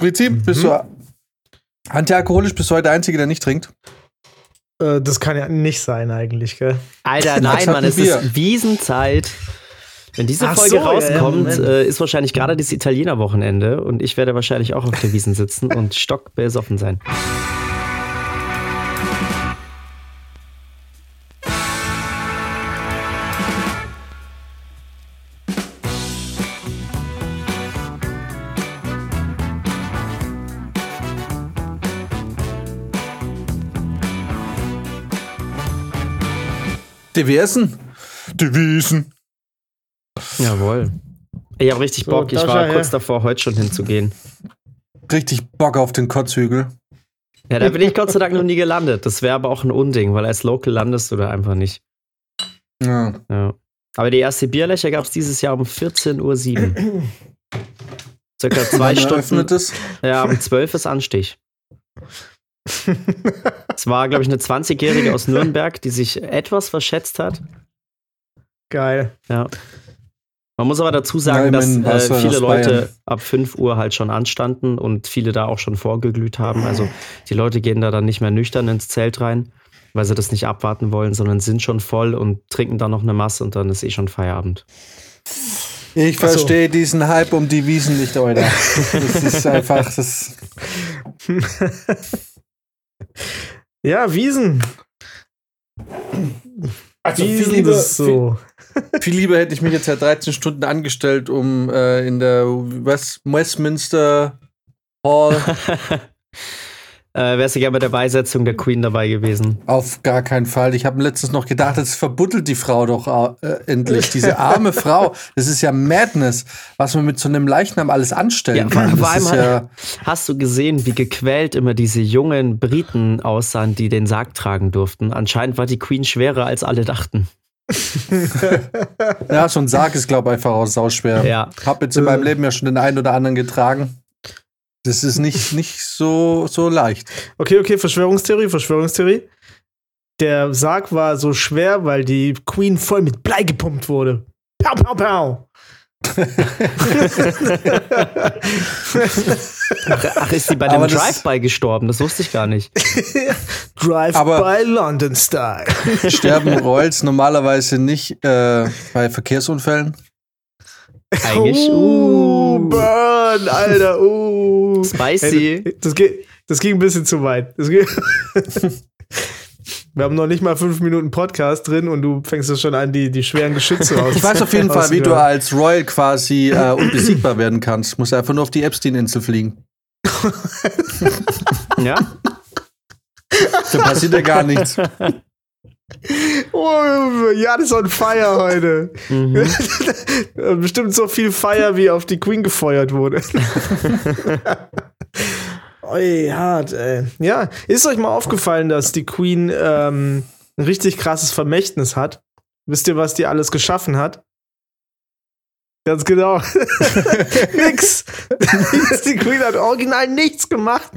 Prinzip, Mhm. bist du antialkoholisch, bist du heute der Einzige, der nicht trinkt? Äh, das kann ja nicht sein, eigentlich, gell? Alter, nein, Mann, es Bier. ist Wiesenzeit. Wenn diese Ach Folge so, ja, ja, rauskommt, Moment. äh, ist wahrscheinlich gerade das Italiener-Wochenende und ich werde wahrscheinlich auch auf der Wiesen sitzen und stockbesoffen sein. Die Wiesen. Jawohl. Ich habe richtig So, Bock. Ich war kurz davor, heute schon hinzugehen. Richtig Bock auf den Kotzhügel. Ja, da bin ich Gott sei Dank noch nie gelandet. Das wäre aber auch ein Unding, weil als Local landest du da einfach nicht. Ja. Ja. Aber die erste Bierlöcher gab es dieses Jahr um 14.07 Uhr. Circa zwei Stunden. es? Ja, um 12 ist Anstich. Es war, glaube ich, eine 20-Jährige aus Nürnberg, die sich etwas verschätzt hat. Geil. Ja. Man muss aber dazu sagen, Ja, dass äh, viele Leute Bayern. ab 5 Uhr halt schon anstanden und viele da auch schon vorgeglüht haben. Also die Leute gehen da dann nicht mehr nüchtern ins Zelt rein, weil sie das nicht abwarten wollen, sondern sind schon voll und trinken dann noch eine Masse und dann ist eh schon Feierabend. Ich Ach so. verstehe diesen Hype um die Wiesen nicht, Alter. Das ist einfach, das. Ja, Wiesen. Also Wiesen, das ist so. Viel, viel lieber hätte ich mich jetzt ja 13 Stunden angestellt, um äh, in der West Westminster Hall Äh, wärst du gerne bei der Beisetzung der Queen dabei gewesen? auf gar keinen Fall. Ich habe letztens noch gedacht, jetzt verbuddelt die Frau doch äh, endlich. Diese arme Frau. Das ist ja Madness, was man mit so einem Leichnam alles anstellen Ja, kann. vor Das allem ja, Hast du gesehen, wie gequält immer diese jungen Briten aussahen, die den Sarg tragen durften? Anscheinend war die Queen schwerer, als alle dachten. ja, so ein Sarg ist, glaube ich, einfach auch sauschwer. Ja. Hab jetzt in meinem Leben ja schon den einen oder anderen getragen. Das ist nicht, nicht so, so leicht. Okay, okay, Verschwörungstheorie, Verschwörungstheorie. Der Sarg war so schwer, weil die Queen voll mit Blei gepumpt wurde. Pow, pow, pow. Ach, ist sie bei dem Drive-By gestorben? Das wusste ich gar nicht. Drive Aber- by London Style. Sterben Royals normalerweise nicht äh, bei Verkehrsunfällen. Eigentlich. Uh, Uh, Burn, Alter. Uh. Spicy. Hey, das, geht, das ging ein bisschen zu weit. Das geht Wir haben noch nicht mal fünf Minuten Podcast drin und du fängst jetzt schon an, die, die schweren Geschütze aus. Ich weiß auf jeden Fall, wie du als Royal quasi äh, unbesiegbar werden kannst. Musst einfach nur auf die Epstein-Insel fliegen. ja? Da passiert ja gar nichts. Oh, ja, das ist on fire heute. Mhm. Bestimmt so viel Fire, wie auf die Queen gefeuert wurde. Oi, hart, ey. Ja, ist euch mal aufgefallen, dass die Queen ähm, ein richtig krasses Vermächtnis hat? Wisst ihr, was die alles geschaffen hat? Ganz genau. Nix. die Queen hat original nichts gemacht.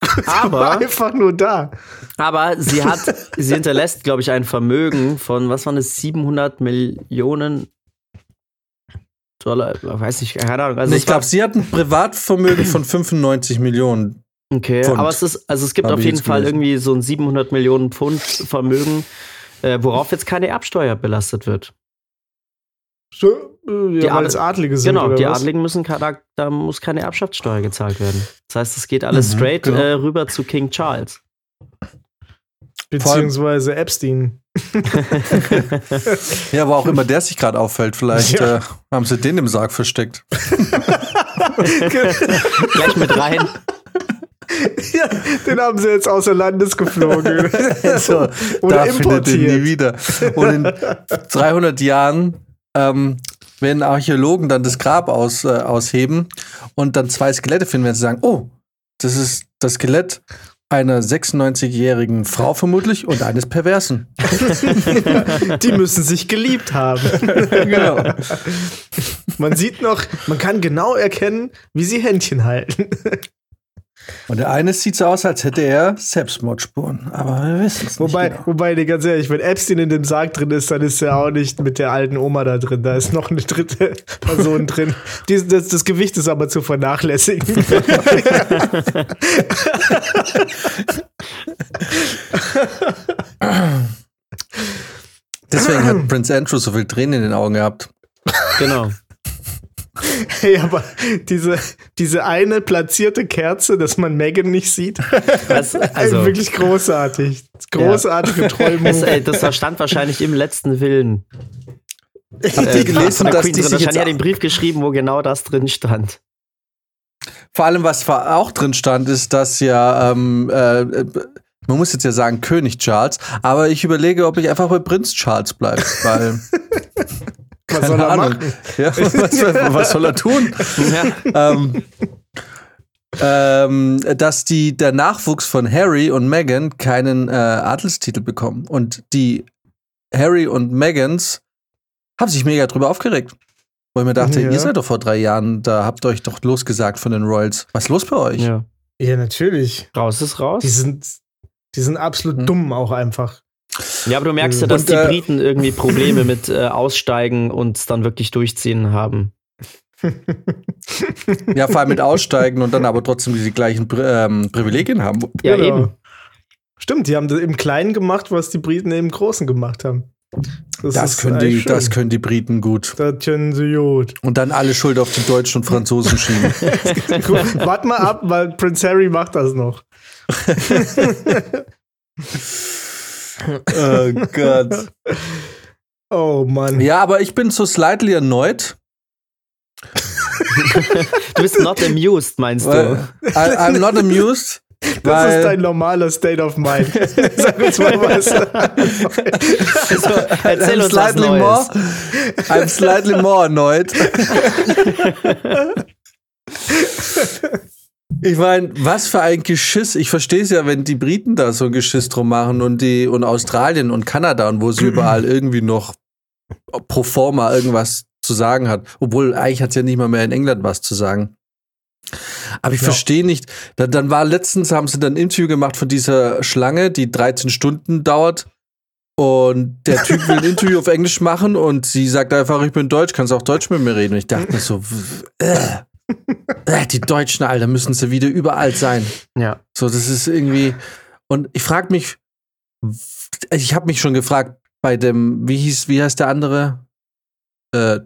War Aber, einfach nur da. aber sie hat, sie hinterlässt, glaube ich, ein Vermögen von, was waren es, 700 Millionen Dollar, weiß nicht, keine Ahnung. Also ich glaube, sie hat ein Privatvermögen von 95 Millionen. Okay, Pfund. aber es ist, also es gibt Hab auf ich jeden Fall gelesen. irgendwie so ein 700 Millionen Pfund Vermögen, äh, worauf jetzt keine Erbsteuer belastet wird. So, Die ja, weil Adel- Adlige sind. Genau, oder die was? Adligen müssen, da, da muss keine Erbschaftssteuer gezahlt werden. Das heißt, es geht alles Mhm, straight genau. äh, rüber zu King Charles. Beziehungsweise Epstein. Ja, aber auch immer der sich gerade auffällt. Vielleicht Ja. äh, haben sie den im Sarg versteckt. Gleich mit rein. ja, den haben sie jetzt außer Landes geflogen. so, Oder da findet ihr importiert. nie wieder. Und in 300 Jahren ähm, werden Archäologen dann das Grab aus, äh, ausheben und dann zwei Skelette finden, wenn sie sagen, oh, das ist das Skelett einer 96-jährigen Frau vermutlich und eines Perversen. Die müssen sich geliebt haben. genau. Man sieht noch, man kann genau erkennen, wie sie Händchen halten. Und der eine sieht so aus, als hätte er Selbstmordspuren. Aber wir wissen es Wobei, nicht. Genau. wobei, nee, ganz ehrlich, wenn Epstein in dem Sarg drin ist, dann ist er auch nicht mit der alten Oma da drin. Da ist noch eine dritte Person drin. Die, das, das Gewicht ist aber zu vernachlässigen. Deswegen hat Prince Andrew so viel Tränen in den Augen gehabt. Genau. hey, aber diese, diese eine platzierte Kerze, dass man Megan nicht sieht, Das, also wirklich großartig. Großartige Träume. das, ey, das stand wahrscheinlich im letzten Willen. Habt ihr gelesen, von der dass Queen die sich jetzt hat den Brief geschrieben, wo genau das drin stand. Vor allem, was auch drin stand, ist, dass ja, ähm, äh, man muss jetzt ja sagen König Charles, aber ich überlege, ob ich einfach bei Prinz Charles bleibe, weil. Was soll er Ahnung. machen? Ja, was, was soll er tun? Ja. ähm, ähm, dass die, der Nachwuchs von Harry und Meghan keinen äh, Adelstitel bekommen. Und die Harry und Megans haben sich mega drüber aufgeregt. Weil ich mir dachte, Ja. ihr seid doch vor drei Jahren, da habt ihr euch doch losgesagt von den Royals. Was ist los bei euch? ja. Ja, natürlich. Raus ist raus. Die sind, die sind absolut Hm. dumm auch einfach. Ja, aber du merkst ja, dass Und, die äh, Briten irgendwie Probleme mit äh, Aussteigen und es dann wirklich durchziehen haben. Ja, vor allem mit Aussteigen und dann aber trotzdem die gleichen Pri ähm, Privilegien haben. Ja, Genau. eben. Stimmt, die haben das im Kleinen gemacht, was die Briten im Großen gemacht haben. Das, ist können die, schön. das können die Briten gut. Das können sie gut. Und dann alle Schuld auf die Deutschen und Franzosen schieben. Guck, Wart mal ab, weil Prince Harry macht das noch. oh Gott. Oh Mann. Ja, aber ich bin so slightly erneut. Du bist not amused, meinst Weil, du? I, I'm not amused. Das weil, ist dein normaler State of Mind. Sag uns mal was. Also, erzähl I'm uns was slightly more, Neues. I'm slightly more erneut. Ich meine, was für ein Geschiss. Ich verstehe es ja, wenn die Briten da so ein Geschiss drum machen und die und Australien und Kanada und wo sie überall irgendwie noch pro forma irgendwas zu sagen hat. Obwohl, eigentlich hat sie ja nicht mal mehr in England was zu sagen. Aber ich Ja. verstehe nicht. Dann, dann war letztens, haben sie dann ein Interview gemacht von dieser Schlange, die 13 Stunden dauert. Und der Typ will ein Interview auf Englisch machen und sie sagt einfach, ich bin Deutsch, kannst auch Deutsch mit mir reden. Und ich dachte mir so, äh, die Deutschen, Alter, müssen sie wieder überall sein. Ja. So, das ist irgendwie. Und ich frage mich, ich habe mich schon gefragt, bei dem, wie hieß, wie heißt der andere? Äh,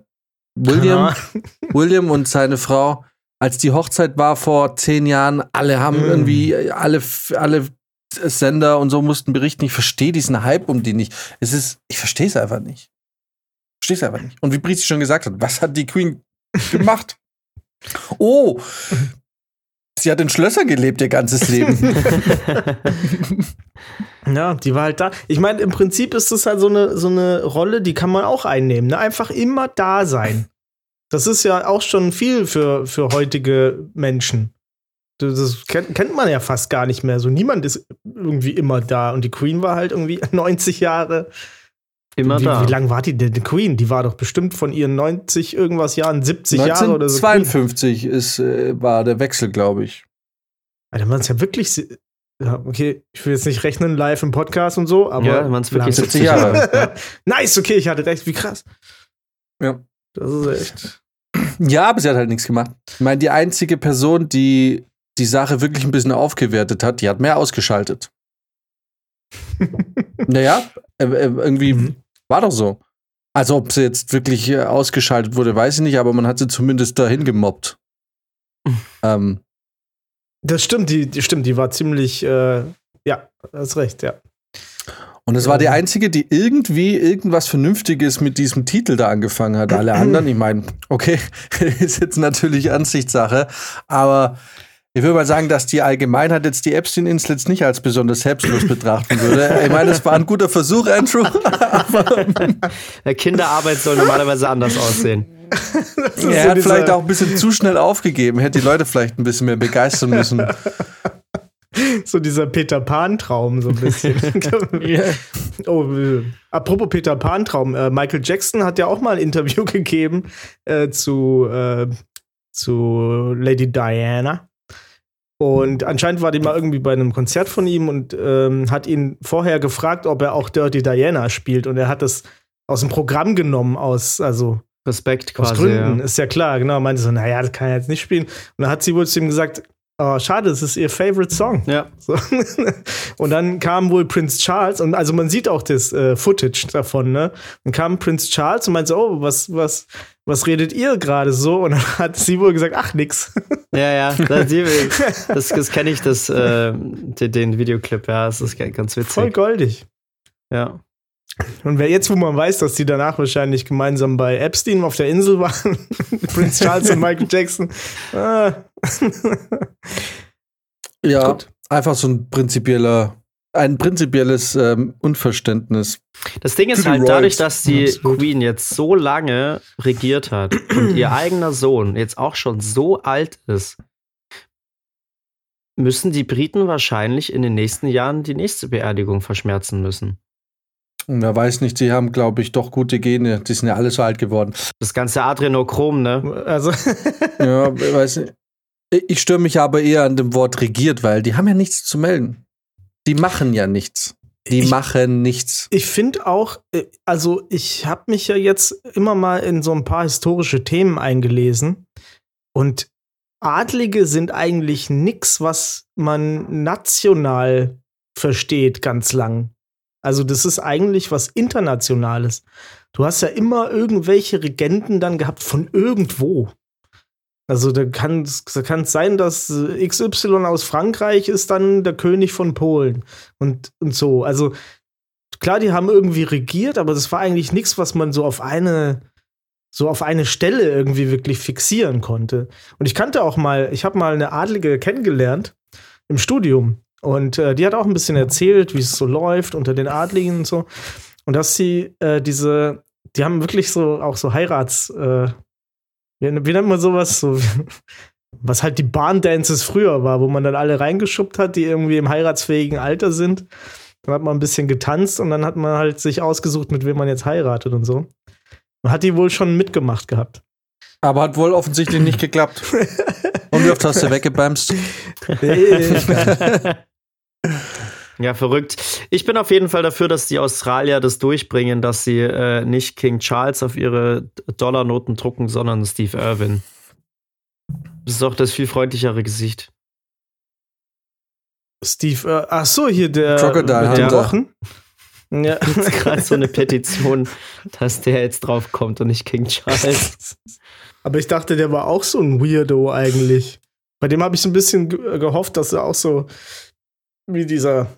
William, William und seine Frau, als die Hochzeit war vor zehn Jahren, alle haben Mm. irgendwie, alle, alle Sender und so mussten berichten. Ich verstehe diesen Hype um die nicht. Es ist, ich verstehe es einfach nicht. Verstehe es einfach nicht. Und wie Brizi schon gesagt hat, was hat die Queen gemacht? Oh, sie hat in Schlössern gelebt ihr ganzes Leben. Ja, die war halt da. Ich meine, im Prinzip ist das halt so eine, so eine Rolle, die kann man auch einnehmen. Ne? Einfach immer da sein. Das ist ja auch schon viel für, für heutige Menschen. Das kennt, kennt man ja fast gar nicht mehr. So niemand ist irgendwie immer da. Und die Queen war halt irgendwie 90 Jahre. Immer wie, da. wie lange war die denn, die Queen? Die war doch bestimmt von ihren 90 irgendwas Jahren 70 Jahre oder so. 1952 ist, äh, war der Wechsel, glaube ich. Alter, man ist ja wirklich. Ja, okay, ich will jetzt nicht rechnen live im Podcast und so, aber. ja, man ist wirklich lang. 70 Jahre. Ja. Nice, okay, ich hatte recht, wie krass. Ja. Das ist echt. Ja, aber sie hat halt nichts gemacht. Ich meine, die einzige Person, die die Sache wirklich ein bisschen aufgewertet hat, die hat mehr ausgeschaltet. naja, äh, äh, irgendwie Mhm. War doch so. Also, ob sie jetzt wirklich äh, ausgeschaltet wurde, weiß ich nicht, aber man hat sie zumindest dahin gemobbt. ähm, Das stimmt, die, die stimmt, die war ziemlich, äh, ja, hast recht, ja. und es war die einzige, die irgendwie irgendwas Vernünftiges mit diesem Titel da angefangen hat. Alle anderen, ich meine, okay, ist jetzt natürlich Ansichtssache, aber ich würde mal sagen, dass die Allgemeinheit jetzt die Epstein-Insel jetzt nicht als besonders selbstlos betrachten würde. Ich meine, es war ein guter Versuch, Andrew. aber Kinderarbeit soll normalerweise anders aussehen. Das er so hat vielleicht auch ein bisschen zu schnell aufgegeben, hätte die Leute vielleicht ein bisschen mehr begeistern müssen. so dieser Peter Pan-Traum, so ein bisschen. oh, äh, apropos Peter Pan-Traum, äh, Michael Jackson hat ja auch mal ein Interview gegeben äh, zu, äh, zu Lady Diana. Und anscheinend war die mal irgendwie bei einem Konzert von ihm und ähm, hat ihn vorher gefragt, ob er auch Dirty Diana spielt. Und er hat das aus dem Programm genommen, aus, also Respekt quasi. aus Gründen, Ja. ist ja klar, genau. Meinte so, naja, das kann er jetzt nicht spielen. Und dann hat sie wohl zu ihm gesagt, oh, schade, das ist ihr Favorite Song. ja. So. und dann kam wohl Prince Charles und also man sieht auch das äh, Footage davon, ne? Dann kam Prince Charles und meinte so, oh, was, was, was redet ihr gerade so? Und dann hat sie wohl gesagt, ach nix. Ja, ja, das, das, das kenne ich, das, äh, den, den Videoclip, ja, das ist ganz witzig. Voll goldig. Ja. Und wer jetzt, wo man weiß, dass die danach wahrscheinlich gemeinsam bei Epstein auf der Insel waren, Prince Charles und Michael Jackson. Ah. Ja, Gut. einfach so ein prinzipieller, ein prinzipielles ähm, Unverständnis. Das Ding ist halt dadurch, Royals. dass die Absolut. Queen jetzt so lange regiert hat und ihr eigener Sohn jetzt auch schon so alt ist, müssen die Briten wahrscheinlich in den nächsten Jahren die nächste Beerdigung verschmerzen müssen. Und wer weiß nicht, sie haben, glaube ich, doch gute Gene. Die sind ja alle so alt geworden. Das ganze Adrenochrom, ne? Also, Ja, ich weiß nicht. Ich störe mich aber eher an dem Wort regiert, weil die haben ja nichts zu melden. Die machen ja nichts. Die Ich- machen nichts. ich finde auch, äh, also ich habe mich ja jetzt immer mal in so ein paar historische Themen eingelesen und Adlige sind eigentlich nix, was man national versteht ganz lang. Also das ist eigentlich was Internationales. Du hast ja immer irgendwelche Regenten dann gehabt von irgendwo. Also da kann es sein, dass äh, XY aus Frankreich ist dann der König von Polen und, und so. Also klar, die haben irgendwie regiert, aber das war eigentlich nichts, was man so auf eine so auf eine Stelle irgendwie wirklich fixieren konnte. Und ich kannte auch mal, ich habe mal eine Adlige kennengelernt im Studium und äh, die hat auch ein bisschen erzählt, wie es so läuft unter den Adligen und so. Und dass sie äh, diese, die haben wirklich so auch so Heirats, äh, wie, wie nennt man sowas? So, was halt die Barndances früher war, wo man dann alle reingeschubbt hat, die irgendwie im heiratsfähigen Alter sind. Dann hat man ein bisschen getanzt und dann hat man halt sich ausgesucht, mit wem man jetzt heiratet und so. Und hat die wohl schon mitgemacht gehabt. Aber hat wohl offensichtlich nicht geklappt. Und wie oft hast du weggebamst? Ja, verrückt. Ich bin auf jeden Fall dafür, dass die Australier das durchbringen, dass sie äh, nicht King Charles auf ihre Dollarnoten drucken, sondern Steve Irwin. Das ist doch das viel freundlichere Gesicht. Steve, äh, ach so, hier der Crocodile Hunter. Wochen. Ja. Jetzt gerade so eine Petition, dass der jetzt drauf kommt und nicht King Charles. Aber ich dachte, der war auch so ein Weirdo eigentlich. Bei dem habe ich so ein bisschen ge gehofft, dass er auch so wie dieser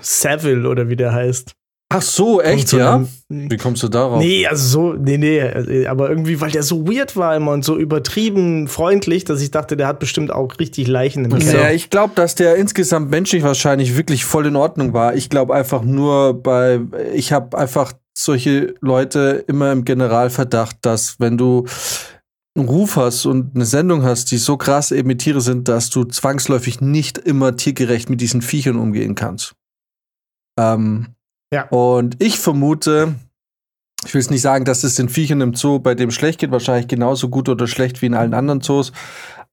Savile oder wie der heißt. Ach so, echt, ja? Wie kommst du darauf? Nee, also so, nee, nee, aber irgendwie, weil der so weird war immer und so übertrieben freundlich, dass ich dachte, der hat bestimmt auch richtig Leichen im Keller. Naja, ich glaube, dass der insgesamt menschlich wahrscheinlich wirklich voll in Ordnung war. Ich glaube einfach nur bei, ich habe einfach solche Leute immer im Generalverdacht, dass wenn du einen Ruf hast und eine Sendung hast, die so krass eben mit Tiere sind, dass du zwangsläufig nicht immer tiergerecht mit diesen Viechern umgehen kannst. Ähm, Ja. Und ich vermute, ich will es nicht sagen, dass es den Viechern im Zoo bei dem schlecht geht, wahrscheinlich genauso gut oder schlecht wie in allen anderen Zoos.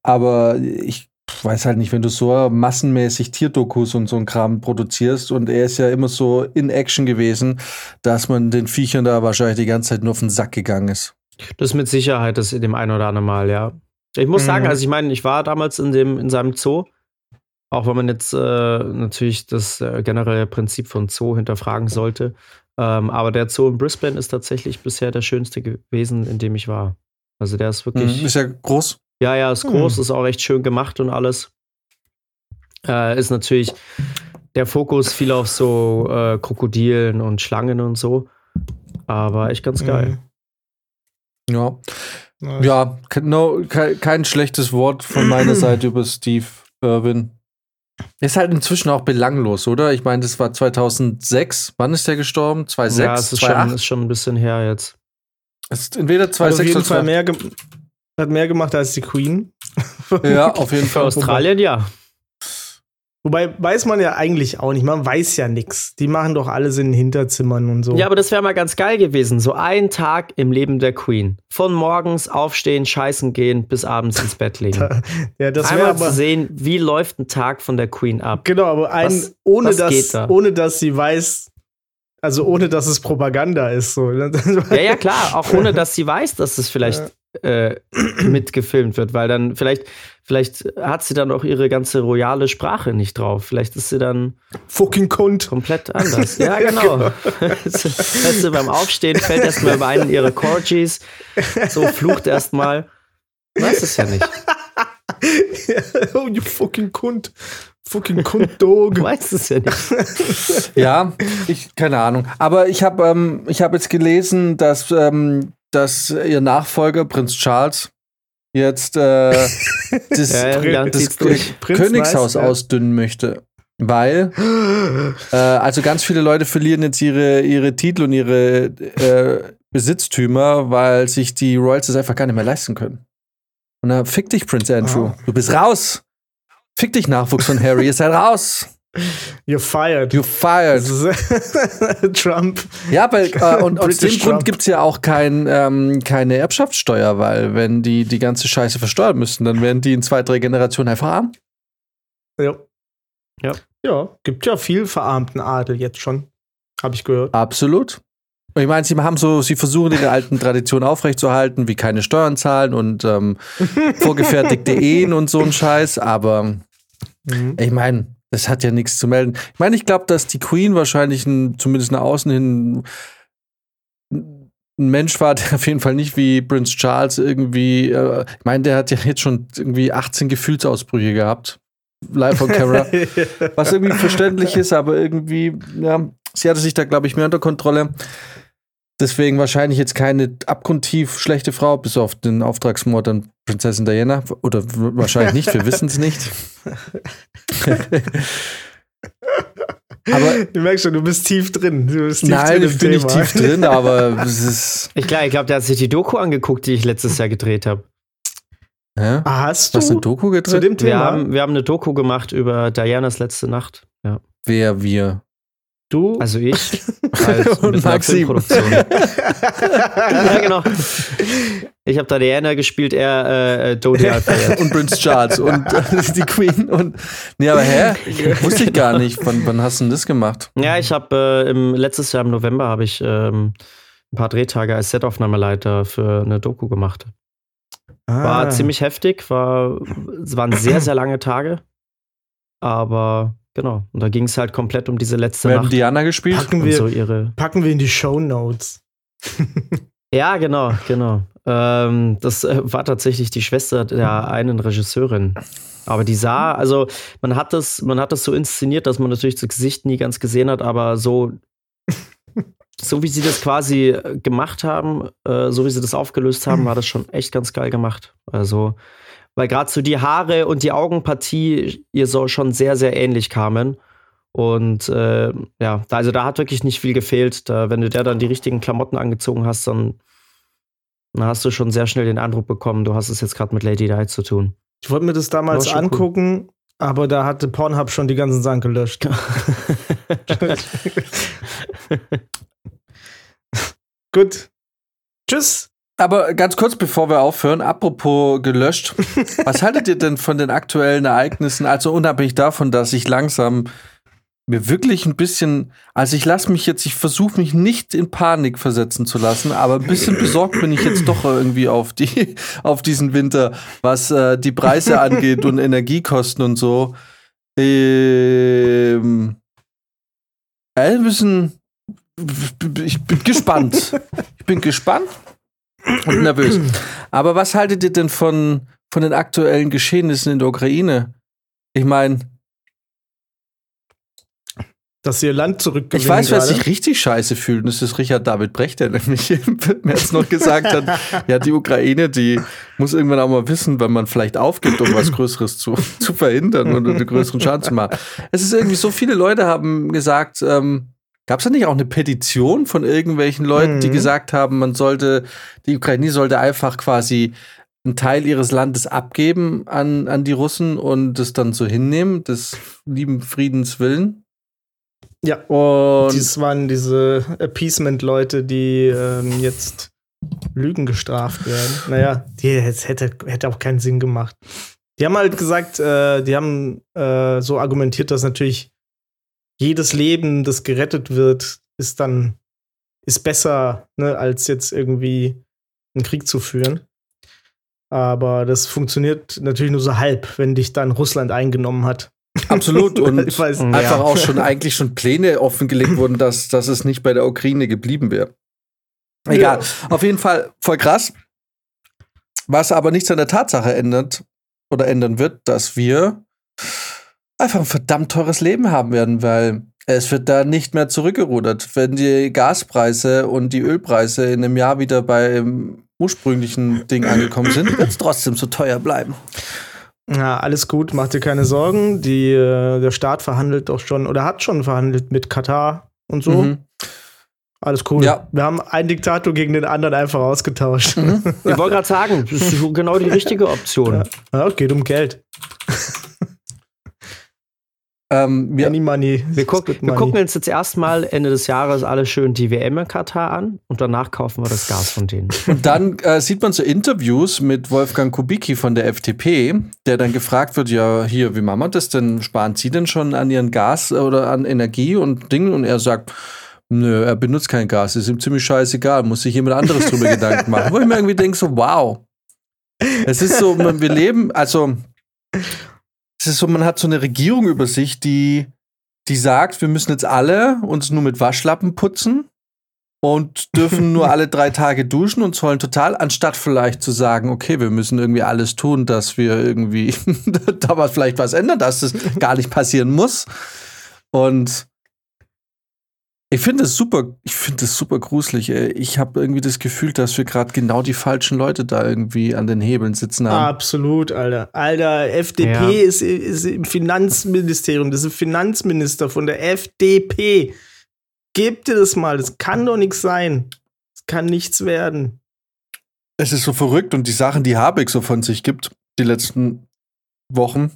Aber ich weiß halt nicht, wenn du so massenmäßig Tierdokus und so ein Kram produzierst und er ist ja immer so in Action gewesen, dass man den Viechern da wahrscheinlich die ganze Zeit nur auf den Sack gegangen ist. Das mit Sicherheit, das in dem einen oder anderen Mal, ja. Ich muss Mhm. sagen, also ich meine, ich war damals in dem in seinem Zoo, auch wenn man jetzt äh, natürlich das äh, generelle Prinzip von Zoo hinterfragen sollte. Ähm, aber der Zoo in Brisbane ist tatsächlich bisher der schönste gewesen, in dem ich war. Also der ist wirklich, Mhm. Ist ja groß. ja, ja, ist groß, ist auch echt schön gemacht und alles. Äh, ist natürlich der Fokus viel auf so äh, Krokodilen und Schlangen und so. Aber echt ganz geil. Ja. Mhm. Ja, ke- no, ke kein schlechtes Wort von meiner Seite über Steve Irwin. Ist halt inzwischen auch belanglos, oder? Ich meine, das war 2006. Wann ist der gestorben? 2006? Ja, es ist schon, 2008? ist schon ein bisschen her jetzt. Es ist entweder Hat auf 2006 jeden oder Fall 2008. mehr, hat mehr gemacht als die Queen. Ja, auf jeden Für Fall. Australien, ja. Wobei weiß man ja eigentlich auch nicht. Man weiß ja nichts. Die machen doch alles in den Hinterzimmern und so. Ja, aber das wäre mal ganz geil gewesen. So ein Tag im Leben der Queen. Von morgens aufstehen, scheißen gehen, bis abends ins Bett legen. ja, das Einmal wäre zu aber. sehen, wie läuft ein Tag von der Queen ab. Genau, aber ein, Was- ohne, was dass, da? ohne dass sie weiß, also ohne dass es Propaganda ist. So. Ja, ja, klar, auch ohne dass sie weiß, dass es vielleicht äh, mitgefilmt wird, weil dann vielleicht, vielleicht hat sie dann auch ihre ganze royale Sprache nicht drauf. Vielleicht ist sie dann Fucking Kund. komplett anders. Ja, genau. weißt du, beim Aufstehen fällt erstmal über einen ihre Corgis, so flucht erstmal. Weiß es ja nicht. oh, you fucking Kund. Fucking Kund-Dog. Weiß es ja nicht. Ja, ich, keine Ahnung. Aber ich habe ähm, ich hab jetzt gelesen, dass, ähm, dass ihr Nachfolger, Prinz Charles, jetzt äh, das, Ja, das Königshaus ja. ausdünnen möchte. Weil, äh, also ganz viele Leute verlieren jetzt ihre, ihre Titel und ihre äh, Besitztümer, weil sich die Royals das einfach gar nicht mehr leisten können. Und dann fick dich, Prinz Andrew. Oh. Du bist raus. Fick dich, Nachwuchs von Harry. Ihr seid raus. You're fired. You fired. Trump. Ja, weil, äh, und aus dem Grund Trump. gibt es ja auch kein, ähm, keine Erbschaftssteuer, weil wenn die die ganze Scheiße versteuern müssten, dann werden die in zwei, drei Generationen einfach arm. Ja. Ja. Ja, gibt ja viel verarmten Adel jetzt schon. Habe ich gehört. Absolut. Und ich meine, sie haben so, sie versuchen ihre alten Traditionen aufrechtzuerhalten, wie keine Steuern zahlen und ähm, vorgefertigte Ehen und so ein Scheiß, aber Mhm. ich meine, das hat ja nichts zu melden. Ich meine, ich glaube, dass die Queen wahrscheinlich ein, zumindest nach außen hin ein Mensch war, der auf jeden Fall nicht wie Prince Charles irgendwie, äh, ich meine, der hat ja jetzt schon irgendwie 18 Gefühlsausbrüche gehabt. Live on camera. Was irgendwie verständlich ist, aber irgendwie, ja, sie hatte sich da, glaube ich, mehr unter Kontrolle. Deswegen wahrscheinlich jetzt keine abgrundtief schlechte Frau, bis auf den Auftragsmord an Prinzessin Diana. Oder wahrscheinlich nicht, wir wissen es nicht. aber Du merkst schon, du bist tief drin. Du bist tief nein, drin ich bin nicht tief drin, aber es ist. Ich glaube, ich glaub, der hat sich die Doku angeguckt, die ich letztes Jahr gedreht habe. Hä? Ah, Hast Was eine du Doku zu gedreht? dem Wir Thema? haben, wir haben eine Doku gemacht über Dianas letzte Nacht. Ja. Wer wir? Du? Also ich als Und Maxim. Ja, genau. Ich habe da Diana gespielt, er äh, Dodi Al-Fayed. Und Prince Charles und äh, die Queen und. Nee, aber hä? Wusste ich gar nicht. Wann, wann hast du denn das gemacht? Ja, ich habe äh, im letztes Jahr im November habe ich ähm, ein paar Drehtage als Setaufnahmeleiter für eine Doku gemacht. War Ah. ziemlich heftig, war, es waren sehr, sehr lange Tage. Aber genau, und da ging es halt komplett um diese letzte hat Nacht Diana gespielt? packen, wir, so ihre. packen wir in die Show Notes. Ja, genau, genau. Ähm, das äh, war tatsächlich die Schwester der einen Regisseurin. Aber die sah, also man hat das, man hat das so inszeniert, dass man natürlich das Gesicht nie ganz gesehen hat, aber so, so wie sie das quasi äh, gemacht haben, äh, so wie sie das aufgelöst haben, war das schon echt ganz geil gemacht. Also, weil gerade so die Haare und die Augenpartie ihr so schon sehr, sehr ähnlich kamen. Und äh, ja, da- also da hat wirklich nicht viel gefehlt. Da, wenn du der dann die richtigen Klamotten angezogen hast, dann, dann hast du schon sehr schnell den Eindruck bekommen, du hast es jetzt gerade mit Lady Di zu tun. Ich wollte mir das damals War schon cool. angucken, aber da hatte Pornhub schon die ganzen Sachen gelöscht. Gut. Tschüss. Aber ganz kurz, bevor wir aufhören, apropos gelöscht, was haltet ihr denn von den aktuellen Ereignissen? Also unabhängig davon, dass ich langsam mir wirklich ein bisschen, also ich lasse mich jetzt, ich versuche mich nicht in Panik versetzen zu lassen, aber ein bisschen besorgt bin ich jetzt doch irgendwie auf die, auf diesen Winter, was äh, die Preise angeht und Energiekosten und so. Ähm, äh, ein bisschen, ich bin gespannt. Ich bin gespannt und nervös. Aber was haltet ihr denn von, von den aktuellen Geschehnissen in der Ukraine? Ich meine, Dass ihr Land zurückgewinnen ich weiß, wer sich richtig scheiße fühlt. Und das ist Richard David Brecht, der nämlich mir jetzt noch gesagt hat, ja, die Ukraine, die muss irgendwann auch mal wissen, wenn man vielleicht aufgibt, um was Größeres zu, zu verhindern oder einen größeren Schaden zu machen. Es ist irgendwie so viele Leute haben gesagt, ähm, gab es da nicht auch eine Petition von irgendwelchen Leuten, die Mhm. gesagt haben, man sollte, die Ukraine sollte einfach quasi einen Teil ihres Landes abgeben an, an die Russen und das dann so hinnehmen, des lieben Friedens willen. Ja. Und Dies waren diese Appeasement-Leute, die ähm, jetzt Lügen gestraft werden. Naja, die hätte, hätte auch keinen Sinn gemacht. Die haben halt gesagt, äh, die haben äh, so argumentiert, dass natürlich jedes Leben, das gerettet wird, ist dann ist besser, ne, als jetzt irgendwie einen Krieg zu führen. Aber das funktioniert natürlich nur so halb, wenn dich dann Russland eingenommen hat. Absolut. Und Ich weiß. einfach Ja. auch schon eigentlich schon Pläne offengelegt wurden, dass, dass es nicht bei der Ukraine geblieben wäre. Egal. Auf jeden Fall voll krass. Was aber nichts an der Tatsache ändert oder ändern wird, dass wir einfach ein verdammt teures Leben haben werden, weil es wird da nicht mehr zurückgerudert. Wenn die Gaspreise und die Ölpreise in einem Jahr wieder beim ursprünglichen Ding angekommen sind, wird es trotzdem so teuer bleiben. Ja, alles gut, mach dir keine Sorgen. Die, äh, der Staat verhandelt doch schon oder hat schon verhandelt mit Katar und so. Mhm. Alles cool. Ja. Wir haben einen Diktator gegen den anderen einfach ausgetauscht. Mhm. Ich wollte gerade sagen, das ist genau die richtige Option. Ja, geht um Geld. Ähm, wir, Any money. Wir, guck, wir money. gucken uns jetzt erstmal Ende des Jahres alle schön die WM in Katar an und danach kaufen wir das Gas von denen. Und dann äh, sieht man so Interviews mit Wolfgang Kubicki von der FDP, der dann gefragt wird, ja, hier, wie machen wir das denn? Sparen Sie denn schon an Ihren Gas oder an Energie und Dingen? Und er sagt, nö, er benutzt kein Gas, ist ihm ziemlich scheißegal, muss sich jemand anderes drüber Gedanken machen. Wo ich mir irgendwie denke, so, wow. Es ist so, wir leben, also, es ist so, man hat so eine Regierung über sich, die, die sagt, wir müssen jetzt alle uns nur mit Waschlappen putzen und dürfen nur alle drei Tage duschen und sollen total, anstatt vielleicht zu sagen, okay, wir müssen irgendwie alles tun, dass wir irgendwie da was vielleicht was ändern, dass das gar nicht passieren muss. Und ich finde es super, ich finde es super gruselig. Ey. Ich habe irgendwie das Gefühl, dass wir gerade genau die falschen Leute da irgendwie an den Hebeln sitzen haben. Absolut, Alter. Alter, FDP Ja. ist, ist im Finanzministerium. Das ist ein Finanzminister von der FDP. Gebt dir das mal. Das kann doch nichts sein. Das kann nichts werden. Es ist so verrückt und die Sachen, die Habeck so von sich gibt, die letzten Wochen,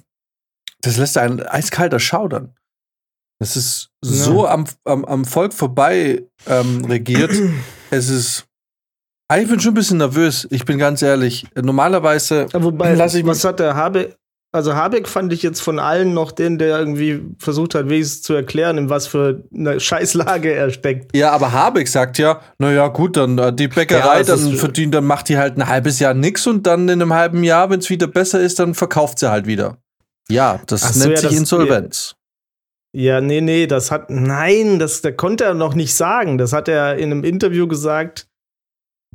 das lässt einen eiskalter schaudern. Es ist so am, am, am Volk vorbei ähm, regiert. es ist. Ah, Ich bin schon ein bisschen nervös, ich bin ganz ehrlich. Normalerweise. Ja, wobei, Lass ich was hat der Habeck? Also Habeck fand ich jetzt von allen noch den, der irgendwie versucht hat, wenigstens zu erklären, in was für einer Scheißlage er steckt. Ja, aber Habeck sagt ja, naja, gut, dann äh, die Bäckerei, Ja, dann verdient, dann macht die halt ein halbes Jahr nix und dann in einem halben Jahr, wenn es wieder besser ist, dann verkauft sie halt wieder. Ja, das Ach so, nennt ja, sich das- Insolvenz. Ja, nee, nee, das hat, nein, das, das konnte er noch nicht sagen. Das hat er in einem Interview gesagt,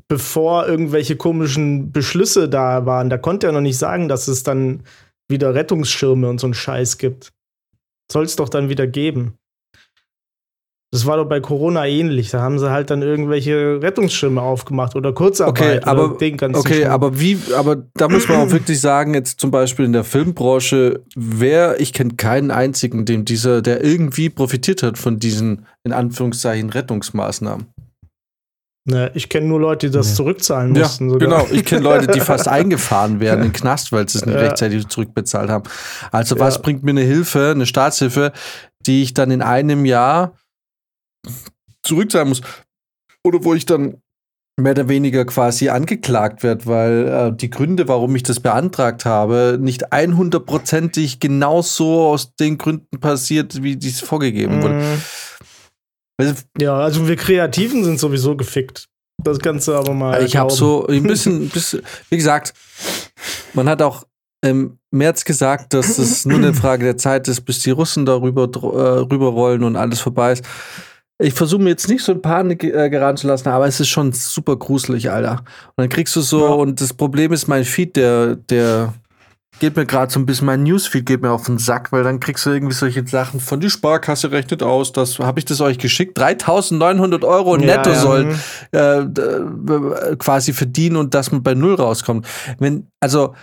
bevor irgendwelche komischen Beschlüsse da waren. Da konnte er noch nicht sagen, dass es dann wieder Rettungsschirme und so einen Scheiß gibt. Soll es doch dann wieder geben. Das war doch bei Corona ähnlich. Da haben sie halt dann irgendwelche Rettungsschirme aufgemacht oder Kurzarbeit. Okay, aber- oder den ganzen Okay, aber wie, aber da muss man auch wirklich sagen, jetzt zum Beispiel in der Filmbranche, wer, ich kenne keinen einzigen, dem dieser, der irgendwie profitiert hat von diesen, in Anführungszeichen, Rettungsmaßnahmen. Ne, ich kenne nur Leute, die das Nee. zurückzahlen Ja, mussten. sogar. genau. Ich kenne Leute, die fast eingefahren werden in den Knast, weil sie es nicht Ja. rechtzeitig zurückbezahlt haben. Also was Ja. bringt mir eine Hilfe, eine Staatshilfe, die ich dann in einem Jahr zurückzahlen muss? Oder wo ich dann mehr oder weniger quasi angeklagt werde, weil äh, die Gründe, warum ich das beantragt habe, nicht 100%ig genauso aus den Gründen passiert, wie dies vorgegeben wurde. Mhm. Also, Ja, also wir Kreativen sind sowieso gefickt. Das du aber mal. Ich habe so ein bisschen, bisschen, wie gesagt, man hat auch im März gesagt, dass es nur eine Frage der Zeit ist, bis die Russen darüber äh, rüberrollen und alles vorbei ist. Ich versuche mir jetzt nicht so in Panik äh, geraten zu lassen, aber es ist schon super gruselig, Alter. Und dann kriegst du so, Ja. und das Problem ist, mein Feed, der, der geht mir gerade so ein bisschen, mein Newsfeed geht mir auf den Sack, weil dann kriegst du irgendwie solche Sachen von die Sparkasse rechnet aus, das habe ich das euch geschickt, 3900 Euro Ja, netto ja, soll mhm. äh, d- quasi verdienen und dass man bei Null rauskommt. Wenn, also,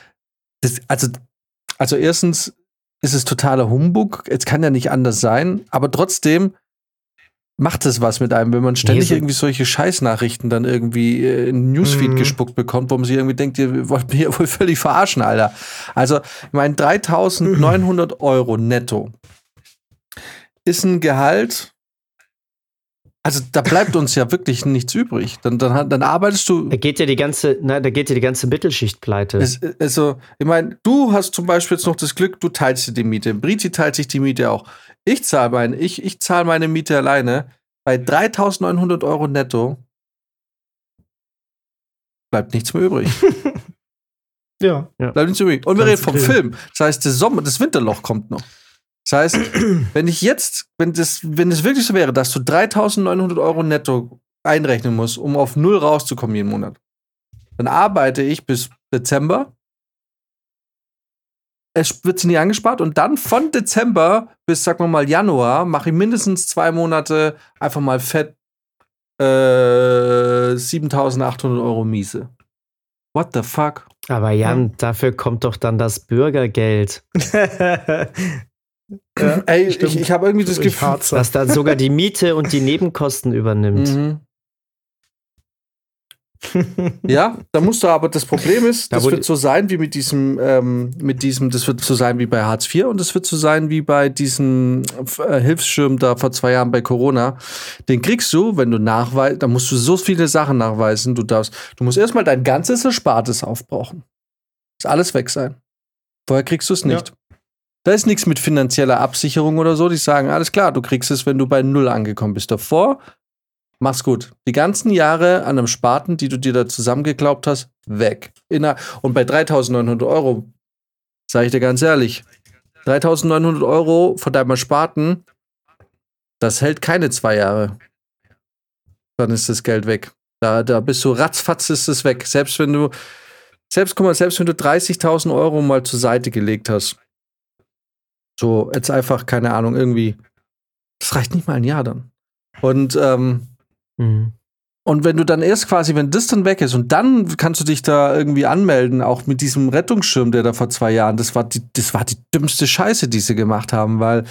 das, also, also erstens ist es totaler Humbug, es kann ja nicht anders sein, aber trotzdem, macht es was mit einem, wenn man ständig so- irgendwie solche Scheißnachrichten dann irgendwie äh, in Newsfeed Mhm. gespuckt bekommt, wo man sich irgendwie denkt, ihr wollt mich ja wohl völlig verarschen, Alter. Also, ich meine, 3900 Euro netto ist ein Gehalt. Also, da bleibt uns ja wirklich nichts übrig. Dann, dann, dann arbeitest du. Da geht ja die ganze, na, da geht ja die ganze Mittelschicht pleite. Es, also, ich meine, du hast zum Beispiel jetzt noch das Glück, du teilst dir die Miete. Briti teilt sich die Miete auch. Ich zahle meine, ich, ich zahl meine Miete alleine. Bei 3900 Euro netto bleibt nichts mehr übrig. Ja. bleibt nichts übrig. Und wir reden vom. Film. Das heißt, das, Sommer, das Winterloch kommt noch. Das heißt, wenn ich jetzt, wenn das, wenn es wirklich so wäre, dass du 3900 Euro netto einrechnen musst, um auf null rauszukommen jeden Monat, dann arbeite ich bis Dezember. Es wird nie angespart und dann von Dezember bis, sagen wir mal, Januar mache ich mindestens zwei Monate einfach mal fett äh, 7800 Euro Miese. What the fuck? Aber Jan, dafür kommt doch dann das Bürgergeld, ja, Ey, stimmt. ich, ich habe irgendwie das Gefühl. harze. das dann sogar die Miete und die Nebenkosten übernimmt. Mhm. Ja, da musst du aber, das Problem ist, Da das wird so sein wie mit diesem, ähm, mit diesem, das wird so sein wie bei Hartz IV und das wird so sein wie bei diesem äh, Hilfsschirm da vor zwei Jahren bei Corona. Den kriegst du, wenn du nachweist, da musst du so viele Sachen nachweisen, du darfst, du musst erstmal dein ganzes Erspartes aufbrauchen. Muss alles weg sein. Vorher kriegst du es nicht. Da ist nichts mit finanzieller Absicherung oder so. Die sagen, alles klar, du kriegst es, wenn du bei Null angekommen bist. Davor, mach's gut. Die ganzen Jahre an einem Spaten, die du dir da zusammengeklaubt hast, weg. Inner Und bei 3.900 Euro, sage ich dir ganz ehrlich, 3.900 Euro von deinem Ersparten, das hält keine zwei Jahre. Dann ist das Geld weg. Da, da bist du ratzfatz ist es weg. Selbst wenn du, selbst, guck mal, selbst wenn du 30.000 Euro mal zur Seite gelegt hast, so, jetzt einfach, keine Ahnung, irgendwie. Das reicht nicht mal ein Jahr dann. Und, ähm, Mhm. und wenn du dann erst quasi, wenn das dann weg ist und dann kannst du dich da irgendwie anmelden, auch mit diesem Rettungsschirm, der da vor zwei Jahren, das war die, das war die dümmste Scheiße, die sie gemacht haben, weil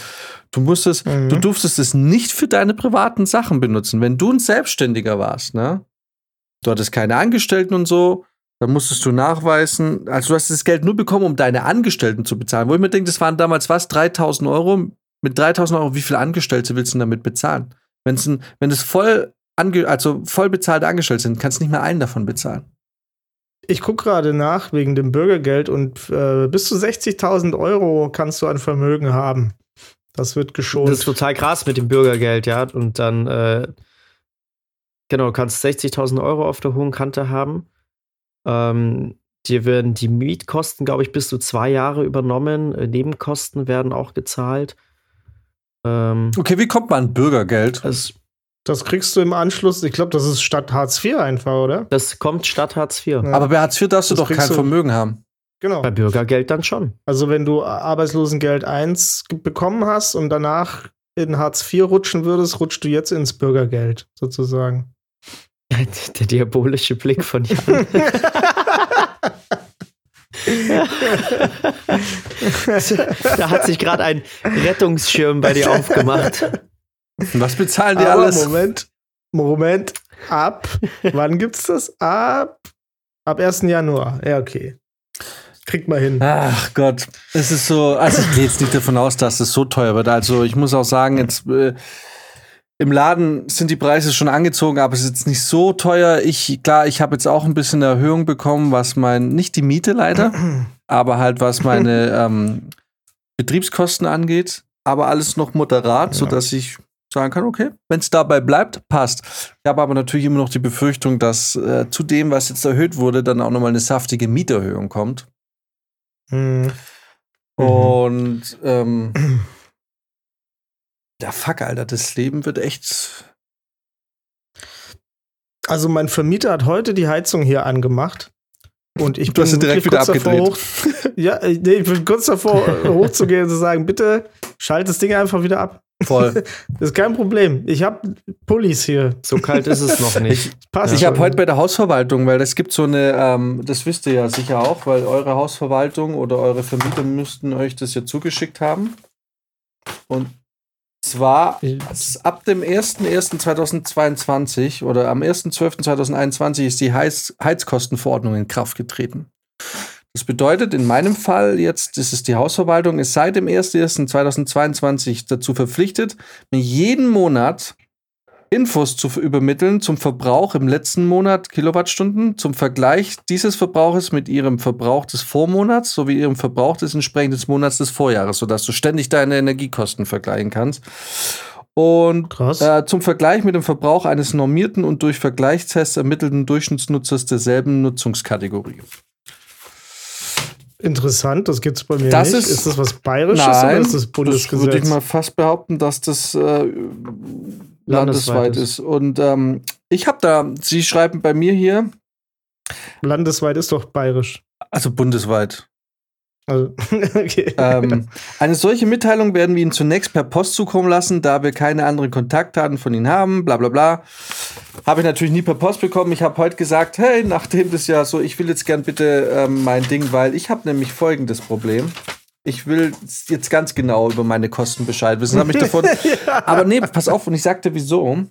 du musstest, Mhm. du durftest es nicht für deine privaten Sachen benutzen. Wenn du ein Selbstständiger warst, ne? Du hattest keine Angestellten und so, dann musstest du nachweisen, also du hast das Geld nur bekommen, um deine Angestellten zu bezahlen. Wo ich mir denke, das waren damals was, 3000 Euro. Mit 3000 Euro, wie viele Angestellte willst du denn damit bezahlen? Wenn's ein, wenn es voll, ange, also voll bezahlte Angestellte sind, kannst du nicht mehr einen davon bezahlen. Ich gucke gerade nach wegen dem Bürgergeld und äh, bis zu 60.000 Euro kannst du an Vermögen haben. Das wird geschont. Das ist total krass mit dem Bürgergeld, ja. Und dann, äh, genau, du kannst 60.000 Euro auf der hohen Kante haben. Ähm, dir werden die Mietkosten, glaube ich, bis zu zwei Jahre übernommen. Äh, Nebenkosten werden auch gezahlt. Ähm, Okay, wie kommt man an Bürgergeld? also, das kriegst du im Anschluss, ich glaube, das ist statt Hartz IV einfach, oder? das kommt statt Hartz IV. Ja. Aber bei Hartz IV darfst du Das doch kein du- Vermögen haben. Genau. Bei Bürgergeld dann schon. Also wenn du Arbeitslosengeld 1 ge- bekommen hast und danach in Hartz IV rutschen würdest, rutschst du jetzt ins Bürgergeld sozusagen. Der diabolische Blick von Jan. da hat sich gerade ein Rettungsschirm bei dir aufgemacht. Was bezahlen die Aber alles? Moment, Moment, ab, wann gibt's das? Ab, ab 1. Januar. Ja, okay. Kriegt mal hin. Ach Gott, es ist so, also ich gehe jetzt nicht davon aus, dass es so teuer wird. Also ich muss auch sagen, jetzt äh, im Laden sind die Preise schon angezogen, aber es ist jetzt nicht so teuer. Ich, klar, ich habe jetzt auch ein bisschen eine Erhöhung bekommen, was mein, nicht die Miete leider, aber halt was meine ähm, Betriebskosten angeht. Aber alles noch moderat, Ja. sodass ich sagen kann, okay, wenn es dabei bleibt, passt. Ich habe aber natürlich immer noch die Befürchtung, dass äh, zu dem, was jetzt erhöht wurde, dann auch nochmal eine saftige Mieterhöhung kommt. Hm. Und ähm, ja, fuck, Alter, das Leben wird echt. Also mein Vermieter hat heute die Heizung hier angemacht. Und ich Du sie direkt wieder kurz davor Hoch, ja, äh, nee, ich bin kurz davor, äh, hochzugehen und zu sagen, bitte schalt das Ding einfach wieder ab. Voll. Das ist kein Problem. Ich habe Pullis hier. So kalt ist es noch nicht. Passt ich habe heute bei der Hausverwaltung, weil es gibt so eine, ähm, das wisst ihr ja sicher auch, weil eure Hausverwaltung oder eure Vermieter müssten euch das ja zugeschickt haben. Und zwar ab dem 01.01.2022 oder am 1.12.2021 ist die Heiz Heizkostenverordnung in Kraft getreten. Das bedeutet, in meinem Fall jetzt, das ist die Hausverwaltung, ist seit dem 01.01.2022 dazu verpflichtet, mir jeden Monat Infos zu übermitteln zum Verbrauch im letzten Monat Kilowattstunden, zum Vergleich dieses Verbrauches mit ihrem Verbrauch des Vormonats sowie ihrem Verbrauch des entsprechenden Monats des Vorjahres, sodass du ständig deine Energiekosten vergleichen kannst. Und äh, zum Vergleich mit dem Verbrauch eines normierten und durch Vergleichstests ermittelten Durchschnittsnutzers derselben Nutzungskategorie. Interessant, das gibt es bei mir das nicht. Ist, ist das was Bayerisches nein, oder ist das Bundesgesetz? Das würde ich mal fast behaupten, dass das äh, landesweit, ist. Und ähm, ich habe da, Sie schreiben bei mir hier. Landesweit ist doch bayerisch. Also bundesweit. Also, okay. ähm, eine solche Mitteilung werden wir Ihnen zunächst per Post zukommen lassen, da wir keine anderen Kontaktdaten von Ihnen haben, bla bla bla. Habe ich natürlich nie per Post bekommen. Ich habe heute gesagt, hey, nachdem das ja so, ich will jetzt gern bitte ähm, mein Ding, weil ich habe nämlich folgendes Problem. Ich will jetzt ganz genau über meine Kosten Bescheid wissen. Hab ich davon. ja. Aber nee, pass auf, und ich sagte wieso.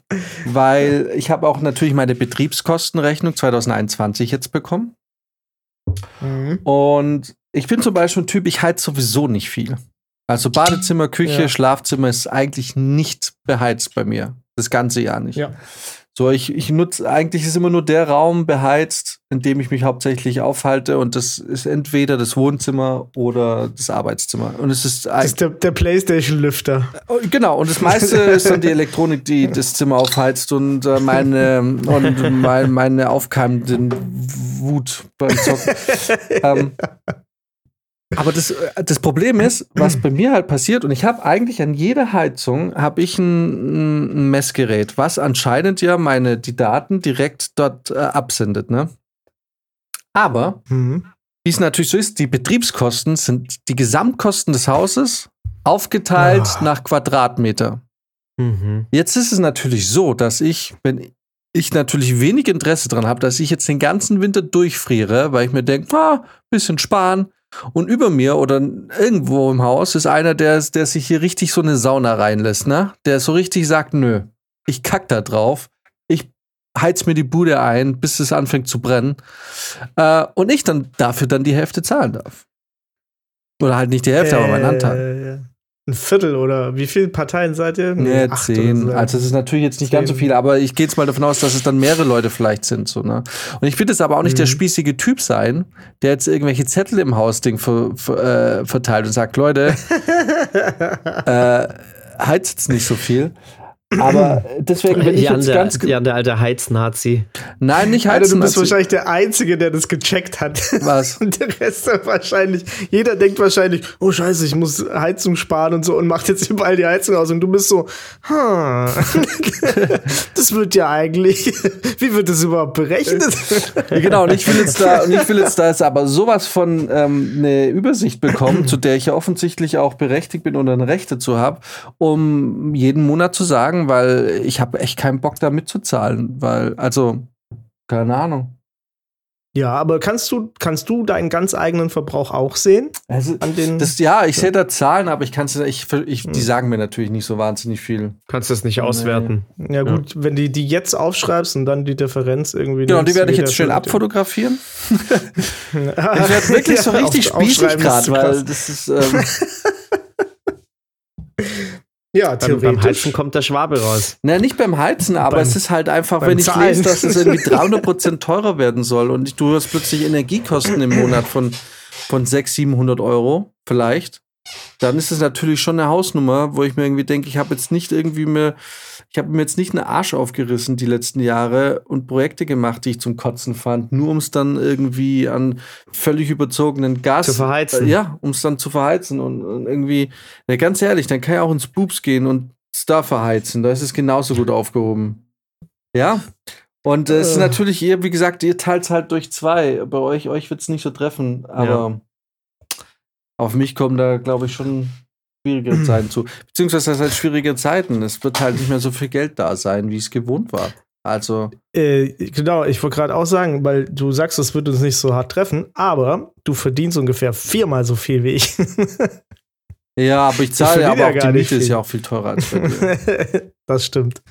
Weil ich habe auch natürlich meine Betriebskostenrechnung 2021 jetzt bekommen. Mhm. Und ich bin zum Beispiel ein Typ, ich heiz sowieso nicht viel. Also Badezimmer, Küche, ja. Schlafzimmer ist eigentlich nicht beheizt bei mir. Das ganze Jahr nicht. Ja. So, ich, ich nutze, eigentlich ist immer nur der Raum beheizt, in dem ich mich hauptsächlich aufhalte. Und das ist entweder das Wohnzimmer oder das Arbeitszimmer. Und es ist, das ist der, der Playstation-Lüfter. Oh, genau, und das meiste ist dann die Elektronik, die das Zimmer aufheizt und äh, meine, und mein, meine aufkeimenden Wut beim Zocken. ähm, aber das, äh, das Problem ist, was bei mir halt passiert, und ich habe eigentlich an jeder Heizung habe ich ein, ein, Messgerät, was anscheinend ja meine die Daten direkt dort äh, absendet, ne? Aber mhm. wie es natürlich so ist, die Betriebskosten sind die Gesamtkosten des Hauses aufgeteilt oh. nach Quadratmeter. Mhm. Jetzt ist es natürlich so, dass ich, wenn ich natürlich wenig Interesse daran habe, dass ich jetzt den ganzen Winter durchfriere, weil ich mir denke, ah, bisschen sparen, und über mir oder irgendwo im Haus ist einer, der, der sich hier richtig so eine Sauna reinlässt, ne? Der so richtig sagt, nö, ich kack da drauf. Ich heiz mir die Bude ein, bis es anfängt zu brennen. Äh, und ich dann dafür dann die Hälfte zahlen darf. Oder halt nicht die Hälfte, äh, aber mein Anteil. Ein Viertel oder wie viele Parteien seid ihr? Nee, nee zehn. So. Also es ist natürlich jetzt nicht zehn. ganz so viel, aber ich gehe jetzt mal davon aus, dass es dann mehrere Leute vielleicht sind. So, ne? Und ich will jetzt aber auch nicht mhm. der spießige Typ sein, der jetzt irgendwelche Zettel im Hausding ver, ver, äh, verteilt und sagt, Leute, äh, heizt jetzt nicht so viel. Aber deswegen bin ich Jan jetzt der, ganz Jan, der alte Heiznazi. Nein, nicht Heiznazi. Alter, du bist wahrscheinlich der Einzige, der das gecheckt hat. Was? Und der Rest wahrscheinlich, jeder denkt wahrscheinlich, oh scheiße, ich muss Heizung sparen und so und macht jetzt überall die Heizung aus. Und du bist so, hm, das wird ja eigentlich, wie wird das überhaupt berechnet? genau, und ich will jetzt da, und ich will jetzt da jetzt aber sowas von ähm, eine Übersicht bekommen, zu der ich ja offensichtlich auch berechtigt bin und ein Recht dazu habe, um jeden Monat zu sagen, weil ich habe echt keinen Bock da mitzuzahlen, weil, also, keine Ahnung. Ja, aber kannst du, kannst du deinen ganz eigenen Verbrauch auch sehen? Also, an den das, ja, ich sehe da Zahlen, aber ich kann es, ich, ich, die hm. sagen mir natürlich nicht so wahnsinnig viel. Kannst du das nicht auswerten? Nee. Ja, gut, ja. wenn du die jetzt aufschreibst und dann die Differenz irgendwie. Genau, die werde ich jetzt schön abfotografieren. ich werde wirklich so richtig ja, spießig gerade, weil das ist. Ähm, Ja, theoretisch. Beim, beim Heizen kommt der Schwabe raus. Na, nicht beim Heizen, aber beim, es ist halt einfach, wenn ich Zahlen. lese, dass es irgendwie 300% teurer werden soll und du hast plötzlich Energiekosten im Monat von, von 600, 700 Euro, vielleicht dann ist es natürlich schon eine Hausnummer, wo ich mir irgendwie denke, ich habe jetzt nicht irgendwie mir, ich habe mir jetzt nicht einen Arsch aufgerissen die letzten Jahre und Projekte gemacht, die ich zum Kotzen fand, nur um es dann irgendwie an völlig überzogenen Gas zu verheizen. Äh, ja, um es dann zu verheizen und, und irgendwie, na, ganz ehrlich, dann kann ich auch ins Boobs gehen und es da verheizen. Da ist es genauso gut aufgehoben. Ja. Und äh, es ist natürlich, ihr, wie gesagt, ihr teilt es halt durch zwei. Bei euch, euch wird es nicht so treffen, aber. Ja auf mich kommen da, glaube ich, schon schwierige Zeiten zu. Beziehungsweise das heißt schwierige Zeiten. Es wird halt nicht mehr so viel Geld da sein, wie es gewohnt war. Also. Äh, genau, ich wollte gerade auch sagen, weil du sagst, es wird uns nicht so hart treffen, aber du verdienst ungefähr viermal so viel wie ich. Ja, aber ich zahle ja aber auch die Miete ist ja auch viel teurer als bei dir. das stimmt.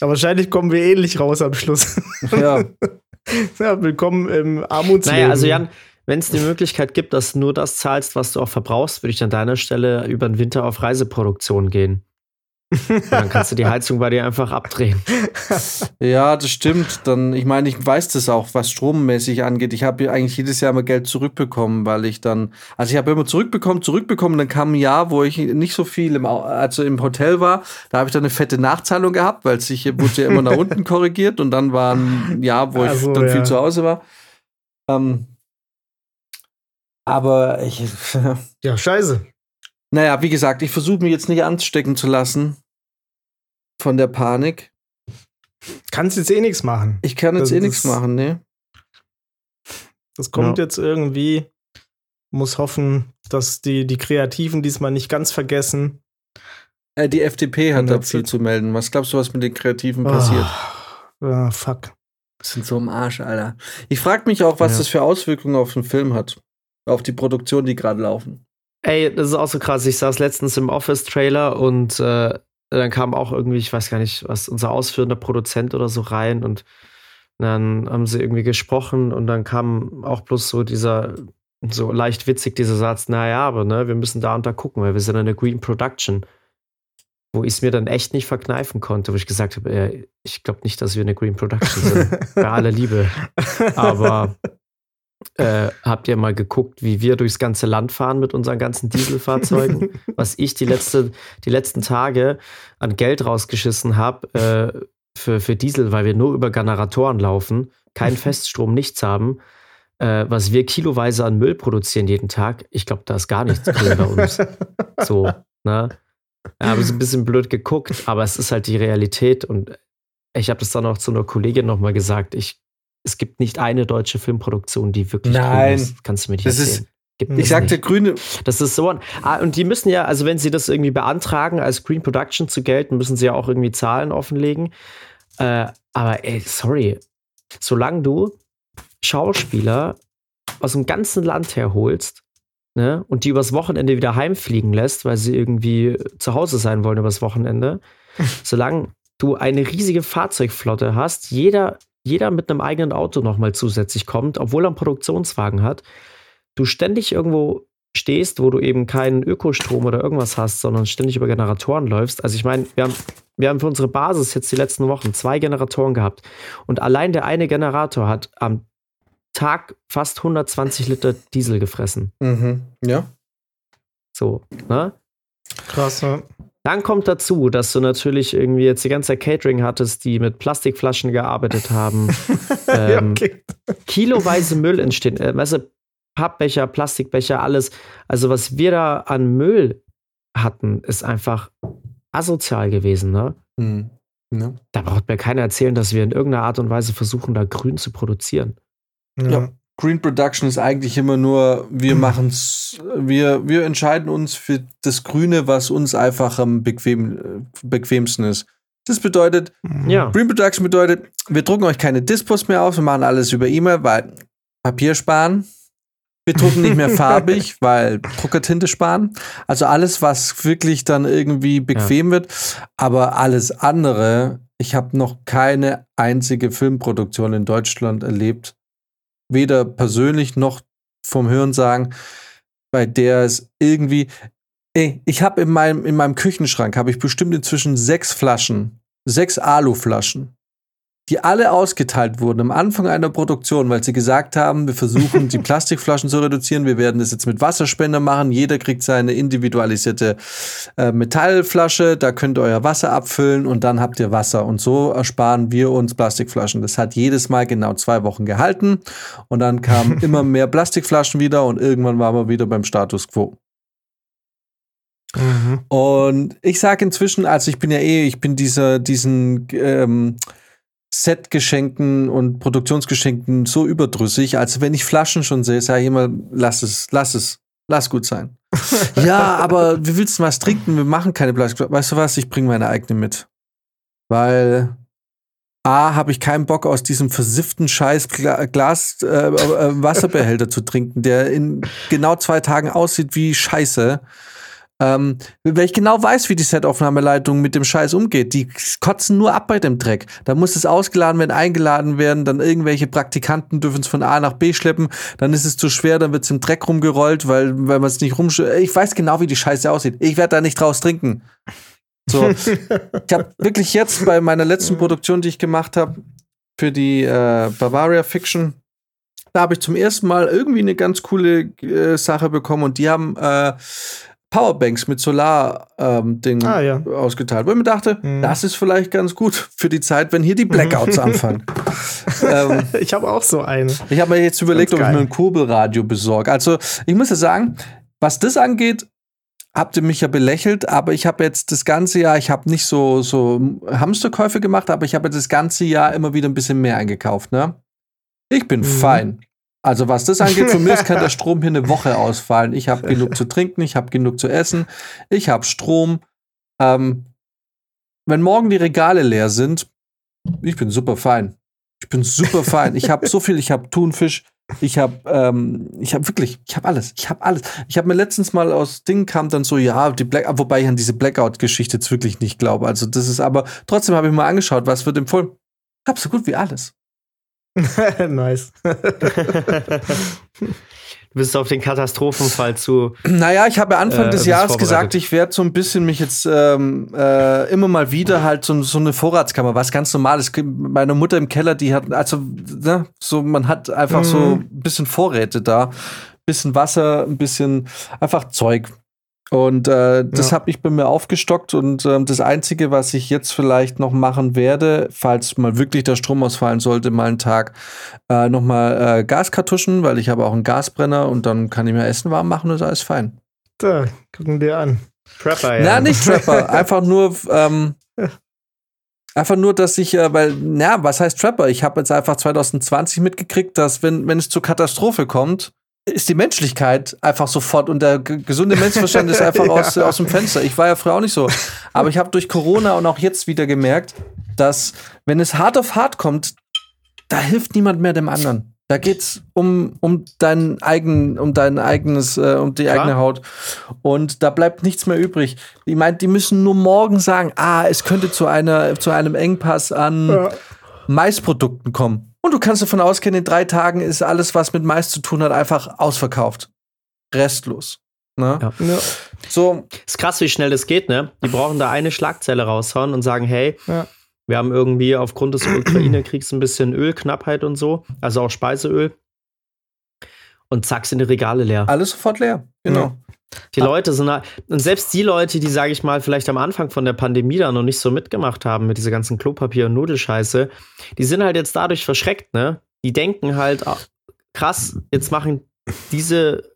Aber wahrscheinlich kommen wir ähnlich raus am Schluss. Ja. ja willkommen im Armutsleben. Naja, also Jan, wenn es die Möglichkeit gibt, dass du nur das zahlst, was du auch verbrauchst, würde ich an deiner Stelle über den Winter auf Reiseproduktion gehen. Und dann kannst du die Heizung bei dir einfach abdrehen. Ja, das stimmt. Dann, ich meine, ich weiß das auch, was strommäßig angeht. Ich habe eigentlich jedes Jahr mal Geld zurückbekommen, weil ich dann, also ich habe immer zurückbekommen, zurückbekommen. Dann kam ein Jahr, wo ich nicht so viel im, also im Hotel war. Da habe ich dann eine fette Nachzahlung gehabt, weil sich wurde ja immer nach unten korrigiert. Und dann war ein Jahr, wo ich also, dann ja. viel zu Hause war. Ähm, aber ich. ja, scheiße. Naja, wie gesagt, ich versuche mich jetzt nicht anstecken zu lassen von der Panik. Kannst jetzt eh nichts machen. Ich kann jetzt das, eh nichts machen, ne? Das kommt ja. jetzt irgendwie. Muss hoffen, dass die, die Kreativen diesmal nicht ganz vergessen. Äh, die FDP hat da viel zu melden. Was glaubst du, was mit den Kreativen passiert? Oh, oh fuck. Das sind so im Arsch, Alter. Ich frage mich auch, was ja. das für Auswirkungen auf den Film hat. Auf die Produktion, die gerade laufen. Ey, das ist auch so krass. Ich saß letztens im Office-Trailer und äh, dann kam auch irgendwie, ich weiß gar nicht, was, unser ausführender Produzent oder so rein und dann haben sie irgendwie gesprochen und dann kam auch bloß so dieser, so leicht witzig dieser Satz, naja, aber ne, wir müssen da und da gucken, weil wir sind eine Green Production. Wo ich es mir dann echt nicht verkneifen konnte, wo ich gesagt habe, äh, ich glaube nicht, dass wir eine Green Production sind. Bei aller Liebe. Aber äh, habt ihr mal geguckt, wie wir durchs ganze Land fahren mit unseren ganzen Dieselfahrzeugen? Was ich die, letzte, die letzten Tage an Geld rausgeschissen habe äh, für, für Diesel, weil wir nur über Generatoren laufen, keinen Feststrom, nichts haben. Äh, was wir kiloweise an Müll produzieren jeden Tag, ich glaube, da ist gar nichts drin bei uns. So, ne? Ja, habe so ein bisschen blöd geguckt, aber es ist halt die Realität und ich habe das dann auch zu einer Kollegin nochmal gesagt. Ich es gibt nicht eine deutsche Filmproduktion, die wirklich Nein. grün ist. Kannst du mir nicht das erzählen. Gibt ich sagte grüne. Das ist so. Ah, und die müssen ja, also wenn sie das irgendwie beantragen, als Green Production zu gelten, müssen sie ja auch irgendwie Zahlen offenlegen. Äh, aber ey, sorry. Solange du Schauspieler aus dem ganzen Land herholst, ne, und die übers Wochenende wieder heimfliegen lässt, weil sie irgendwie zu Hause sein wollen übers Wochenende, solange du eine riesige Fahrzeugflotte hast, jeder jeder mit einem eigenen Auto nochmal zusätzlich kommt, obwohl er einen Produktionswagen hat, du ständig irgendwo stehst, wo du eben keinen Ökostrom oder irgendwas hast, sondern ständig über Generatoren läufst. Also ich meine, wir haben, wir haben für unsere Basis jetzt die letzten Wochen zwei Generatoren gehabt und allein der eine Generator hat am Tag fast 120 Liter Diesel gefressen. Mhm. Ja. So, ne? Krass, ja. Dann kommt dazu, dass du natürlich irgendwie jetzt die ganze Catering hattest, die mit Plastikflaschen gearbeitet haben. ähm, okay. Kiloweise Müll entstehen. Äh, weißt du, Pappbecher, Plastikbecher, alles. Also, was wir da an Müll hatten, ist einfach asozial gewesen, ne? Mhm. Ja. Da braucht mir keiner erzählen, dass wir in irgendeiner Art und Weise versuchen, da grün zu produzieren. Ja. ja. Green Production ist eigentlich immer nur, wir machen's, wir, wir entscheiden uns für das Grüne, was uns einfach am bequem, bequemsten ist. Das bedeutet, ja. Green Production bedeutet, wir drucken euch keine Dispos mehr aus, wir machen alles über E-Mail, weil Papier sparen. Wir drucken nicht mehr farbig, weil Druckertinte sparen. Also alles, was wirklich dann irgendwie bequem ja. wird. Aber alles andere, ich habe noch keine einzige Filmproduktion in Deutschland erlebt, weder persönlich noch vom Hören sagen, bei der es irgendwie. Ey, ich habe in meinem, in meinem Küchenschrank habe ich bestimmt inzwischen sechs Flaschen, sechs Aluflaschen die alle ausgeteilt wurden am Anfang einer Produktion, weil sie gesagt haben, wir versuchen die Plastikflaschen zu reduzieren, wir werden das jetzt mit Wasserspender machen, jeder kriegt seine individualisierte äh, Metallflasche, da könnt ihr euer Wasser abfüllen und dann habt ihr Wasser und so ersparen wir uns Plastikflaschen. Das hat jedes Mal genau zwei Wochen gehalten und dann kamen immer mehr Plastikflaschen wieder und irgendwann waren wir wieder beim Status quo. Mhm. Und ich sage inzwischen, also ich bin ja eh, ich bin dieser, diesen ähm, Setgeschenken und Produktionsgeschenken so überdrüssig, als wenn ich Flaschen schon sehe, sage ich immer, lass es, lass es, lass gut sein. ja, aber wie willst du was trinken? Wir machen keine Plastik. Weißt du was? Ich bringe meine eigene mit. Weil A, habe ich keinen Bock, aus diesem versifften Scheiß Gla Glas äh, äh, Wasserbehälter zu trinken, der in genau zwei Tagen aussieht wie Scheiße. Ähm, weil ich genau weiß, wie die Set-Aufnahmeleitung mit dem Scheiß umgeht. Die kotzen nur ab bei dem Dreck. Da muss es ausgeladen werden, eingeladen werden, dann irgendwelche Praktikanten dürfen es von A nach B schleppen, dann ist es zu schwer, dann wird es im Dreck rumgerollt, weil, weil man es nicht rumsch... Ich weiß genau, wie die Scheiße aussieht. Ich werde da nicht draus trinken. So. ich habe wirklich jetzt bei meiner letzten Produktion, die ich gemacht habe, für die äh, Bavaria Fiction, da habe ich zum ersten Mal irgendwie eine ganz coole äh, Sache bekommen und die haben äh, Powerbanks mit Solar-Ding ähm, Ah, ja. ausgeteilt. Weil ich mir dachte, Mhm. das ist vielleicht ganz gut für die Zeit, wenn hier die Blackouts anfangen. ähm, Ich habe auch so eine. ich habe mir jetzt überlegt, ob ich mir ein Kurbelradio besorge. Also, ich muss ja sagen, was das angeht, habt ihr mich ja belächelt, aber ich habe jetzt das ganze Jahr, ich habe nicht so, so Hamsterkäufe gemacht, aber ich habe das ganze Jahr immer wieder ein bisschen mehr eingekauft, ne? Ich bin Mhm. fein. Also was das angeht, mir aus kann der Strom hier eine Woche ausfallen. Ich habe genug zu trinken, ich habe genug zu essen, ich habe Strom. Ähm, wenn morgen die Regale leer sind, ich bin super fein. Ich bin super fein. Ich habe so viel, ich habe Thunfisch, ich habe, ähm, ich habe wirklich, ich habe alles, ich habe alles. Ich habe mir letztens mal aus Ding kam dann so, ja, die Black, wobei ich an diese Blackout-Geschichte jetzt wirklich nicht glaube. Also das ist aber, trotzdem habe ich mal angeschaut, was wird empfohlen. Ich habe so gut wie alles. nice. Du bist auf den Katastrophenfall zu. Naja, ich habe Anfang Äh, des Jahres gesagt, ich werde so ein bisschen mich jetzt ähm, äh, immer mal wieder halt so, so eine Vorratskammer, was ganz normal ist. Meine Mutter im Keller, die hat, also, ne, so, man hat einfach so Mhm. ein bisschen Vorräte da. Bisschen Wasser, ein bisschen einfach Zeug. Und äh, das Ja. habe ich bei mir aufgestockt und ähm, das Einzige, was ich jetzt vielleicht noch machen werde, falls mal wirklich der Strom ausfallen sollte, mal einen Tag, äh, noch mal äh, Gaskartuschen, weil ich habe auch einen Gasbrenner und dann kann ich mir Essen warm machen und ist alles fein. Da, gucken dir an. Trapper, Na, nicht Trapper, einfach nur, ähm, einfach nur, dass ich, äh, weil, na, was heißt Trapper? Ich habe jetzt einfach 2020 mitgekriegt, dass wenn, wenn es zur Katastrophe kommt, ist die Menschlichkeit einfach sofort und der gesunde Menschenverstand ist einfach aus, aus dem Fenster. Ich war ja früher auch nicht so. Aber ich habe durch Corona und auch jetzt wieder gemerkt, dass, wenn es hart auf hart kommt, da hilft niemand mehr dem anderen. Da geht's um, um dein eigen, um dein eigenes, äh, um die Klar. eigene Haut. Und da bleibt nichts mehr übrig. Die meint, die müssen nur morgen sagen, ah, es könnte zu einer, zu einem Engpass an Ja. Maisprodukten kommen. Und du kannst davon ausgehen, in drei Tagen ist alles, was mit Mais zu tun hat, einfach ausverkauft. Restlos. Ne? Ja. Ja. So, Ist krass, wie schnell das geht, ne? Die brauchen da eine Schlagzeile raushauen und sagen, hey, Ja. wir haben irgendwie aufgrund des Ukraine-Kriegs ein bisschen Ölknappheit und so, also auch Speiseöl. Und zack, sind die Regale leer. alles sofort leer. Genau. Die Leute sind da, und selbst die Leute, die, sage ich mal, vielleicht am Anfang von der Pandemie da noch nicht so mitgemacht haben mit dieser ganzen Klopapier- und Nudelscheiße, die sind halt jetzt dadurch verschreckt, ne? Die denken halt, ah, krass, jetzt machen diese,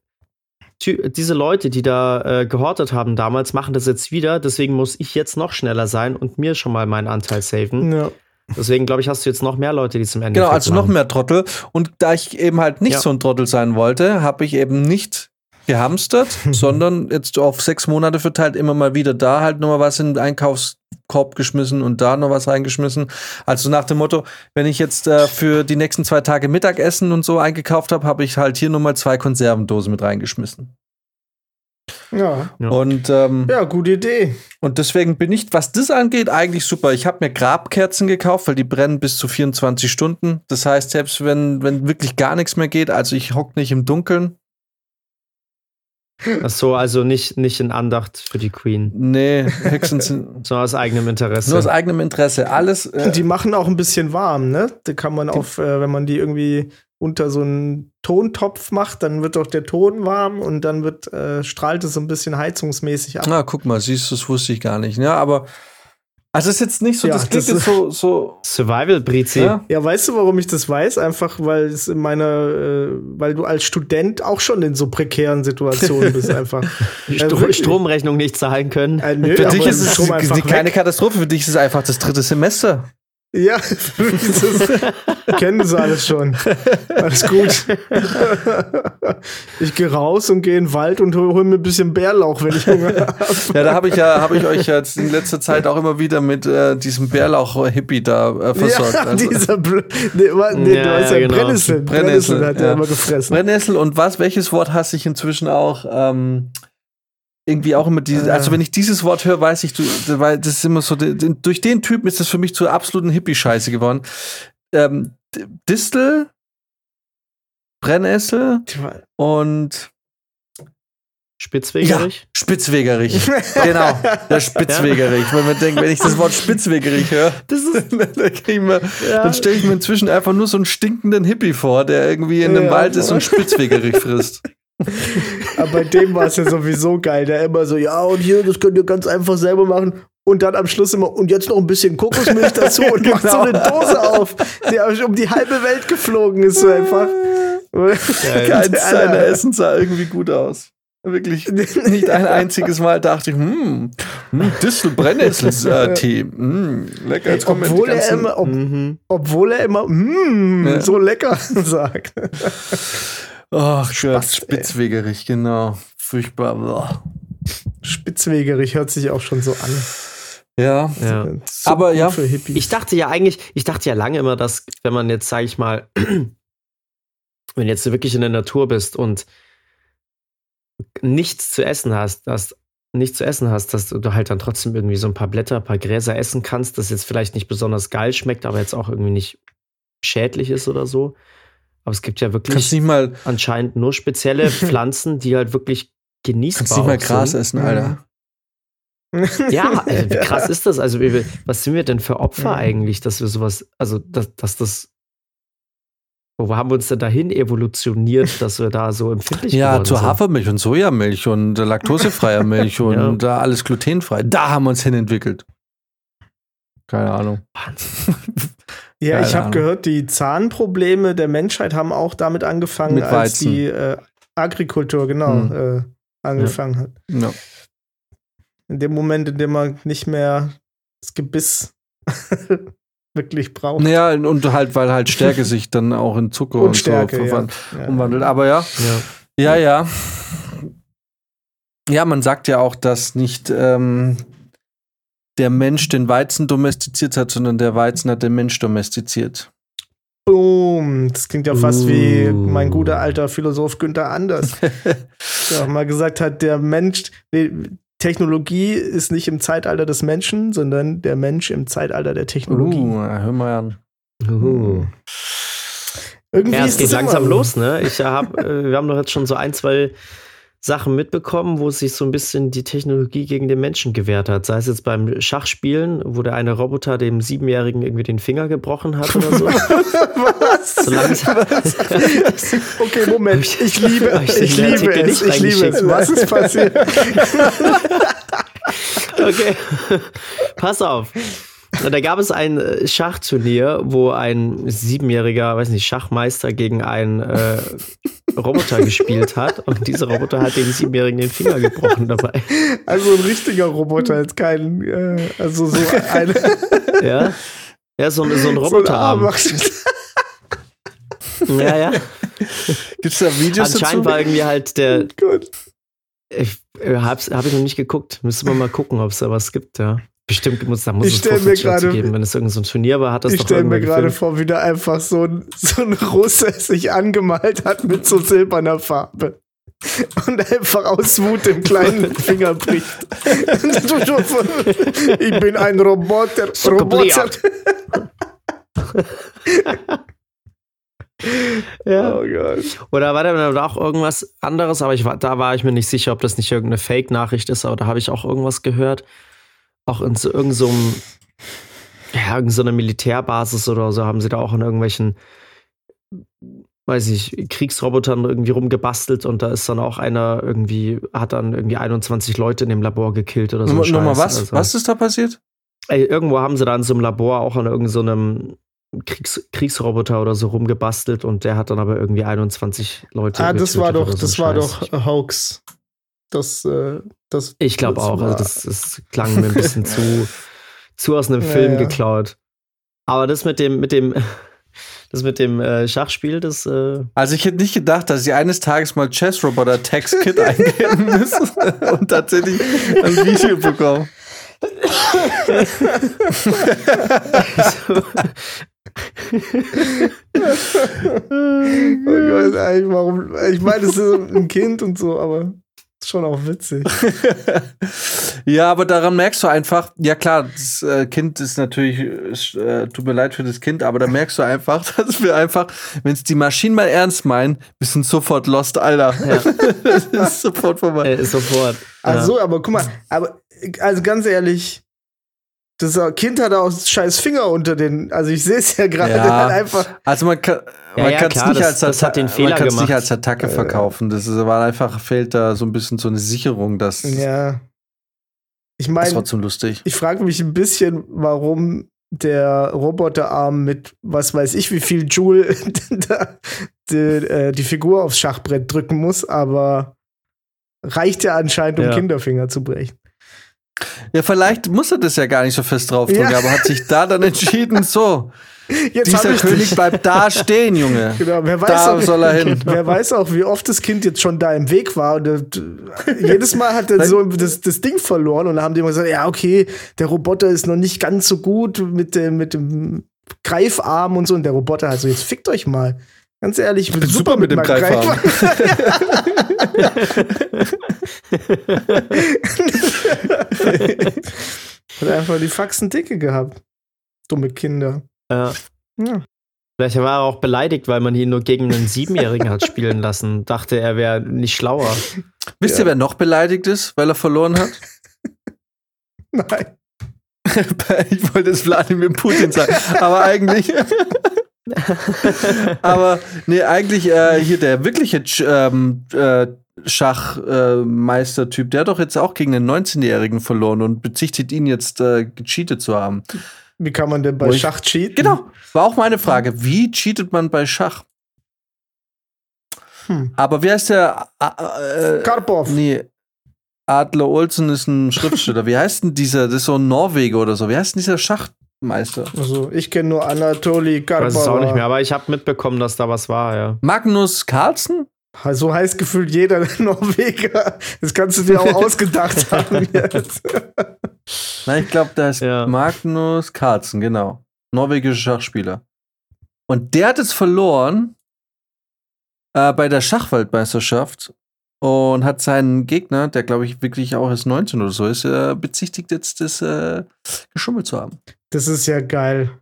diese Leute, die da äh, gehortet haben damals, machen das jetzt wieder, deswegen muss ich jetzt noch schneller sein und mir schon mal meinen Anteil saven. Ja. Deswegen, glaube ich, hast du jetzt noch mehr Leute, die zum Ende Genau, also noch mehr Trottel. Und da ich eben halt nicht Ja. so ein Trottel sein wollte, habe ich eben nicht gehamstert, sondern jetzt auf sechs Monate verteilt immer mal wieder da halt nochmal was in den Einkaufskorb geschmissen und da noch was reingeschmissen. Also nach dem Motto, wenn ich jetzt äh, für die nächsten zwei Tage Mittagessen und so eingekauft habe, habe ich halt hier nochmal zwei Konservendosen mit reingeschmissen. Ja. Und ähm, ja, gute Idee. und deswegen bin ich, was das angeht, eigentlich super. Ich habe mir Grabkerzen gekauft, weil die brennen bis zu 24 Stunden. Das heißt, selbst wenn, wenn wirklich gar nichts mehr geht, also ich hock nicht im Dunkeln. Ach so, also nicht, nicht in Andacht für die Queen, Nee, Hexen sind sondern aus eigenem Interesse. nur aus eigenem Interesse. Alles. Äh, Die machen auch ein bisschen warm, ne? Da kann man auf, äh, wenn man die irgendwie unter so einen Tontopf macht, dann wird auch der Ton warm und dann wird, äh, strahlt es so ein bisschen heizungsmäßig ab. na, guck mal, siehst du, das wusste ich gar nicht. Ja, aber. Also, es ist jetzt nicht so, Ja, das klingt das jetzt so. so Survival, Brizi. ja? Ja, weißt du, warum ich das weiß? Einfach, weil es in meiner, äh, weil du als Student auch schon in so prekären Situationen bist, einfach. Äh, Stro wirklich. Stromrechnung nicht zahlen können. Äh, nö, Für dich ist es keine weg. Katastrophe, für dich ist es einfach das dritte Semester. Ja, das kennen sie alles schon. Alles gut. Ich gehe raus und gehe in den Wald und hol, hol mir ein bisschen Bärlauch, wenn ich Hunger habe. Ja, da habe ich ja, habe ich euch jetzt in letzter Zeit auch immer wieder mit äh, diesem Bärlauch-Hippie da äh, versorgt. Ja, Also- dieser Bl nee, nee, Ja, du weißt ja, ja, genau. Brennnessel. Brennnessel, Brennnessel hat er ja. immer gefressen. Brennnessel und was? Welches Wort hasse ich inzwischen auch? Ähm, irgendwie auch immer diese, also wenn ich dieses Wort höre, weiß ich, du, weil das ist immer so, durch den Typen ist das für mich zur absoluten Hippie-Scheiße geworden. Ähm, Distel, Brennnessel und Spitzwegerich? Ja, Spitzwegerich. genau, der Spitzwegerich. Wenn man denkt, wenn ich das Wort Spitzwegerich höre, das ist, dann, ja. dann stelle ich mir inzwischen einfach nur so einen stinkenden Hippie vor, der irgendwie in einem ja. Wald ist und Spitzwegerich frisst. Aber bei dem war es ja sowieso geil, der immer so, ja, und hier, das könnt ihr ganz einfach selber machen. Und dann am Schluss immer, und jetzt noch ein bisschen Kokosmilch dazu und genau. macht so eine Dose auf, die um die halbe Welt geflogen ist, so einfach. Keins seiner Essen sah irgendwie gut aus. Wirklich nicht ein einziges Mal dachte ich, hm, hm Distel Brennnessel-Tee, hm, lecker. Jetzt kommen obwohl, er immer, ob, mhm. obwohl er immer, hm, ja. so lecker sagt. Ach Gott, spitzwegerig, genau. Furchtbar. Boah. Spitzwegerig hört sich auch schon so an. Ja, ja. So aber ja, ich dachte ja eigentlich, ich dachte ja lange immer, dass wenn man jetzt, sage ich mal, wenn jetzt wirklich in der Natur bist und nichts zu essen hast, dass nichts zu essen hast, dass du halt dann trotzdem irgendwie so ein paar Blätter, ein paar Gräser essen kannst, das jetzt vielleicht nicht besonders geil schmeckt, aber jetzt auch irgendwie nicht schädlich ist oder so. Aber es gibt ja wirklich anscheinend nur spezielle Pflanzen, die halt wirklich genießbar sind. Kannst nicht mal Gras sind. essen, Alter. Ja, äh, wie krass ist das? Also, was sind wir denn für Opfer mhm. eigentlich, dass wir sowas, also, dass, dass das wo haben wir uns denn dahin evolutioniert, dass wir da so empfindlich sind? Ja, zu Hafermilch und Sojamilch und laktosefreier Milch und ja. da alles glutenfrei. Da haben wir uns hin entwickelt. Keine Ahnung. ja, Keine ich habe gehört, die Zahnprobleme der Menschheit haben auch damit angefangen, als die äh, Agrikultur genau hm. äh, angefangen ja. hat. Ja. In dem Moment, in dem man nicht mehr das Gebiss wirklich braucht. Naja, und halt, weil halt Stärke sich dann auch in Zucker und, und Stärke, so ja. umwandelt. Aber ja, ja, ja, ja. Ja, man sagt ja auch, dass nicht ähm, der Mensch den Weizen domestiziert hat, sondern der Weizen hat den Mensch domestiziert. Boom, das klingt ja fast uh. wie mein guter alter Philosoph Günther Anders, der auch mal gesagt hat, der Mensch, Technologie ist nicht im Zeitalter des Menschen, sondern der Mensch im Zeitalter der Technologie. Uh, hör mal an. Uh. Irgendwie ja, es geht langsam los, ne? Ich hab, äh, wir haben doch jetzt schon so ein, zwei Sachen mitbekommen, wo sich so ein bisschen die Technologie gegen den Menschen gewehrt hat. Sei es jetzt beim Schachspielen, wo der eine Roboter dem Siebenjährigen irgendwie den Finger gebrochen hat oder so. Was? So langsam. Was? okay, Moment. Ich, ich liebe, ich, ich liebe es. Ich liebe es. Was ist passiert? okay. Pass auf. Da gab es ein äh, Schachturnier, wo ein siebenjähriger, weiß nicht, Schachmeister gegen einen äh, Roboter gespielt hat und dieser Roboter hat dem Siebenjährigen den Finger gebrochen dabei. Also ein richtiger Roboter, jetzt kein, äh, also so ein. ja. Ja, so, so ein Roboterarm. So ja, ja. Gibt's da Videos Anscheinend dazu? war irgendwie halt der. Oh ich äh, hab's, hab ich noch nicht geguckt. Müssen wir mal gucken, ob es da was gibt, ja. Bestimmt muss, da muss ich es mir grade, geben. Wenn es irgendein so Turnier war, hat das ich stelle mir gerade vor, wie da einfach so ein, so ein Russe sich angemalt hat mit so silberner Farbe. Und einfach aus Wut den kleinen Finger bricht. ich bin ein Roboter. Roboter. ja. Oh Gott. Oder war da auch irgendwas anderes, aber ich war, da war ich mir nicht sicher, ob das nicht irgendeine Fake-Nachricht ist, aber da habe ich auch irgendwas gehört auch in so irgendeinem, so ja, irgend so Militärbasis oder so haben sie da auch in irgendwelchen, weiß ich, Kriegsrobotern irgendwie rumgebastelt und da ist dann auch einer irgendwie, hat dann irgendwie 21 Leute in dem Labor gekillt oder so. Nochmal was? Also, was ist da passiert? Ey, irgendwo haben sie da in so einem Labor auch an irgendeinem so Kriegs Kriegsroboter oder so rumgebastelt und der hat dann aber irgendwie 21 Leute. Ah, das war doch, das war doch Hoax. Das, äh, das ich glaube auch. Also das, das, klang mir ein bisschen zu, zu aus einem Film ja, ja. geklaut. Aber das mit dem, mit dem, das mit dem äh, Schachspiel, das. Äh also ich hätte nicht gedacht, dass sie eines Tages mal Chess Roboter Text Kit eingeben müssen und tatsächlich ein Video bekommen. oh Gott, warum? Ich meine, es ist ein Kind und so, aber Schon auch witzig. ja, aber daran merkst du einfach, ja klar, das äh, Kind ist natürlich, äh, tut mir leid für das Kind, aber da merkst du einfach, dass wir einfach, wenn es die Maschinen mal ernst meinen, wir sind sofort lost, Alter. Ja. das ist sofort vorbei. Äh, sofort. Also, ja. aber guck mal, aber also ganz ehrlich, das Kind hat auch scheiß Finger unter den. Also ich sehe es ja gerade ja. einfach. Also man kann man ja, kann es nicht, das, als, das nicht als Attacke verkaufen. Das ist, war einfach fehlt da so ein bisschen so eine Sicherung, dass. Ja. Ich meine, trotzdem lustig. Ich frage mich ein bisschen, warum der Roboterarm mit was weiß ich wie viel Joule die, äh, die, Figur aufs Schachbrett drücken muss, aber reicht ja anscheinend, um ja. Kinderfinger zu brechen. Ja, vielleicht muss er das ja gar nicht so fest draufdrücken, ja. aber hat sich da dann entschieden, so. Jetzt Dieser König bleibt da stehen, Junge. Genau, wer weiß da auch, soll er hin. Wer weiß auch, wie oft das Kind jetzt schon da im Weg war. Und äh, jedes Mal hat er so das, das Ding verloren und dann haben die immer gesagt, ja, okay, der Roboter ist noch nicht ganz so gut mit dem, mit dem Greifarm und so. Und der Roboter hat so, jetzt fickt euch mal. Ganz ehrlich, ich bin, super, super mit, dem Greifarm. Hat einfach die Faxen dicke gehabt. Dumme Kinder. Ja. ja. Vielleicht war er auch beleidigt, weil man ihn nur gegen einen Siebenjährigen hat spielen lassen. Dachte, er wäre nicht schlauer. Wisst ja. ihr, wer noch beleidigt ist, weil er verloren hat? Nein. ich wollte es Wladimir Putin sagen, aber eigentlich. aber nee, eigentlich äh, hier der wirkliche ähm, äh, Schachmeistertyp, äh, der hat doch jetzt auch gegen einen 19-Jährigen verloren und bezichtigt ihn jetzt äh, gecheatet zu haben. Wie kann man denn bei ich, Schach cheaten? Genau, war auch meine Frage. Wie cheatet man bei Schach? Hm. Aber wer ist der? Äh, Karpov. Nee. Adler Olsen ist ein Schriftsteller. Wie heißt denn dieser? Das ist so ein Norweger oder so. Wie heißt denn dieser Schachmeister? Also, ich kenne nur Anatoly Karpov. Ich weiß es auch nicht mehr, aber ich habe mitbekommen, dass da was war, ja. Magnus Carlsen? So heißt gefühlt jeder Norweger. Das kannst du dir auch ausgedacht haben jetzt. Nein, ich glaube, da ist ja. Magnus Carlsen, genau. Norwegischer Schachspieler. Und der hat es verloren äh, bei der Schachweltmeisterschaft und hat seinen Gegner, der glaube ich wirklich auch erst 19 oder so ist, äh, bezichtigt jetzt, das äh, geschummelt zu haben. Das ist ja geil.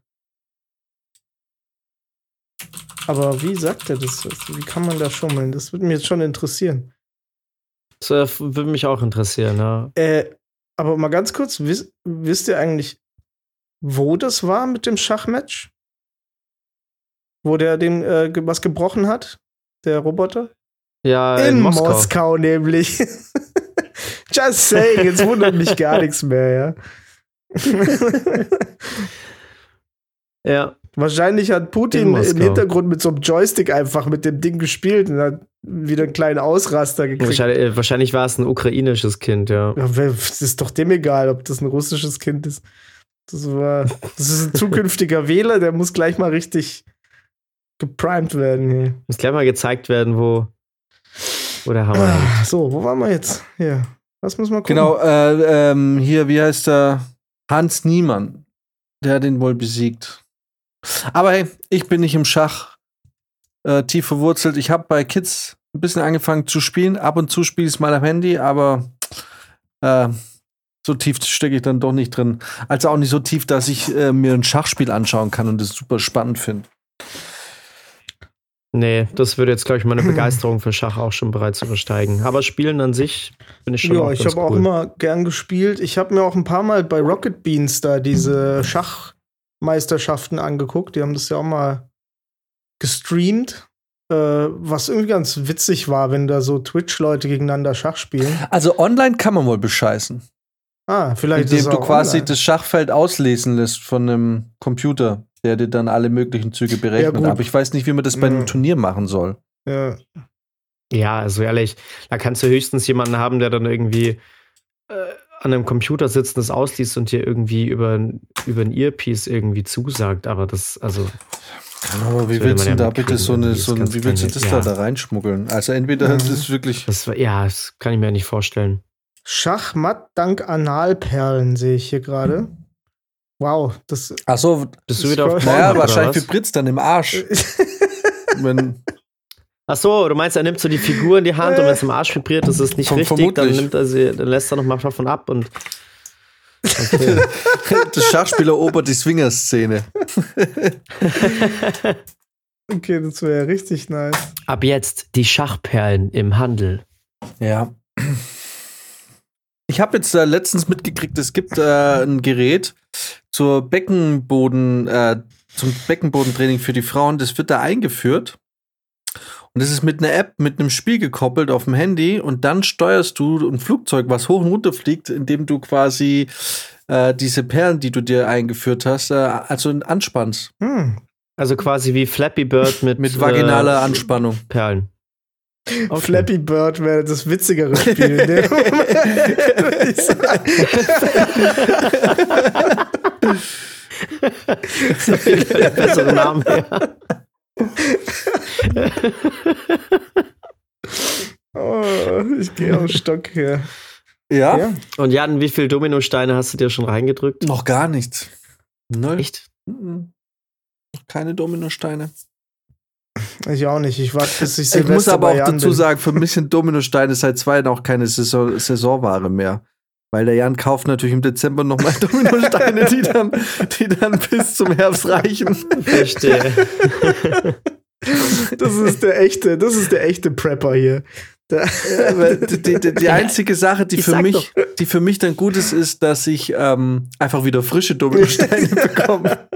Aber wie sagt er das? Wie kann man da schummeln? Das würde mich jetzt schon interessieren. Das würde mich auch interessieren, ja. Äh, aber mal ganz kurz, wisst, wisst ihr eigentlich, wo das war mit dem Schachmatch? Wo der den äh, was gebrochen hat? Der Roboter? Ja, in, in Moskau. Moskau nämlich. Just saying, jetzt wundert mich gar nichts mehr, ja. Ja. Wahrscheinlich hat Putin im Hintergrund mit so einem Joystick einfach mit dem Ding gespielt und hat wieder einen kleinen Ausraster gekriegt. Wahrscheinlich, äh, wahrscheinlich war es ein ukrainisches Kind, ja. ja. Es ist doch dem egal, ob das ein russisches Kind ist. Das, war, das ist ein zukünftiger Wähler, der muss gleich mal richtig geprimed werden. Hier. Muss gleich mal gezeigt werden, wo, wo der Hammer ah, So, wo waren wir jetzt? Hier. Was muss man gucken? Genau, äh, ähm, hier, wie heißt der? Hans Niemann. Der ihn wohl besiegt. Aber hey, ich bin nicht im Schach äh, tief verwurzelt. Ich habe bei Kids ein bisschen angefangen zu spielen. Ab und zu spiele ich es mal am Handy, aber äh, so tief stecke ich dann doch nicht drin. Also auch nicht so tief, dass ich äh, mir ein Schachspiel anschauen kann und es super spannend finde. Nee, das würde jetzt, glaube ich, meine Begeisterung für Schach auch schon bereits übersteigen. Aber Spielen an sich bin ich schon. Ja, ich habe cool. auch immer gern gespielt. Ich habe mir auch ein paar Mal bei Rocket Beans da diese Schach Meisterschaften angeguckt. Die haben das ja auch mal gestreamt. Äh, was irgendwie ganz witzig war, wenn da so Twitch-Leute gegeneinander Schach spielen. Also online kann man wohl bescheißen. Ah, vielleicht. Indem du quasi online. das Schachfeld auslesen lässt von einem Computer, der dir dann alle möglichen Züge berechnet. Ja, Aber ich weiß nicht, wie man das bei einem Turnier machen soll. Ja. Ja, also ehrlich, da kannst du höchstens jemanden haben, der dann irgendwie äh, an einem Computer sitzt und das ausliest und dir irgendwie über, über ein Earpiece irgendwie zusagt, aber das, also. Aber wie willst du ja da bitte so eine, so ein, wie willst du das ja. da, da reinschmuggeln? Also entweder mhm. das ist wirklich. Das, ja, das kann ich mir nicht vorstellen. Schachmatt dank Analperlen sehe ich hier gerade. Wow, das. Ach so, bist du wieder auf Naja, wahrscheinlich vibrit's dann im Arsch. Wenn Ach so, du meinst, er nimmt so die Figur in die Hand und wenn es im Arsch vibriert, das ist nicht richtig, dann nimmt er sie, dann lässt er noch mal davon ab und okay. Der Schachspieler erobert die Swinger-Szene. Okay, das wäre richtig nice. ab jetzt die Schachperlen im Handel. Ja. Ich habe jetzt äh, letztens mitgekriegt, es gibt äh, ein Gerät zur Beckenboden, äh, zum Beckenbodentraining für die Frauen. Das wird da eingeführt. Und das ist mit einer App, mit einem Spiel gekoppelt auf dem Handy. Und dann steuerst du ein Flugzeug, was hoch und runter fliegt, indem du quasi äh, diese Perlen, die du dir eingeführt hast, äh, also anspannst. Hm. Also quasi wie Flappy Bird mit, Mit vaginaler äh, Anspannung. Perlen. Okay. Flappy Bird wäre das witzigere Spiel. in dem Moment, würde ich sagen. Der bessere Name. Ja. oh, ich gehe auf Stock hier. Ja? Ja. Und Jan, wie viele Dominosteine hast du dir schon reingedrückt? Noch gar nichts. Null. Echt? Mhm. Keine Dominosteine. Ich auch nicht. Ich warte, bis ich Ich Silvester muss aber auch Jan dazu bin. sagen, für mich sind Dominosteine seit zwei Jahren auch keine Saison Saisonware mehr. Weil der Jan kauft natürlich im Dezember nochmal Dominosteine, die dann, die dann bis zum Herbst reichen. Verstehe. Das ist der echte, das ist der echte Prepper hier. Die, die, die, einzige Sache, die Ich für, mich, die für mich dann gut ist, ist, dass ich ähm, einfach wieder frische Dominosteine bekomme.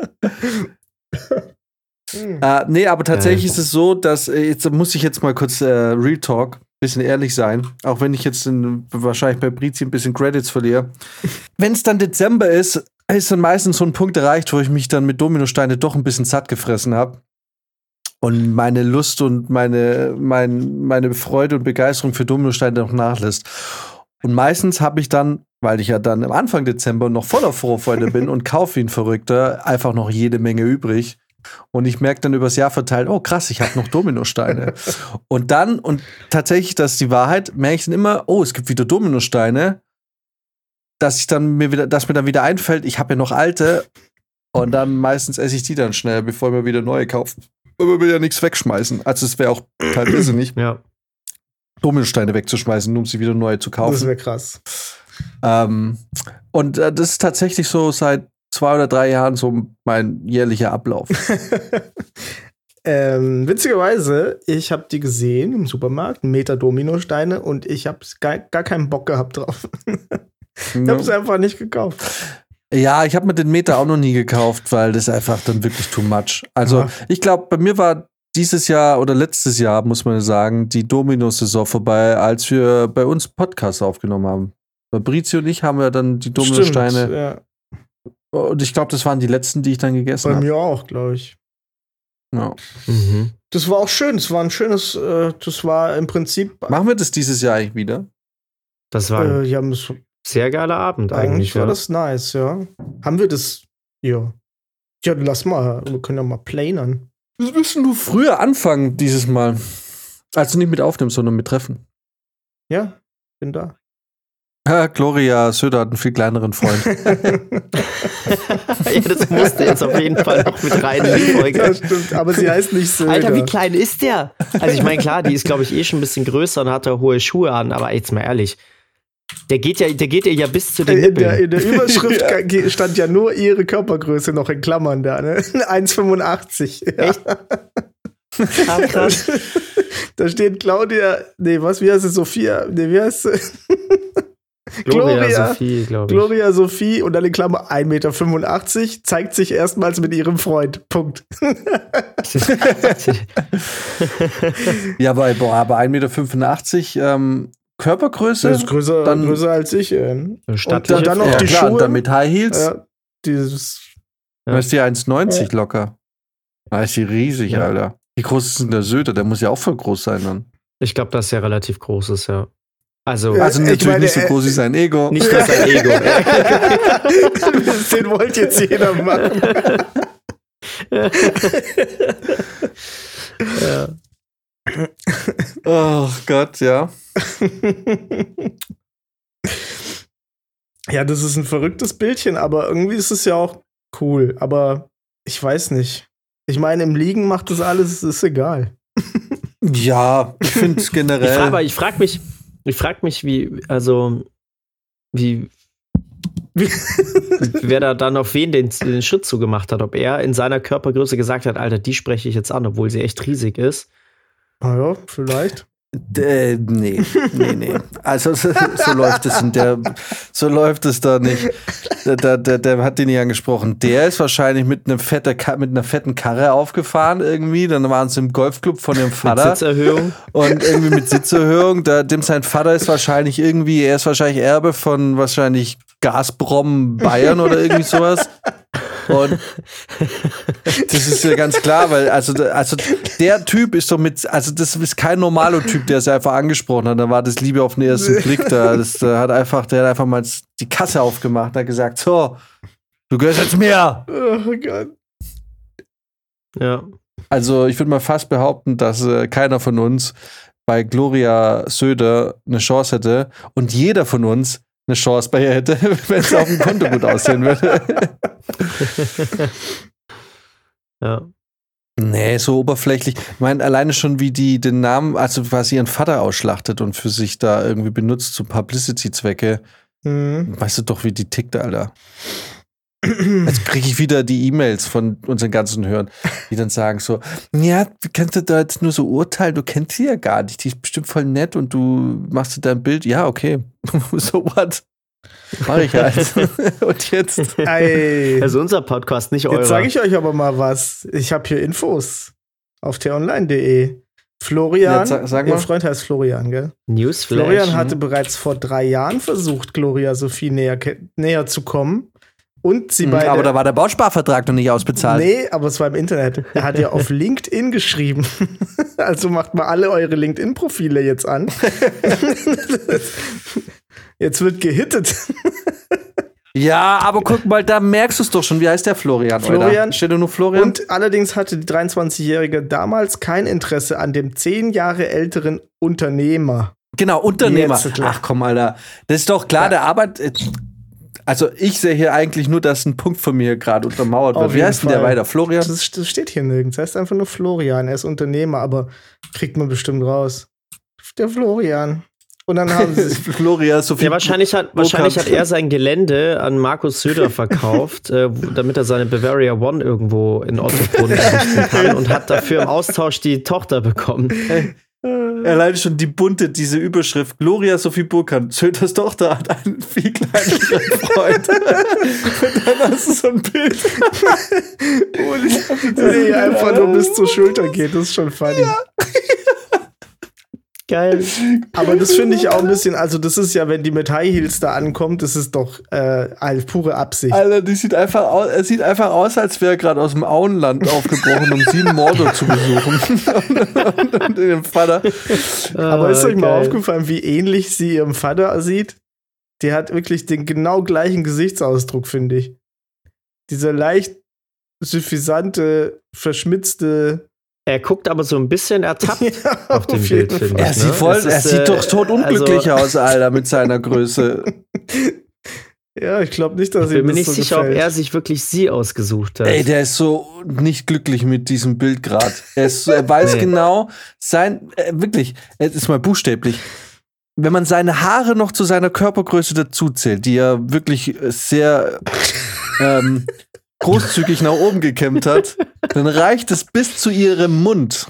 Hm. Äh, nee, aber tatsächlich Geil. ist es so, dass äh, jetzt muss ich jetzt mal kurz äh, Real Talk, bisschen ehrlich sein, auch wenn ich jetzt in, wahrscheinlich bei Brizi ein bisschen Credits verliere. wenn es dann Dezember ist, ist dann meistens so ein Punkt erreicht, wo ich mich dann mit Dominosteine doch ein bisschen satt gefressen habe. Und meine Lust und meine, mein, meine Freude und Begeisterung für Dominosteine noch nachlässt. Und meistens habe ich dann, weil ich ja dann am Anfang Dezember noch voller Vorfreude bin und kaufe ihn verrückter, einfach noch jede Menge übrig. Und ich merke dann übers Jahr verteilt, oh krass, ich habe noch Dominosteine. und dann, und tatsächlich, das ist die Wahrheit, merke ich dann immer, oh, es gibt wieder Dominosteine, dass ich dann mir wieder, dass mir dann wieder einfällt, ich habe ja noch alte. Und dann meistens esse ich die dann schnell, bevor ich mir wieder neue kaufe. Aber wir will ja nichts wegschmeißen. Also es wäre auch teilweise nicht, Ja. Dominosteine wegzuschmeißen, nur um sie wieder neu zu Das kaufen. wäre krass. Ähm, und äh, das ist tatsächlich so seit zwei oder drei Jahren so mein jährlicher Ablauf. ähm, witzigerweise, ich habe die gesehen im Supermarkt, Meter Dominosteine, und ich habe gar, gar keinen Bock gehabt drauf. Ich habe es einfach nicht gekauft. Ja, ich habe mir den Meter auch noch nie gekauft, weil das einfach dann wirklich too much. Also, Ja. ich glaube, bei mir war dieses Jahr oder letztes Jahr, muss man sagen, die Domino-Saison vorbei, als wir bei uns Podcast aufgenommen haben. Bei Brizi und ich haben wir dann die Dominosteine. Ja. Und ich glaube, das waren die letzten, die ich dann gegessen Bei habe. mir auch, glaube ich. Ja. Mhm. Das war auch schön. Das war ein schönes, äh, das war im Prinzip. Machen wir das dieses Jahr eigentlich wieder? Das war ein Äh, ja, sehr geiler Abend eigentlich eigentlich. war ja. das nice, ja. Haben wir das? Ja. Ja, lass mal. Wir können ja mal planern. Wir müssen nur früher anfangen dieses Mal. Also nicht mit aufnehmen, sondern mit Treffen. Ja, bin da. Ja, Gloria Söder hat einen viel kleineren Freund. ja, das musste jetzt auf jeden Fall noch mit rein in die Folge. das stimmt, aber sie heißt nicht Söder. Alter, wie klein ist der? Also ich meine, klar, die ist, glaube ich, eh schon ein bisschen größer und hat da hohe Schuhe an, aber jetzt mal ehrlich. Der geht ja, der geht ihr ja bis zu den In der, in der Überschrift ga- stand ja nur ihre Körpergröße noch in Klammern da, ne? 1,85. Ja. Echt? Ah, krass. Da steht Claudia, nee, was, wie heißt es, Sophia? Nee, wie heißt sie? Gloria, Gloria- Sophie, glaube ich. Gloria Sophie und dann in Klammer 1,85 Meter, zeigt sich erstmals mit ihrem Freund. Punkt. ja, aber, boah, aber 1,85 Meter ähm, Körpergröße. Das ist größer, Dann- größer als ich. Äh. Und dann noch ja, die klar, Schuhe. Und dann mit High Heels. Ja, dieses, Da ist die 1,90 locker. Da ist die riesig, Ja. Alter. Wie groß ist denn der Söder? Der muss ja auch voll groß sein dann. Ich glaube, dass er relativ groß ist, ja. Also, Ja. Also ich natürlich meine, nicht so äh, groß wie sein Ego. nicht nur sein Ego. den wollte jetzt jeder machen. ja. Oh Gott, ja. Ja, das ist ein verrücktes Bildchen, aber irgendwie ist es ja auch cool. Aber ich weiß nicht. Ich meine, im Liegen macht das alles, ist egal. Ja, ich finde Ich generell. frage ich frag mich, ich frag mich, wie, also, wie, wer da dann auf wen den, den Schritt zugemacht hat. Ob er in seiner Körpergröße gesagt hat, Alter, die spreche ich jetzt an, obwohl sie echt riesig ist. Naja, vielleicht. Äh, nee, nee, nee. Also so, so läuft es in der, so läuft es da nicht. Der, der, der, hat den nicht angesprochen. Der ist wahrscheinlich mit einer, fette, mit einer fetten Karre aufgefahren irgendwie. Dann waren sie im Golfclub von Mit Vater. Sitzerhöhung. Und irgendwie mit Sitzerhöhung. Da, dem sein Vater ist wahrscheinlich irgendwie, er ist wahrscheinlich Erbe von wahrscheinlich Gazprom Bayern oder irgendwie sowas. Und das ist ja ganz klar, weil also, also der Typ ist doch mit, also das ist kein normaler Typ, der es einfach angesprochen hat. Da war das Liebe auf den ersten Blick da. Das, der hat einfach, der hat einfach mal die Kasse aufgemacht, hat gesagt, so, du gehörst jetzt mir. Oh Gott. Ja. Also ich würde mal fast behaupten, dass äh, keiner von uns bei Gloria Söder eine Chance hätte und jeder von uns eine Chance bei ihr hätte, wenn es auf dem Konto gut aussehen würde. Ja. nee, so oberflächlich. Ich meine, alleine schon wie die den Namen, also quasi ihren Vater ausschlachtet und für sich da irgendwie benutzt zu Publicity-Zwecke. Mhm. Weißt du doch, wie die tickt, Alter. Jetzt kriege ich wieder die E-Mails von unseren ganzen Hörern, die dann sagen so, ja, wie kannst du da jetzt nur so urteilen? Du kennst sie ja gar nicht. Die ist bestimmt voll nett und du machst dir da ein Bild. Ja, okay. so what? Mach ich halt. und jetzt? Ey. Also unser Podcast, nicht euer. Jetzt sage ich euch aber mal was. Ich habe hier Infos auf t-online.de. Florian, Ja, sag- ihr. Freund heißt Florian, gell? Newsflash. Florian hatte bereits vor drei Jahren versucht, Gloria Sophie näher, näher zu kommen. Und sie beide. Hm, Aber da war der Bausparvertrag noch nicht ausbezahlt. Nee, aber es war im Internet. Er hat ja auf LinkedIn geschrieben. Also macht mal alle eure LinkedIn-Profile jetzt an. Jetzt wird gehittet. Ja, aber guck mal, da merkst du es doch schon. Wie heißt der Florian? Florian. Steht nur Florian? Und allerdings hatte die 23-Jährige damals kein Interesse an dem zehn Jahre älteren Unternehmer. Genau, Unternehmer. Ach komm, Alter. Das ist doch klar, Ja. der Arbeit. Also ich sehe hier eigentlich nur, dass ein Punkt von mir gerade untermauert wird. Wie heißt denn der weiter? Florian? Das, das steht hier nirgends. Er ist einfach nur Florian. Er ist Unternehmer, aber kriegt man bestimmt raus. Der Florian. Und dann haben sie Florian, Sophie. Ja, wahrscheinlich hat, wahrscheinlich hat er sein Gelände an Markus Söder verkauft, äh, damit er seine Bavaria One irgendwo in Ottobrunn errichten kann und hat dafür im Austausch die Tochter bekommen. Alleine schon die bunte, diese Überschrift. Gloria Sophie Burkhardt, Söders Tochter hat einen viel kleineren Freund. Und dann hast du so ein Bild. nee, einfach nur bis zur Schulter geht. Das ist schon funny. Geil. Aber das finde ich auch ein bisschen, also das ist ja, wenn die mit High Heels da ankommt, das ist doch äh, eine pure Absicht. Alter, die sieht einfach aus, er sieht einfach aus, als wäre er gerade aus dem Auenland aufgebrochen, um sieben Mordor zu besuchen. und, und, und ihrem Vater. Aber ist euch mal aufgefallen, wie ähnlich sie ihrem Vater sieht? Die hat wirklich den genau gleichen Gesichtsausdruck, finde ich. Dieser leicht suffisante, verschmitzte. Er guckt aber so ein bisschen ertappt auf dem jeden Bild, finde. Er ich. sieht, ne? voll, er ist, sieht äh, doch totunglücklich also- aus, Alter, mit seiner Größe. Ja, ich glaube nicht, dass Ich ihm bin mir nicht so sicher, ob gefällt. er sich wirklich sie ausgesucht hat. Ey, der ist so nicht glücklich mit diesem Bild gerade. Er, er weiß Nee. genau, sein, äh, wirklich, es ist mal buchstäblich. Wenn man seine Haare noch zu seiner Körpergröße dazuzählt, die er wirklich sehr ähm, großzügig nach oben gekämmt hat, dann reicht es bis zu ihrem Mund.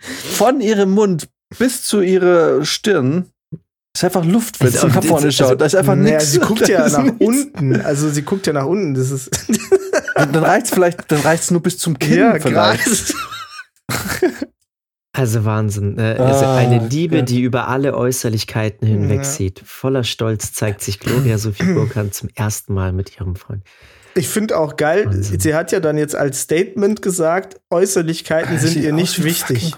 Von ihrem Mund bis zu ihrer Stirn ist einfach Luft, wenn sie nach vorne also- schaut. Da ist einfach naja, nichts. sie guckt ja nach nichts. unten. Also sie guckt ja nach unten. Das ist Dann reicht's vielleicht, dann reicht's nur bis zum Kinn ja vielleicht. Also Wahnsinn. Äh, also Ah, eine Liebe, ja. die über alle Äußerlichkeiten hinwegsieht. Voller Stolz zeigt sich Gloria Sophie Burkhardt zum ersten Mal mit ihrem Freund. Ich finde auch geil, Wahnsinn. sie hat ja dann jetzt als Statement gesagt, Äußerlichkeiten sind ihr nicht wichtig.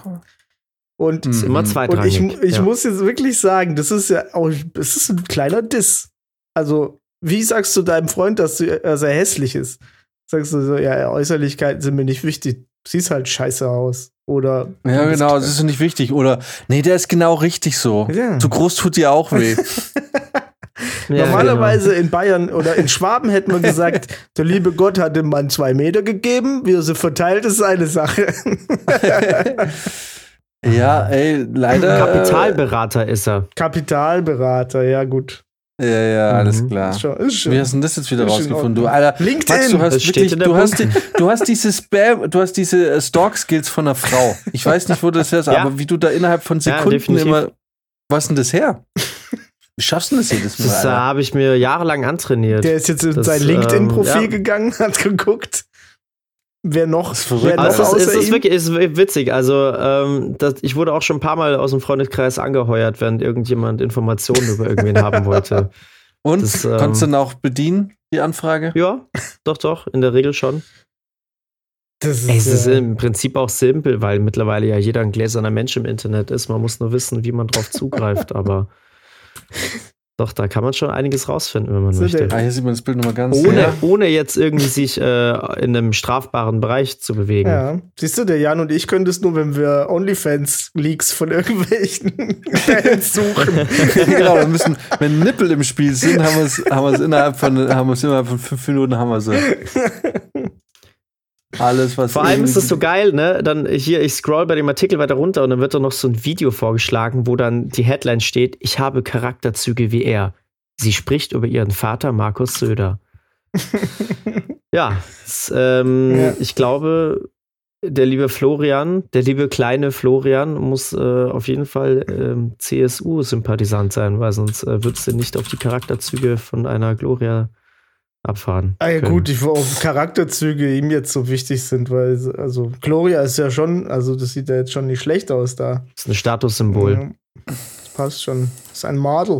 Und, Mhm. Ist immer und ich, zweitrangig. ich ja. muss jetzt wirklich sagen, das ist ja auch, es ist ein kleiner Diss. Also, wie sagst du deinem Freund, dass du, er sehr hässlich ist? Sagst du so, ja, Äußerlichkeiten sind mir nicht wichtig. Siehst halt scheiße aus. Oder. Ja, genau, das ist nicht wichtig. Oder, nee, der ist genau richtig so. Ja. Zu groß tut dir auch weh. Ja, Normalerweise in Bayern oder in Schwaben hätte man gesagt, der liebe Gott hat dem Mann zwei Meter gegeben, wie er sie verteilt, ist seine Sache. Ja, ey, leider. Kapitalberater ist er. Kapitalberater, ja, gut. Ja, ja, alles Mhm. klar. Ist schon, ist schon. Wie hast du denn das jetzt wieder Ist rausgefunden? Du. Alter, LinkedIn. Max, du hast Das wirklich, du hast, die, du hast diese Spam, du hast diese äh, Stalk-Skills von einer Frau. Ich weiß nicht, wo das her ist, Ja. aber wie du da innerhalb von Ja, Sekunden definitiv. immer. Was ist denn das her? Wie schaffst du das jedes Mal? Das äh, habe ich mir jahrelang antrainiert. Der ist jetzt in Das, sein LinkedIn-Profil ähm, ja. gegangen, hat geguckt, wer noch, ist verrückt, wer noch Also es, ist, es außer ist ihm. wirklich es ist witzig. Also ähm, das, ich wurde auch schon ein paar Mal aus dem Freundeskreis angeheuert, wenn irgendjemand Informationen über irgendwen haben wollte. Und? das, ähm, Konntest du dann auch bedienen, die Anfrage? Ja, doch, doch, in der Regel schon. Das Ey, es ist äh, im Prinzip auch simpel, weil mittlerweile ja jeder ein gläserner Mensch im Internet ist. Man muss nur wissen, wie man drauf zugreift, aber doch, da kann man schon einiges rausfinden, wenn man So möchte. Ah, hier sieht man das Bild nochmal ganz. Ohne, Ja. ohne jetzt irgendwie sich äh, in einem strafbaren Bereich zu bewegen. ja. Siehst du, der Jan und ich können das nur, wenn wir OnlyFans-Leaks von irgendwelchen Fans suchen. genau, wir müssen, wenn Nippel im Spiel sind, haben wir es haben innerhalb von haben innerhalb von fünf Minuten haben wir sie. Alles, was Vor allem ist das so geil, ne? Dann hier, ich scroll bei dem Artikel weiter runter und dann wird da noch so ein Video vorgeschlagen, wo dann die Headline steht: Ich habe Charakterzüge wie er. Sie spricht über ihren Vater Markus Söder. ja, es, ähm, Ja. ich glaube, der liebe Florian, der liebe kleine Florian muss äh, auf jeden Fall ähm, CSU-Sympathisant sein, weil sonst äh, würdest du nicht auf die Charakterzüge von einer Gloria abfahren. Ah ja können. gut, ich ob Charakterzüge ihm jetzt so wichtig sind, weil also Gloria ist ja schon, also das sieht ja jetzt schon nicht schlecht aus da. Das ist ein Statussymbol. Ja, das passt schon. Das ist ein Model.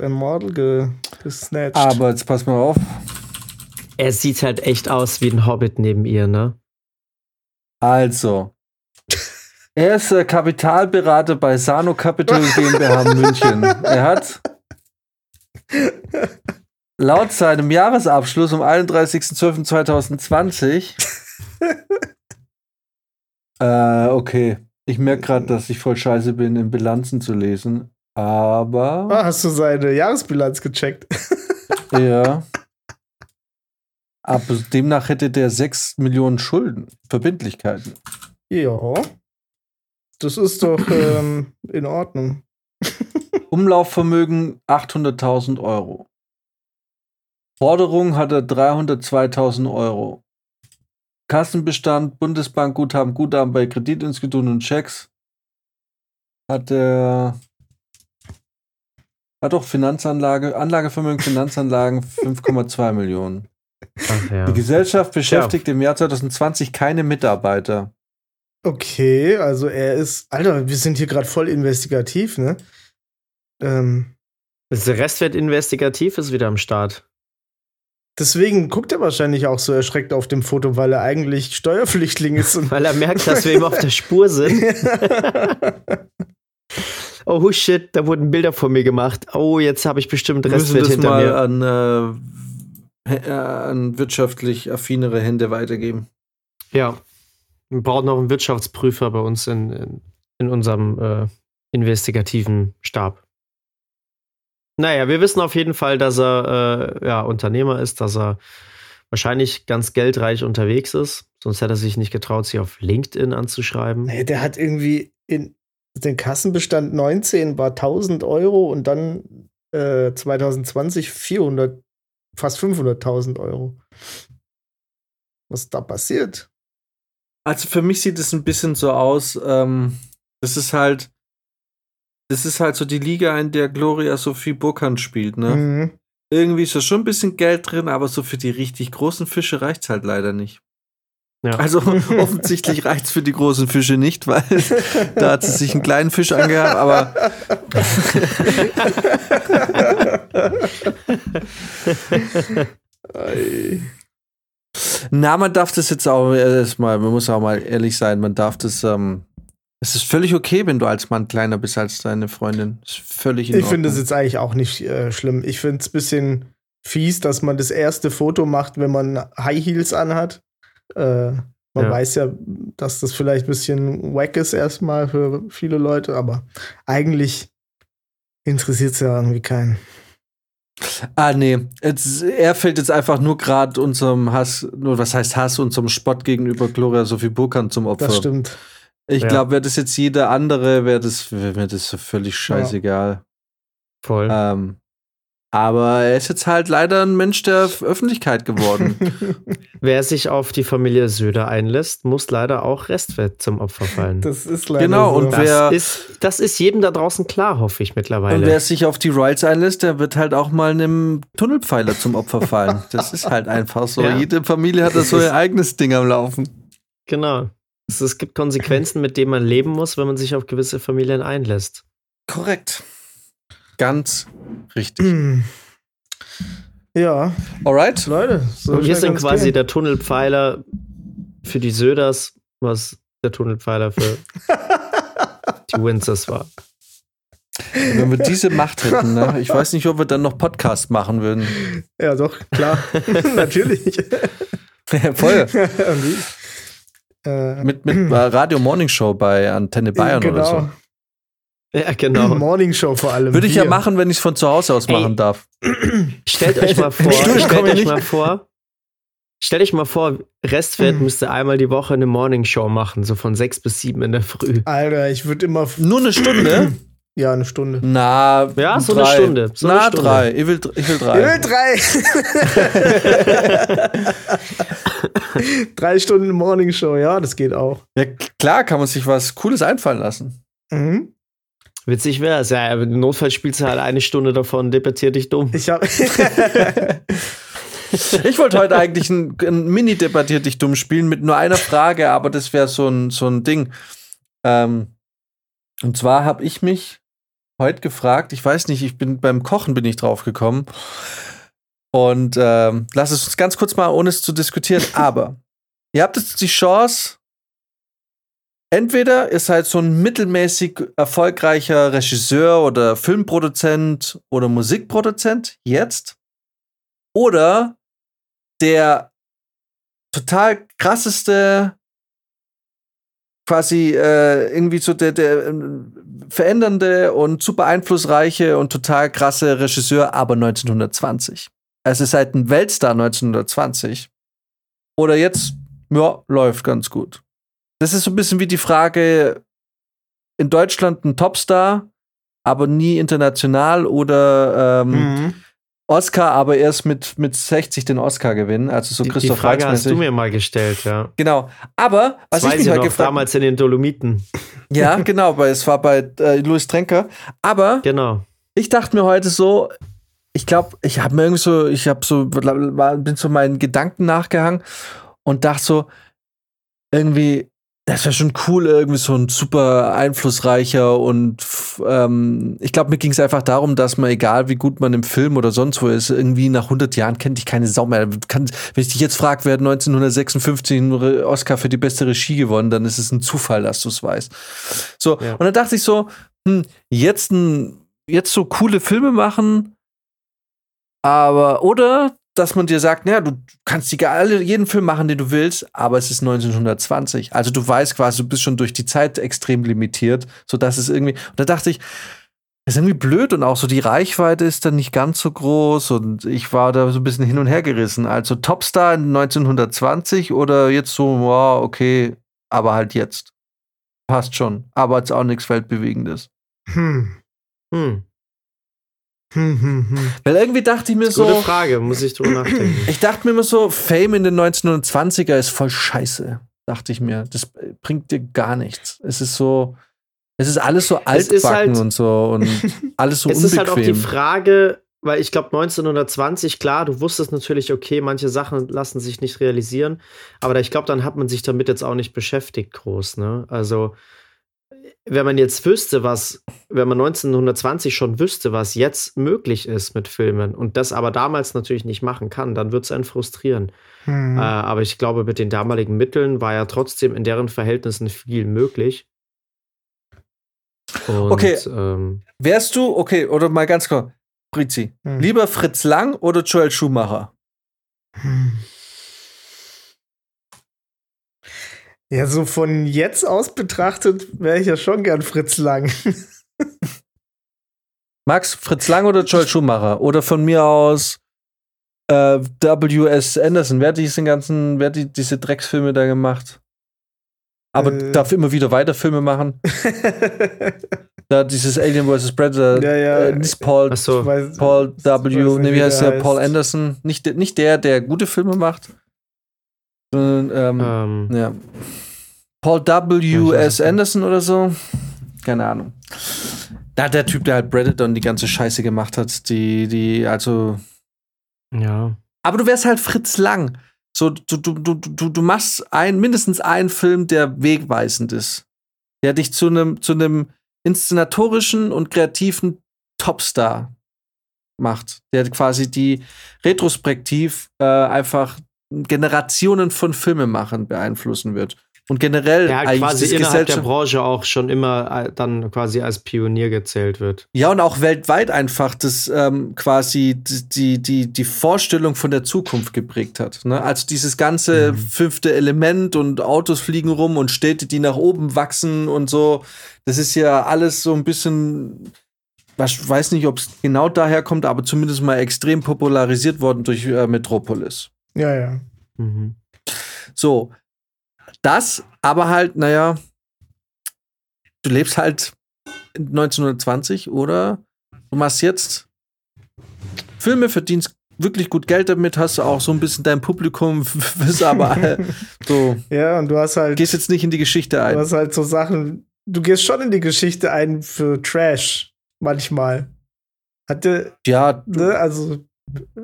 Ein Model ge gesnatcht. Aber jetzt pass mal auf. Er sieht halt echt aus wie ein Hobbit neben ihr, ne? Also. Er ist äh, Kapitalberater bei Sano Capital GmbH München. Er hat laut seinem Jahresabschluss am 31.12.2020 äh, okay. Ich merke gerade, dass ich voll scheiße bin, in Bilanzen zu lesen. Aber ah, hast du seine Jahresbilanz gecheckt? ja. Aber demnach hätte der 6 Millionen Schulden, Verbindlichkeiten. ja. Das ist doch ähm, in Ordnung. Umlaufvermögen 800.000 Euro. Forderung hat er 302.000 Euro. Kassenbestand, Bundesbankguthaben, Guthaben bei Kreditinstituten und Checks hat er hat auch Finanzanlage, Anlagevermögen, Finanzanlagen 5,2 Millionen. Ach ja. Die Gesellschaft beschäftigt im Jahr 2020 keine Mitarbeiter. Okay, also er ist. Alter, wir sind hier gerade voll investigativ, ne? Ähm, Der Restwert investigativ ist wieder am Start. Deswegen guckt er wahrscheinlich auch so erschreckt auf dem Foto, weil er eigentlich Steuerpflichtling ist. Und Weil er merkt, dass wir ihm auf der Spur sind. Oh shit, da wurden Bilder von mir gemacht. Oh, jetzt habe ich bestimmt Restwert hinter mal mir. an, äh, äh, an wirtschaftlich affinere Hände weitergeben. Ja. Wir brauchen noch einen Wirtschaftsprüfer bei uns in, in, in unserem äh, investigativen Stab. Naja, wir wissen auf jeden Fall, dass er äh, ja, Unternehmer ist, dass er wahrscheinlich ganz geldreich unterwegs ist. Sonst hätte er sich nicht getraut, sich auf LinkedIn anzuschreiben. Nee, der hat irgendwie in den Kassenbestand 19 war 1000 Euro und dann äh, 2020 400, fast 500.000 Euro. Was ist da passiert? Also für mich sieht es ein bisschen so aus, ähm, das ist halt, das ist halt so die Liga, in der Gloria Sophie Burkhardt spielt, ne? Mhm. Irgendwie ist da schon ein bisschen Geld drin, aber so für die richtig großen Fische reicht's halt leider nicht. Ja. Also offensichtlich reicht's für die großen Fische nicht, weil da hat sie sich einen kleinen Fisch angehabt, aber. Na, man darf das jetzt auch erstmal, man muss auch mal ehrlich sein, man darf das, ähm, es ist völlig okay, wenn du als Mann kleiner bist als deine Freundin. Ist völlig in Ich finde es jetzt eigentlich auch nicht äh, schlimm. Ich finde es ein bisschen fies, dass man das erste Foto macht, wenn man High Heels anhat. Äh, man Ja. weiß ja, dass das vielleicht ein bisschen wack ist erstmal für viele Leute, aber eigentlich interessiert es ja irgendwie keinen. Ah, nee. Jetzt, er fällt jetzt einfach nur gerade unserem Hass, nur was heißt Hass, unserem Spott gegenüber Gloria Sophie Burkhardt zum Opfer. Das stimmt. Ich Ja. glaube, wäre das jetzt jeder andere, wäre das, mir das so völlig scheißegal. Voll. Ähm, aber er ist jetzt halt leider ein Mensch der Öffentlichkeit geworden. Wer sich auf die Familie Söder einlässt, muss leider auch Restwert zum Opfer fallen. Das ist leider Genau, so. und Das, wer- ist, das ist jedem da draußen klar, hoffe ich Und mittlerweile. wer sich auf die Rights einlässt, der wird halt auch mal einem Tunnelpfeiler zum Opfer fallen. Das ist halt einfach so. Ja. Jede Familie hat da so ihr eigenes Ding am Laufen. Genau. Es, es gibt Konsequenzen, mit denen man leben muss, wenn man sich auf gewisse Familien einlässt. Korrekt. Ganz richtig. Hm. Ja, Alright. Leute. So Und wir sind quasi gehen. der Tunnelpfeiler für die Söders, was der Tunnelpfeiler für die Windsors war. Wenn wir diese Macht hätten, ne? ich weiß nicht, ob wir dann noch Podcast machen würden. Ja, doch, klar. Natürlich. Voll. Äh, Mit, mit äh, Radio Morning Show bei Antenne Bayern oder so. Ja, genau. Morning Show vor allem. Würde ich ja Wir. machen, wenn ich es von zu Hause aus Ey. machen darf. Stellt euch mal vor, stellt ich euch nicht. mal vor, stellt euch mal vor, Restwert Mhm. müsste einmal die Woche eine Morning Show machen, so von sechs bis sieben in der Früh. Alter, ich würde immer. Nur eine Stunde? Ja, eine Stunde. Na, Ja, so eine drei. Stunde, so Na, eine Stunde. drei. Ich will, ich will drei. drei. drei Stunden Morning Show, ja, das geht auch. Ja, klar kann man sich was Cooles einfallen lassen. Mhm. Witzig wäre es. Ja, im Notfall spielst du halt eine Stunde davon, debattier dich dumm. Ich habe. Ich wollte heute eigentlich ein, ein Mini-Debattier dich dumm spielen mit nur einer Frage, aber das wäre so ein, so ein Ding. Ähm, und zwar habe ich mich heute gefragt, ich weiß nicht, ich bin beim Kochen bin ich drauf gekommen. Und ähm, lass es uns ganz kurz mal, ohne es zu diskutieren, aber ihr habt jetzt die Chance, entweder ihr seid so ein mittelmäßig erfolgreicher Regisseur oder Filmproduzent oder Musikproduzent jetzt oder der total krasseste quasi äh, irgendwie so der, der äh, verändernde und super einflussreiche und total krasse Regisseur, aber 1920. Also seid ein Weltstar 1920. Oder jetzt, ja, läuft ganz gut. Das ist so ein bisschen wie die Frage, in Deutschland ein Topstar, aber nie international oder ähm, Mhm. Oscar, aber erst mit, mit 60 den Oscar gewinnen. Also so Die, die Christoph Frage hast du mir mal gestellt, ja. Genau. Aber, was Das ich mich ich halt noch, gefragt damals in den Dolomiten. Ja, genau, weil es war bei äh, Louis Trenker. Aber Genau. ich dachte mir heute so, ich glaube, ich habe mir irgendwie so, ich habe so, war, bin so meinen Gedanken nachgehangen und dachte so, irgendwie, das wäre schon cool, irgendwie so ein super einflussreicher und ähm, ich glaube, mir ging es einfach darum, dass man, egal wie gut man im Film oder sonst wo ist, irgendwie nach 100 Jahren kennt dich keine Sau mehr. Kann, wenn ich dich jetzt frage, wer hat 1956 einen Oscar für die beste Regie gewonnen, dann ist es ein Zufall, dass du es weißt. So, Ja. und dann dachte ich so, hm, jetzt, ein, jetzt so coole Filme machen, aber, oder dass man dir sagt, naja, du kannst die, alle, jeden Film machen, den du willst, aber es ist 1920. Also du weißt quasi, du bist schon durch die Zeit extrem limitiert, sodass es irgendwie, und da dachte ich, das ist irgendwie blöd und auch so die Reichweite ist dann nicht ganz so groß und ich war da so ein bisschen hin und her gerissen. Also Topstar in 1920 oder jetzt so, wow, okay, aber halt jetzt. Passt schon, aber jetzt auch nichts Weltbewegendes. Hm. Hm. Hm, hm, hm. Weil irgendwie dachte ich mir so, Gute Frage, muss ich drüber nachdenken. Ich dachte mir immer so, Fame in den 1920er ist voll scheiße, dachte ich mir. Das bringt dir gar nichts. Es ist so, es ist alles so Es altbacken halt- und so und alles so es ist halt auch die unbequem. Frage, weil ich glaube 1920, klar, du wusstest natürlich, okay, manche Sachen lassen sich nicht realisieren, aber ich glaube, dann hat man sich damit jetzt auch nicht beschäftigt groß, ne? Also wenn man jetzt wüsste, was, wenn man 1920 schon wüsste, was jetzt möglich ist mit Filmen und das aber damals natürlich nicht machen kann, dann wird es einen frustrieren. Hm. Äh, aber ich glaube, mit den damaligen Mitteln war ja trotzdem in deren Verhältnissen viel möglich. Und, Okay. Ähm, Wärst du, okay, oder mal ganz kurz, Brizi, Hm. lieber Fritz Lang oder Joel Schumacher? Hm. Ja, so von jetzt aus betrachtet wäre ich ja schon gern Fritz Lang. Max, Fritz Lang oder Joel Schumacher? Oder von mir aus äh, W.S. Anderson. Wer hat diesen ganzen, wer hat die, diese Drecksfilme da gemacht? Aber Äh. darf immer wieder weiter Filme machen. da dieses Alien vs. Predator, Ja, ja. äh, nicht Paul. Ich weiß- Paul W. Ne, wie heißt der der? Paul heißt. Anderson. Nicht, nicht der, der gute Filme macht. Ähm, Ähm, ja. Paul W. S. Anderson oder so. Keine Ahnung. Da der Typ, der halt Predator und die ganze Scheiße gemacht hat, die, die, also. ja. Aber du wärst halt Fritz Lang. So, du, du, du, du, du machst ein, mindestens einen Film, der wegweisend ist. Der dich zu einem, zu einem inszenatorischen und kreativen Topstar macht. Der quasi die retrospektiv äh, einfach Generationen von Filmemachern beeinflussen wird. Und generell Der halt quasi innerhalb der Branche auch schon immer äh, dann quasi als Pionier gezählt wird. Ja, und auch weltweit einfach das ähm, quasi die, die, die, die Vorstellung von der Zukunft geprägt hat. Ne? Also dieses ganze Mhm. fünfte Element und Autos fliegen rum und Städte, die nach oben wachsen und so. Das ist ja alles so ein bisschen, ich weiß nicht, ob es genau daher kommt, aber zumindest mal extrem popularisiert worden durch äh, Metropolis. Ja, ja. Mhm. So, das, aber halt, naja, du lebst halt 1920 oder du machst jetzt Filme, verdienst wirklich gut Geld damit, hast du auch so ein bisschen dein Publikum, bist aber äh, so, Ja, und du hast halt, gehst jetzt nicht in die Geschichte du ein. hast halt so Sachen, du gehst schon in die Geschichte ein für Trash, manchmal. Hatte, Ja, ne, also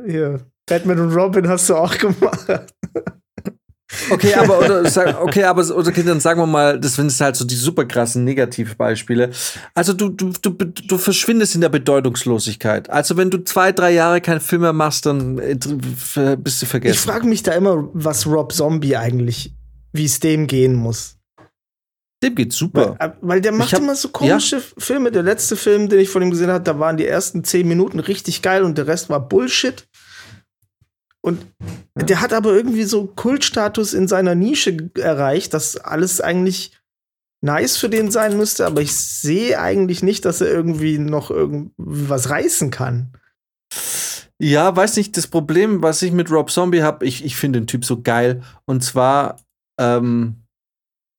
hier, Batman und Robin hast du auch gemacht. okay, aber oder, okay, aber oder okay, dann sagen wir mal, das sind halt so die super krassen Negativbeispiele. Also du, du, du, du verschwindest in der Bedeutungslosigkeit. Also wenn du zwei, drei Jahre keinen Film mehr machst, dann bist du vergessen. Ich frage mich da immer, was Rob Zombie eigentlich, wie es dem gehen muss. Dem geht's super. Weil, äh, weil der macht hab- immer so komische Filme. Der letzte Film, den ich von ihm gesehen habe, da waren die ersten zehn Minuten richtig geil und der Rest war Bullshit. Und der hat aber irgendwie so Kultstatus in seiner Nische erreicht, dass alles eigentlich nice für den sein müsste, aber ich sehe eigentlich nicht, dass er irgendwie noch irgendwie was reißen kann. Ja, weiß nicht, das Problem, was ich mit Rob Zombie habe, ich, ich finde den Typ so geil. Und zwar, ähm,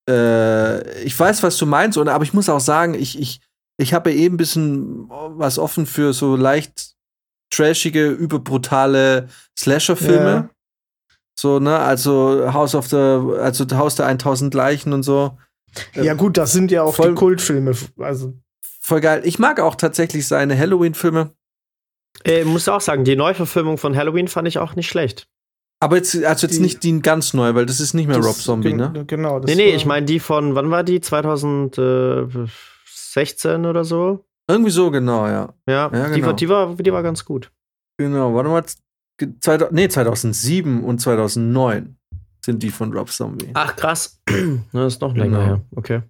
äh, ich weiß, was du meinst, und, aber ich muss auch sagen, ich, ich, ich habe ja eben ein bisschen was offen für so leicht trashige, überbrutale Slasher-Filme. Ja. So, ne, also House of the, also Haus der 1000 Leichen und so. Ja, gut, das sind ja auch voll- die Kultfilme. Also, Voll geil. Ich mag auch tatsächlich seine Halloween-Filme. Äh, muss auch sagen, die Neuverfilmung von Halloween fand ich auch nicht schlecht. Aber jetzt, also jetzt Die- nicht die ganz neu, weil das ist nicht mehr das- Rob Zombie, ne? Genau. das Nee, nee, war- ich meine die von, wann war die? 2016 oder so? Irgendwie so, genau, ja. Ja, Ja, die, genau. war, die, war, die war ganz gut. Genau, warte mal. 2000 Nee, 2007 und 2009 sind die von Rob Zombie. Ach, krass. das ist noch länger Genau. her. Okay.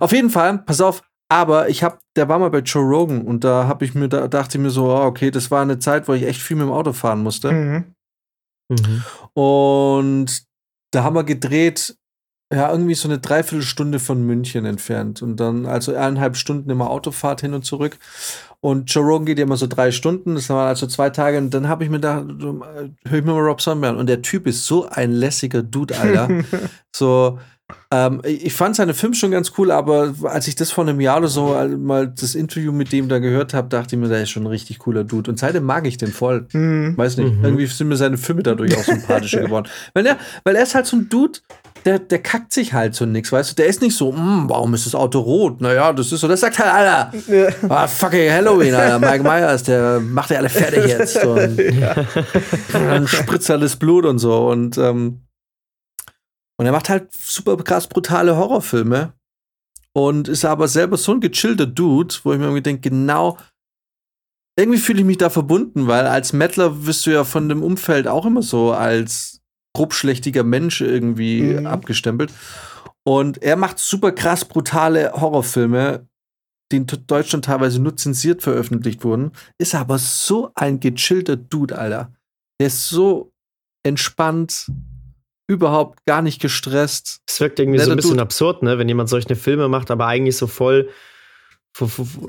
Auf jeden Fall, pass auf, aber ich hab, der war mal bei Joe Rogan und da habe ich mir, da dachte ich mir so, oh, okay, das war eine Zeit, wo ich echt viel mit dem Auto fahren musste. Mhm. Mhm. Und da haben wir gedreht, ja, irgendwie so eine Dreiviertelstunde von München entfernt. Und dann, also eineinhalb Stunden immer Autofahrt hin und zurück. Und Joe Rogan geht ja immer so drei Stunden, das waren also zwei Tage. Und dann habe ich mir da, höre ich mir mal Rob Zombie an. Und der Typ ist so ein lässiger Dude, Alter. so, ähm, ich fand seine Filme schon ganz cool, aber als ich das vor einem Jahr oder so mal das Interview mit dem da gehört habe, dachte ich mir, der ist schon ein richtig cooler Dude. Und seitdem mag ich den voll. Mhm. Weiß nicht, Mhm. irgendwie sind mir seine Filme dadurch auch sympathischer geworden. Weil er, weil er ist halt so ein Dude, der, der kackt sich halt so nix, weißt du? Der ist nicht so, "Mm, warum ist das Auto rot? Naja, das ist so. Das sagt halt, Alter, Ja. ah, fucking Halloween, Alter. Mike Myers, der macht ja alle fertig jetzt. Und dann spritzt alles Blut und so. Und, ähm, und er macht halt super krass brutale Horrorfilme. Und ist aber selber so ein gechillter Dude, wo ich mir irgendwie denke, genau, irgendwie fühle ich mich da verbunden, weil als Mettler wirst du ja von dem Umfeld auch immer so als grobschlächtiger Mensch irgendwie Mhm. abgestempelt. Und er macht super krass brutale Horrorfilme, die in Deutschland teilweise nur zensiert veröffentlicht wurden. Ist aber so ein gechillter Dude, Alter. Der ist so entspannt, überhaupt gar nicht gestresst. Es wirkt irgendwie so Netter ein bisschen Dude. absurd, ne, wenn jemand solche Filme macht, aber eigentlich so voll, vo- vo-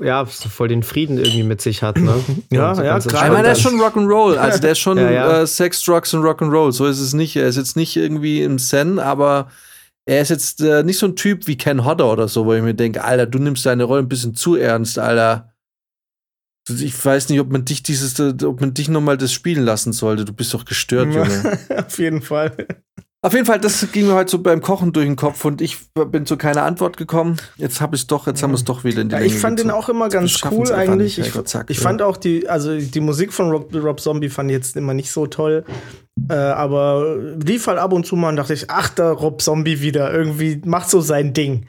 ja, so voll den Frieden irgendwie mit sich hat, ne? Ja, so ja, gerade Ich meine, der ist ist. schon Rock'n'Roll. Also der ist schon Ja, ja. Äh, Sex, Drugs und Rock'n'Roll. So ist es nicht. Er ist jetzt nicht irgendwie im Zen, aber er ist jetzt äh, nicht so ein Typ wie Ken Hodder oder so, wo ich mir denke, Alter, du nimmst deine Rolle ein bisschen zu ernst, Alter. Ich weiß nicht, ob man dich dieses, ob man dich nochmal das spielen lassen sollte. Du bist doch gestört, Junge. Auf jeden Fall. Auf jeden Fall, das ging mir heute so beim Kochen durch den Kopf und ich bin zu keiner Antwort gekommen. Jetzt habe ich es doch, jetzt haben wir es doch wieder in die ja, Länge Ich fand den auch immer ganz cool eigentlich. Nicht, ich, ich fand auch die, also die Musik von Rob, Rob Zombie fand ich jetzt immer nicht so toll. Äh, aber lief halt ab und zu mal und dachte ich, ach, da Rob Zombie wieder. Irgendwie macht so sein Ding.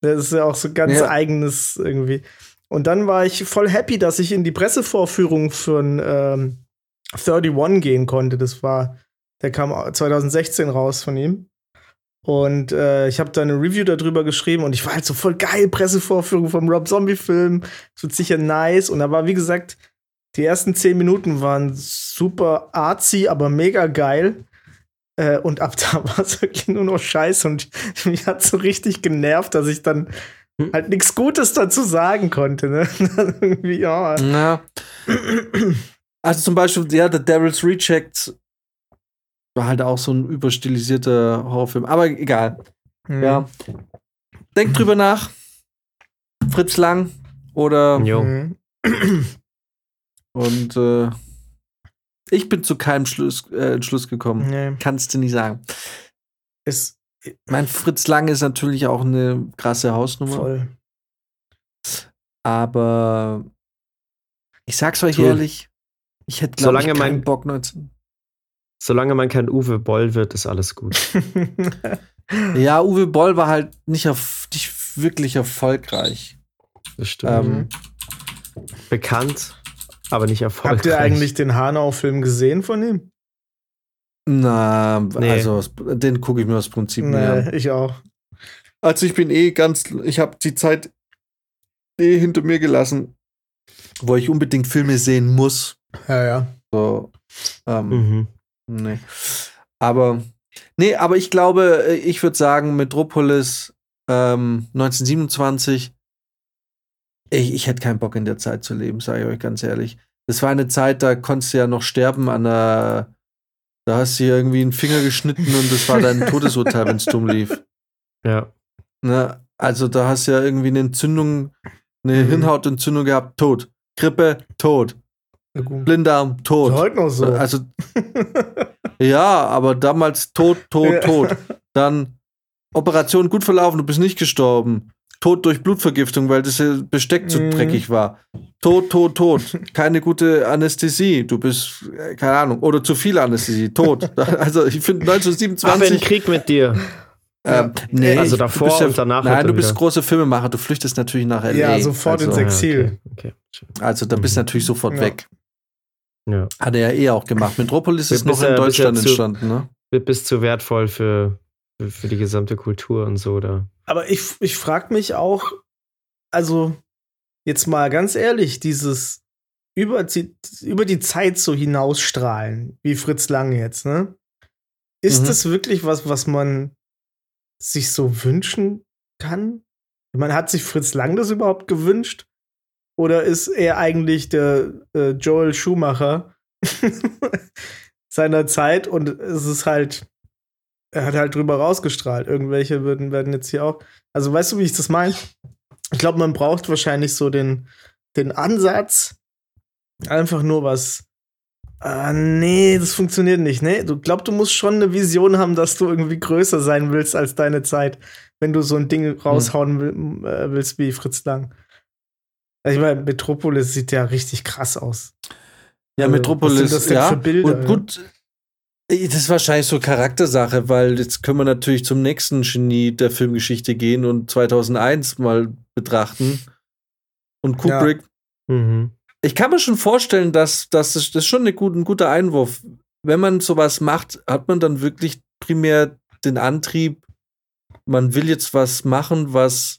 Das ist ja auch so ganz ja. eigenes irgendwie. Und dann war ich voll happy, dass ich in die Pressevorführung von ähm, 31 gehen konnte. Das war der kam 2016 raus von ihm. Und äh, ich habe da eine Review darüber geschrieben und ich war halt so voll geil, Pressevorführung vom Rob Zombie-Film. Das wird sicher nice. Und da war, wie gesagt, die ersten zehn Minuten waren super artsy, aber mega geil. Äh, und ab da war es wirklich nur noch scheiße. Und mich hat so richtig genervt, dass ich dann hm. halt nichts Gutes dazu sagen konnte. Ne? Irgendwie, ja. ja. Also zum Beispiel, ja, The Devil's Rejects war halt auch so ein überstilisierter Horrorfilm. Aber egal. Mhm. Ja. Denkt drüber nach. Fritz Lang oder. Jo. Mhm. Und äh, ich bin zu keinem Schluss, äh, Entschluss gekommen. Nee. Kannst du nicht sagen. Es, mein Fritz Lang ist natürlich auch eine krasse Hausnummer. Voll. Aber ich sag's euch ehrlich, ich hätte glaube ich keinen mein, Bock 19. Solange man kein Uwe Boll wird, ist alles gut. ja, Uwe Boll war halt nicht, auf, nicht wirklich erfolgreich. Das stimmt. Ähm, Bekannt, aber nicht erfolgreich. Habt ihr eigentlich den Hanau-Film gesehen von ihm? Na, nee. also den gucke ich mir aus Prinzip nee, an. Ich auch. Also ich bin eh ganz, ich habe die Zeit eh hinter mir gelassen, wo ich unbedingt Filme sehen muss. Ja, ja. So, ähm, mhm. Nee. Aber, nee, aber ich glaube, äh, ich würde sagen, Metropolis ähm, 1927, ich, ich hätte keinen Bock in der Zeit zu leben, sage ich euch ganz ehrlich. Das war eine Zeit, da konntest du ja noch sterben an der, da hast du irgendwie einen Finger geschnitten und das war dein Todesurteil, wenn es dumm lief. Ja. Ne? Also da hast du ja irgendwie eine Entzündung, eine mhm. Hirnhautentzündung gehabt, tot. Grippe, tot. Blinddarm, tot. Heute noch so. Also, ja, aber damals tot, tot, tot. Dann Operation gut verlaufen, du bist nicht gestorben. Tod durch Blutvergiftung, weil das Besteck zu mm. dreckig war. Tod, tot, tot. Keine gute Anästhesie. Du bist, äh, keine Ahnung, oder zu viel Anästhesie. Tot. Also ich finde 1927. Aber in Krieg mit dir. Ähm, nee, also davor ja, und danach. Nein, du bist großer Filmemacher, du flüchtest natürlich nach LA. Ja, sofort also, ins Exil. Okay, okay. Also da bist du natürlich sofort ja. weg. Ja. Hat er ja eh auch gemacht. Metropolis ist noch in Deutschland zu, entstanden, ne? Bist zu wertvoll für, für, die gesamte Kultur und so, oder? Aber ich, ich frage mich auch, also jetzt mal ganz ehrlich, dieses über die, über die Zeit so hinausstrahlen, wie Fritz Lang jetzt, ne? Ist mhm. das wirklich was, was man sich so wünschen kann? Man hat sich Fritz Lang das überhaupt gewünscht? Oder ist er eigentlich der äh, Joel Schumacher seiner Zeit und es ist halt, er hat halt drüber rausgestrahlt. Irgendwelche würden, werden jetzt hier auch. Also weißt du, wie ich das meine? Ich glaube, man braucht wahrscheinlich so den, den Ansatz, einfach nur was. Ah, nee, das funktioniert nicht. Nee, du glaubst, du musst schon eine Vision haben, dass du irgendwie größer sein willst als deine Zeit, wenn du so ein Ding raushauen will, äh, willst wie Fritz Lang. Also ich meine, Metropolis sieht ja richtig krass aus. Ja, also, Metropolis, ja. Bilder, und gut, ja? das ist wahrscheinlich so Charaktersache, weil jetzt können wir natürlich zum nächsten Genie der Filmgeschichte gehen und 2001 mal betrachten. Und Kubrick. Ja. Mhm. Ich kann mir schon vorstellen, dass, dass das, das ist schon eine gut, ein guter Einwurf. Wenn man sowas macht, hat man dann wirklich primär den Antrieb, man will jetzt was machen, was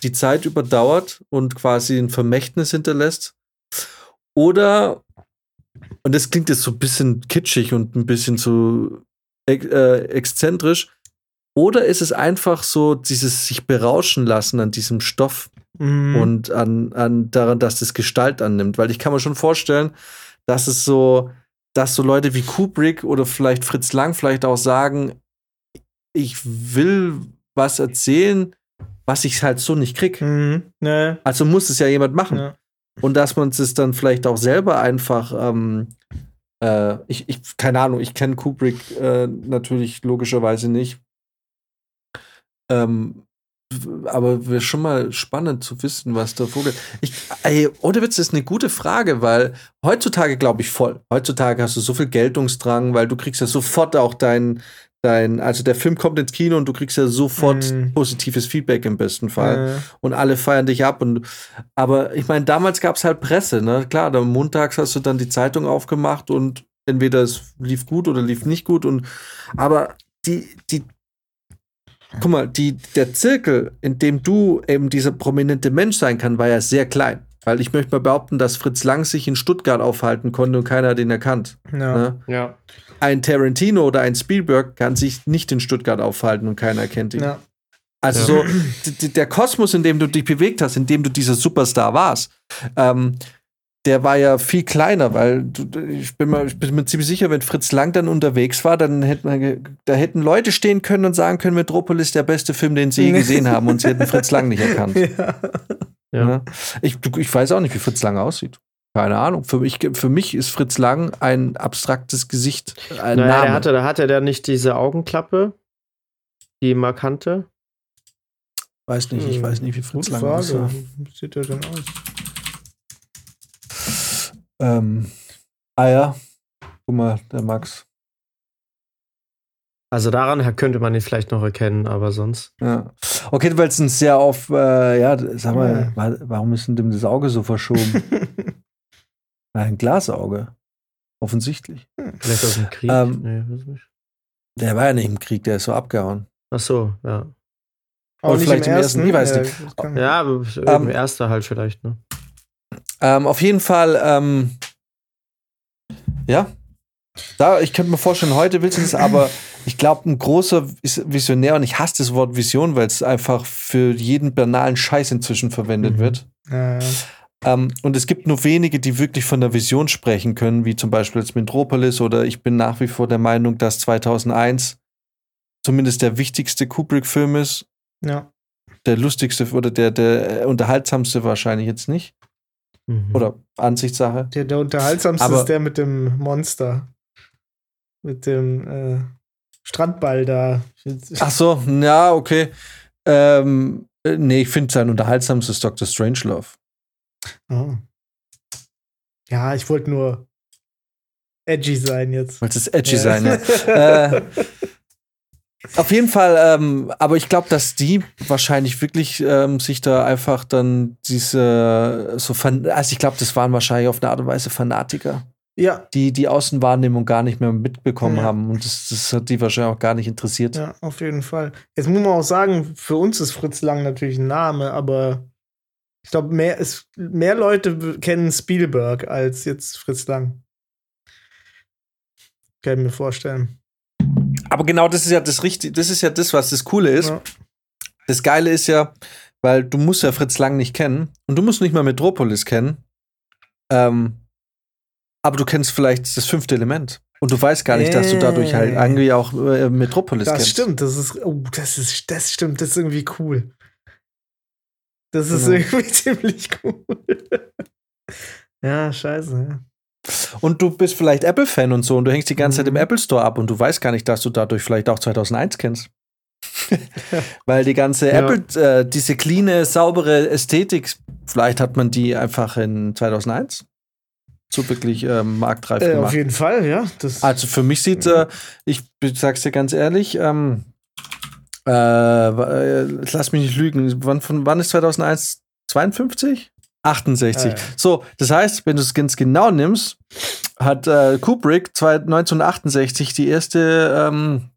die Zeit überdauert und quasi ein Vermächtnis hinterlässt. Oder, und das klingt jetzt so ein bisschen kitschig und ein bisschen so äh, exzentrisch, oder ist es einfach so dieses sich berauschen lassen an diesem Stoff mm. und an, an daran, dass das Gestalt annimmt? Weil ich kann mir schon vorstellen, dass es so, dass so Leute wie Kubrick oder vielleicht Fritz Lang vielleicht auch sagen, ich will was erzählen, was ich halt so nicht krieg. Mhm. Nee. Also muss es ja jemand machen. Ja. Und dass man es dann vielleicht auch selber einfach, ähm, äh, ich, ich, keine Ahnung, ich kenne Kubrick äh, natürlich logischerweise nicht. Ähm, aber wäre schon mal spannend zu wissen, was da vorgeht. Ich, ey, ohne Witz ist eine gute Frage, weil heutzutage glaube ich voll. Heutzutage hast du so viel Geltungsdrang, weil du kriegst ja sofort auch dein, dein, also der Film kommt ins Kino und du kriegst ja sofort Mhm. positives Feedback im besten Fall Äh, und alle feiern dich ab. Und aber ich meine, damals gab es halt Presse, ne? Klar, dann montags hast du dann die Zeitung aufgemacht und entweder es lief gut oder lief nicht gut. Und aber die, die, guck mal, die, der Zirkel, in dem du eben dieser prominente Mensch sein kann, war ja sehr klein. Weil ich möchte mal behaupten, dass Fritz Lang sich in Stuttgart aufhalten konnte und keiner hat ihn erkannt. ja. Ne? Ja. Ein Tarantino oder ein Spielberg kann sich nicht in Stuttgart aufhalten und keiner kennt ihn. ja. Also Ja. so der Kosmos, in dem du dich bewegt hast, in dem du dieser Superstar warst, ähm, der war ja viel kleiner, weil du, ich, bin mal, ich bin mir ziemlich sicher, wenn Fritz Lang dann unterwegs war, dann hätten da hätten Leute stehen können und sagen können, Metropolis der beste Film, den sie je gesehen haben und sie hätten Fritz Lang nicht erkannt. ja. Ja. Ne? Ich, ich weiß auch nicht, wie Fritz Lang aussieht. Keine Ahnung. Für mich, für mich ist Fritz Lang ein abstraktes Gesicht. Ein Naja, Name. der hatte, da hatte der nicht diese Augenklappe, die markante. weiß nicht, ich weiß nicht, wie Fritz Gute Lang Frage. aussah. Wie sieht der denn aus? Ähm, ah ja. Guck mal, der Max. Also daran könnte man ihn vielleicht noch erkennen, aber sonst. Ja. Okay, weil es ein sehr auf, äh, ja, sag mal, Ja. wa- warum ist denn dem das Auge so verschoben? Ein Glasauge. Offensichtlich. Vielleicht aus dem Krieg. Ähm, nee, weiß nicht. Der war ja nicht im Krieg, der ist so abgehauen. Ach so, ja. Auch Oder nicht vielleicht im im ersten, ersten, ich weiß Ja, nicht. Ja, aber Ähm, ähm, erster halt vielleicht, ne? Ähm, auf jeden Fall, ähm, ja. Da, ich könnte mir vorstellen, heute willst du das, aber ich glaube, ein großer Vis- Visionär, und ich hasse das Wort Vision, weil es einfach für jeden banalen Scheiß inzwischen verwendet Mhm. wird. Ja, ja. Ähm, und es gibt nur wenige, die wirklich von der Vision sprechen können, wie zum Beispiel jetzt Metropolis oder ich bin nach wie vor der Meinung, dass 2001 zumindest der wichtigste Kubrick-Film ist. ja. Der lustigste oder der, der unterhaltsamste wahrscheinlich jetzt nicht. Mhm. Oder Ansichtssache. Der, der unterhaltsamste Aber- ist der mit dem Monster. Mit dem äh, Strandball da. Ach so, ja, okay. Ähm, äh, nee, ich finde sein unterhaltsamstes Dr. Strangelove. Oh. Ja, ich wollte nur edgy sein jetzt. Weil es edgy Ja. sein, ja. äh, auf jeden Fall, ähm, aber ich glaube, dass die wahrscheinlich wirklich ähm, sich da einfach dann diese so fan also ich glaube, das waren wahrscheinlich auf eine Art und Weise Fanatiker, Ja, die die Außenwahrnehmung gar nicht mehr mitbekommen Ja. haben und das, das hat die wahrscheinlich auch gar nicht interessiert. ja, auf jeden Fall. Jetzt muss man auch sagen, für uns ist Fritz Lang natürlich ein Name, aber ich glaube, mehr, ist- mehr Leute kennen Spielberg als jetzt Fritz Lang. Kann ich mir vorstellen. Aber genau das ist ja das Richtige, das ist ja das, was das Coole ist. Ja. Das Geile ist ja, weil du musst ja Fritz Lang nicht kennen und du musst nicht mal Metropolis kennen. Ähm, aber du kennst vielleicht das fünfte Element. Und du weißt gar nicht, dass du dadurch halt Äh. irgendwie auch äh, Metropolis Das kennst. stimmt, das ist, oh, das ist, das stimmt, das ist irgendwie cool. Das ist Genau. irgendwie ziemlich cool. ja, scheiße. Ja. Und du bist vielleicht Apple-Fan und so und du hängst die ganze Zeit im Mhm. Apple Store ab und du weißt gar nicht, dass du dadurch vielleicht auch 2001 kennst. Weil die ganze Ja. Apple, äh, diese cleane, saubere Ästhetik, vielleicht hat man die einfach in 2001 so wirklich ähm, marktreif Äh, gemacht. auf jeden Fall, ja. Das, Also für mich sieht, äh, ich sag's dir ganz ehrlich, ähm, äh, äh, lass mich nicht lügen, wann, von, wann ist 2001? 52? 68. Äh. So, das heißt, wenn du es ganz genau nimmst, hat äh, Kubrick zwei- 1968 die erste, ähm,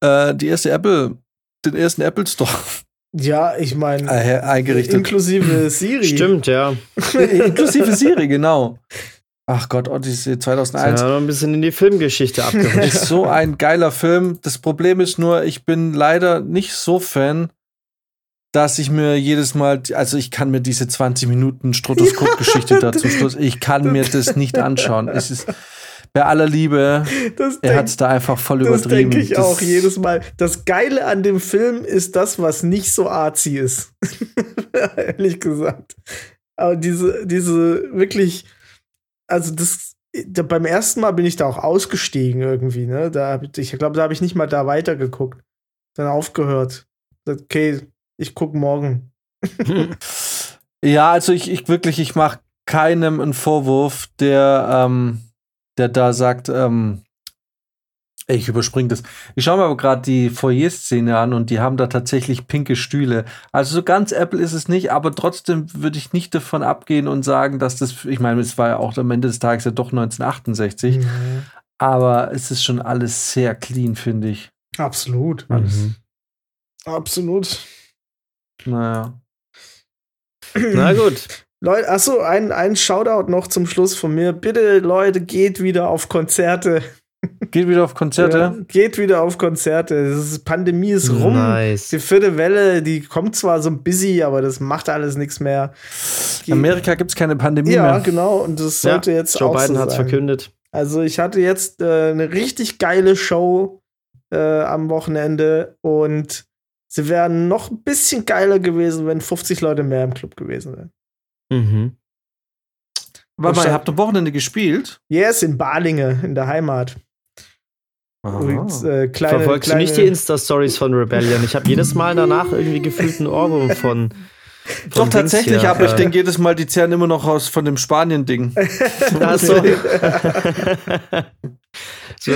äh, die erste Apple, den ersten Apple Store ja, ich meine, äh, eingerichtet. inklusive Siri. Stimmt, ja. Inklusive Siri, genau. Ach Gott, Odyssey 2001. Ja, noch ein bisschen in die Filmgeschichte abgerutscht. ist so ein geiler Film. Das Problem ist nur, ich bin leider nicht so Fan, dass ich mir jedes Mal, also ich kann mir diese 20 Minuten Strotoskop-Geschichte Ja, da zum Schluss, ich kann mir das nicht anschauen. Es ist, bei aller Liebe, Das er hat es da einfach voll Das übertrieben. denke ich Das- auch jedes Mal. Das Geile an dem Film ist das, was nicht so arzi ist. Ehrlich gesagt. Aber diese, diese wirklich, also das, da, beim ersten Mal bin ich da auch ausgestiegen irgendwie, ne? Da hab ich, ich glaube, da habe ich nicht mal da weitergeguckt. Dann aufgehört. Okay, ich guck morgen. Ja, also ich, ich wirklich, ich mache keinem einen Vorwurf, der, ähm, der da sagt, ähm, ich überspringe das. Ich schaue mir aber gerade die Foyer-Szene an und die haben da tatsächlich pinke Stühle. Also so ganz Apple ist es nicht, aber trotzdem würde ich nicht davon abgehen und sagen, dass das, ich meine, es war ja auch am Ende des Tages ja doch 1968, Ja, aber es ist schon alles sehr clean, finde ich. absolut. Mhm. Absolut. Naja. Na gut. Leute, achso, ein, ein Shoutout noch zum Schluss von mir. Bitte, Leute, geht wieder auf Konzerte. Geht wieder auf Konzerte. Ja, geht wieder auf Konzerte. Das ist, Pandemie ist rum. Nice. Die vierte Welle, die kommt zwar so busy, aber das macht alles nichts mehr. In Amerika gibt es keine Pandemie Ja, mehr. genau. Und das sollte ja, jetzt Joe auch Biden so hat es verkündet. Also ich hatte jetzt äh, eine richtig geile Show äh, am Wochenende und sie wären noch ein bisschen geiler gewesen, wenn 50 Leute mehr im Club gewesen wären. Mhm. Warte mal, ihr habt am Wochenende gespielt? Yes, in Balinge, in der Heimat. Übrigens, äh, kleine, Verfolgst kleine, du nicht die Insta-Stories von Rebellion? Ich habe jedes Mal danach irgendwie gefühlt einen Ohrwurm von. von Doch, Dings tatsächlich, aber ich denke jedes Mal, die zehren immer noch aus von dem Spanien-Ding. Ach so.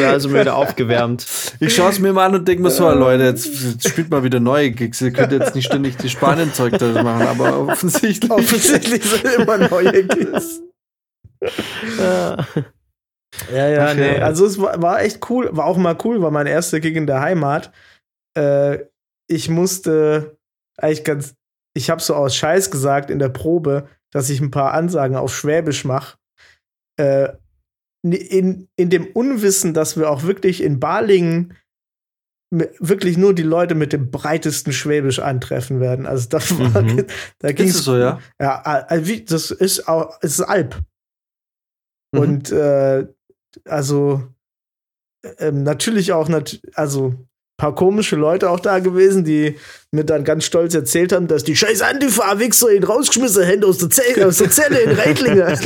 Also wieder aufgewärmt. Ich schaue es mir mal an und denke mir so, Leute, jetzt, jetzt spielt mal wieder neue Gigs. Ihr könnt jetzt nicht ständig die Spanien-Zeug da machen, aber offensichtlich. Offensichtlich sind immer neue Gigs. Ja. Ja, Ach, nee. Also es war, war echt cool, war auch mal cool, war mein erster Gig in der Heimat. Äh, ich musste eigentlich ganz, ich habe so aus Scheiß gesagt in der Probe, dass ich ein paar Ansagen auf Schwäbisch mache. Äh, in, in dem Unwissen, dass wir auch wirklich in Balingen wirklich nur die Leute mit dem breitesten Schwäbisch antreffen werden. Also da, war, Mhm. da ging es so, ja? ja, das ist auch, es ist Alp. Mhm. Und äh, also ähm, natürlich auch, nat also ein paar komische Leute auch da gewesen, die mir dann ganz stolz erzählt haben, dass die scheiß Antifa-Wichser ihn rausgeschmissen haben aus der, Zelle, aus der Zelle in Reitlingen.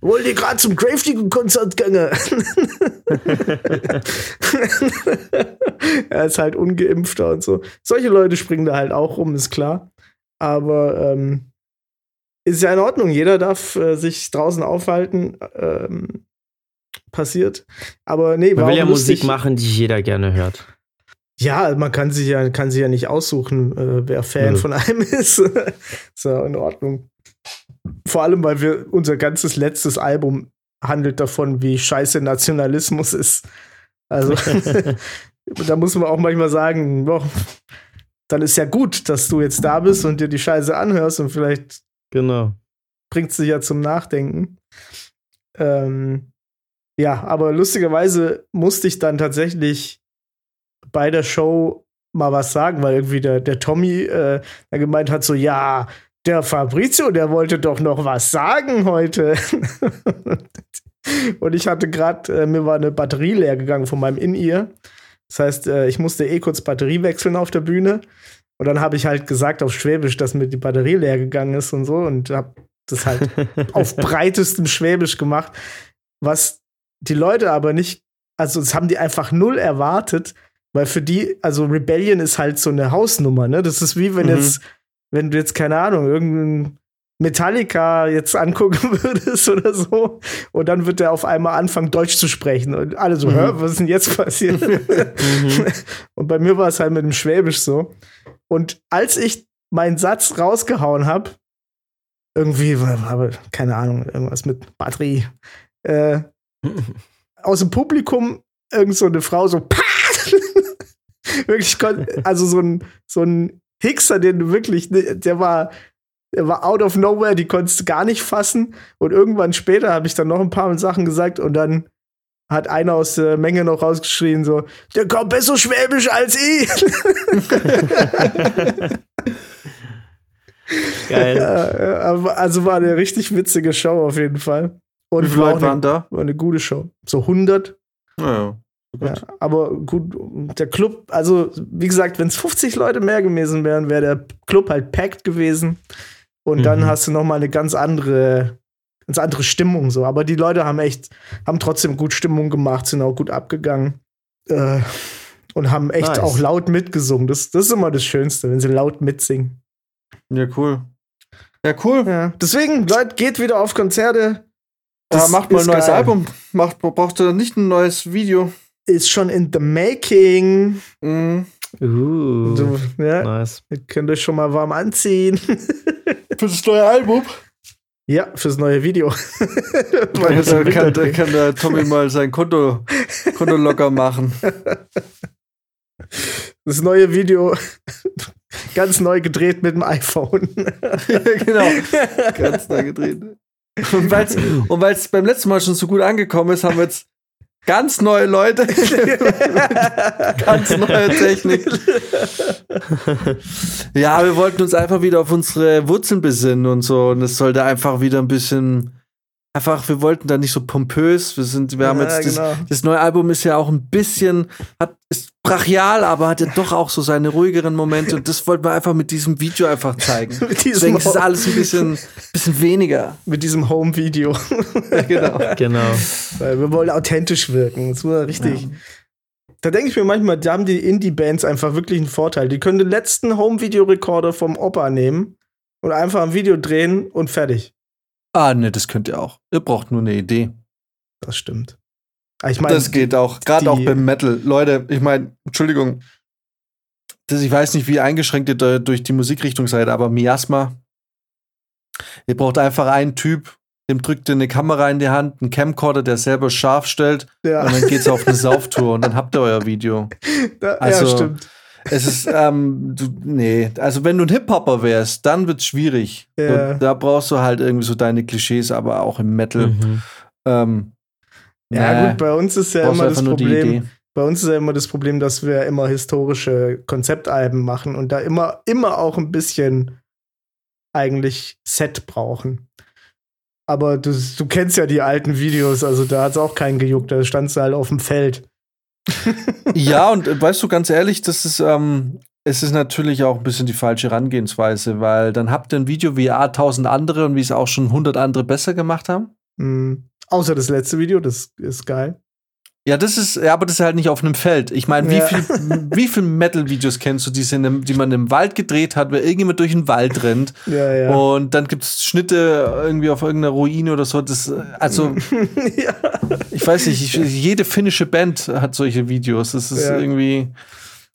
Wollen die gerade zum Gravedigger-Konzert gehen? er ist halt ungeimpfter und so. Solche Leute springen da halt auch rum, ist klar. Aber ähm, ist ja in Ordnung. Jeder darf äh, sich draußen aufhalten. Ähm, passiert. Aber nee, Man will ja lustig. Musik machen, die jeder gerne hört. Ja, man kann sich ja, kann sich ja nicht aussuchen, äh, wer Fan Nö. von einem ist. ist ja in Ordnung. Vor allem, weil wir unser ganzes letztes Album handelt davon, wie scheiße Nationalismus ist. Also, da muss man auch manchmal sagen, boah, dann ist ja gut, dass du jetzt da bist und dir die Scheiße anhörst und vielleicht Genau. bringt sie ja zum Nachdenken. Ähm, ja, aber lustigerweise musste ich dann tatsächlich bei der Show mal was sagen, weil irgendwie der, der Tommy äh, gemeint hat, so, ja, der Fabrizio, der wollte doch noch was sagen heute. Und ich hatte gerade, äh, mir war eine Batterie leer gegangen von meinem In-Ear. Das heißt, äh, ich musste eh kurz Batterie wechseln auf der Bühne. Und dann habe ich halt gesagt auf Schwäbisch, dass mir die Batterie leer gegangen ist und so und habe das halt auf breitestem Schwäbisch gemacht, was die Leute aber nicht, also das haben die einfach null erwartet, weil für die, also Rebellion ist halt so eine Hausnummer, ne? Das ist wie wenn Mhm. jetzt, wenn du jetzt, keine Ahnung, irgendein Metallica jetzt angucken würdest oder so und dann wird er auf einmal anfangen, Deutsch zu sprechen und alle so, Mhm. hör, was ist denn jetzt passiert? Mhm. Und bei mir war es halt mit dem Schwäbisch so. Und als ich meinen Satz rausgehauen habe, irgendwie, war, keine Ahnung, irgendwas mit Batterie, äh, aus dem Publikum irgend so eine Frau so, wirklich, also so ein, so ein Hickser, den du wirklich, ne, der war, der war out of nowhere, die konntest du gar nicht fassen. Und irgendwann später habe ich dann noch ein paar Sachen gesagt und dann hat einer aus der Menge noch rausgeschrien, so, der kommt besser Schwäbisch als ich. Geil. Also war eine richtig witzige Show auf jeden Fall. Und Wie viele Leute waren da? War eine gute Show. So 100. Naja. Ja, aber gut, der Club, also wie gesagt, wenn es 50 Leute mehr gewesen wären, wäre der Club halt packed gewesen. Und dann Mhm. hast du noch mal eine ganz andere, ganz andere Stimmung so. Aber die Leute haben echt, haben trotzdem gut Stimmung gemacht, sind auch gut abgegangen äh, und haben echt Nice. auch laut mitgesungen. Das, das ist immer das Schönste, wenn sie laut mitsingen. Ja, cool. Ja, cool. Ja. Deswegen, Leute, geht wieder auf Konzerte. Da Das macht mal ein neues geil. Album. Macht, braucht ihr nicht ein neues Video. Ist schon in the making. Mhm. Uh, So, ja, nice. ihr könnt euch schon mal warm anziehen. Für das neue Album. Ja, fürs neue Video. Weil Ja, da im kann, da kann der Tommy mal sein Konto, Konto locker machen. Das neue Video ganz neu gedreht mit dem iPhone. ja, genau. Ganz neu gedreht. Und weil es beim letzten Mal schon so gut angekommen ist, haben wir jetzt ganz neue Leute. ganz neue Technik. Ja, wir wollten uns einfach wieder auf unsere Wurzeln besinnen und so. Und es sollte einfach wieder ein bisschen. Einfach, wir wollten da nicht so pompös. Wir sind, wir haben Ja, jetzt das, genau. das neue Album ist ja auch ein bisschen, hat, ist brachial, aber hat ja doch auch so seine ruhigeren Momente. Und das wollten wir einfach mit diesem Video einfach zeigen. Mit diesem Deswegen ist alles ein bisschen, bisschen weniger. mit diesem Home-Video. Ja, genau. Genau. Weil wir wollen authentisch wirken. Das war richtig. Da denke ich mir manchmal, da haben die Indie-Bands einfach wirklich einen Vorteil. Die können den letzten Home-Video-Recorder vom Opa nehmen und einfach ein Video drehen und fertig. Ah, ne, das könnt ihr auch. Ihr braucht nur eine Idee. Das stimmt. Aber Ich meine, das geht auch. Gerade auch beim Metal. Leute, ich meine, Entschuldigung. Das, ich weiß nicht, wie eingeschränkt ihr da durch die Musikrichtung seid, aber Miasma. Ihr braucht einfach einen Typ, dem drückt ihr eine Kamera in die Hand, einen Camcorder, der selber scharf stellt, ja, und dann geht's auf eine Sauftour und dann habt ihr euer Video. da, also- ja, stimmt. Es ist, ähm, du, nee, also wenn du ein Hip-Hopper wärst, dann wird's schwierig. Ja. Und da brauchst du halt irgendwie so deine Klischees, aber auch im Metal. Mhm. Ähm, Ja, nee, gut, bei uns ist ja brauchst immer das Problem. Bei uns ist ja immer das Problem, dass wir immer historische Konzeptalben machen und da immer, immer auch ein bisschen eigentlich Set brauchen. Aber du, du kennst ja die alten Videos, also da hat es auch keinen gejuckt, da standst du halt auf dem Feld. Ja, und äh, weißt du, ganz ehrlich, das ist, ähm, es ist natürlich auch ein bisschen die falsche Herangehensweise, weil dann habt ihr ein Video wie A tausend andere und wie es auch schon 100 andere besser gemacht haben. Mhm. Außer das letzte Video, das ist geil. Ja, das ist, ja, aber das ist halt nicht auf einem Feld. Ich meine, wie Ja. viel, wie viel Metal-Videos kennst du, die, sind im, die man im Wald gedreht hat, wo irgendjemand durch den Wald rennt Ja, ja. und dann gibt's Schnitte irgendwie auf irgendeiner Ruine oder so. Das, äh, also, ja. ich weiß nicht, ich, jede finnische Band hat solche Videos. Das ist Ja. irgendwie.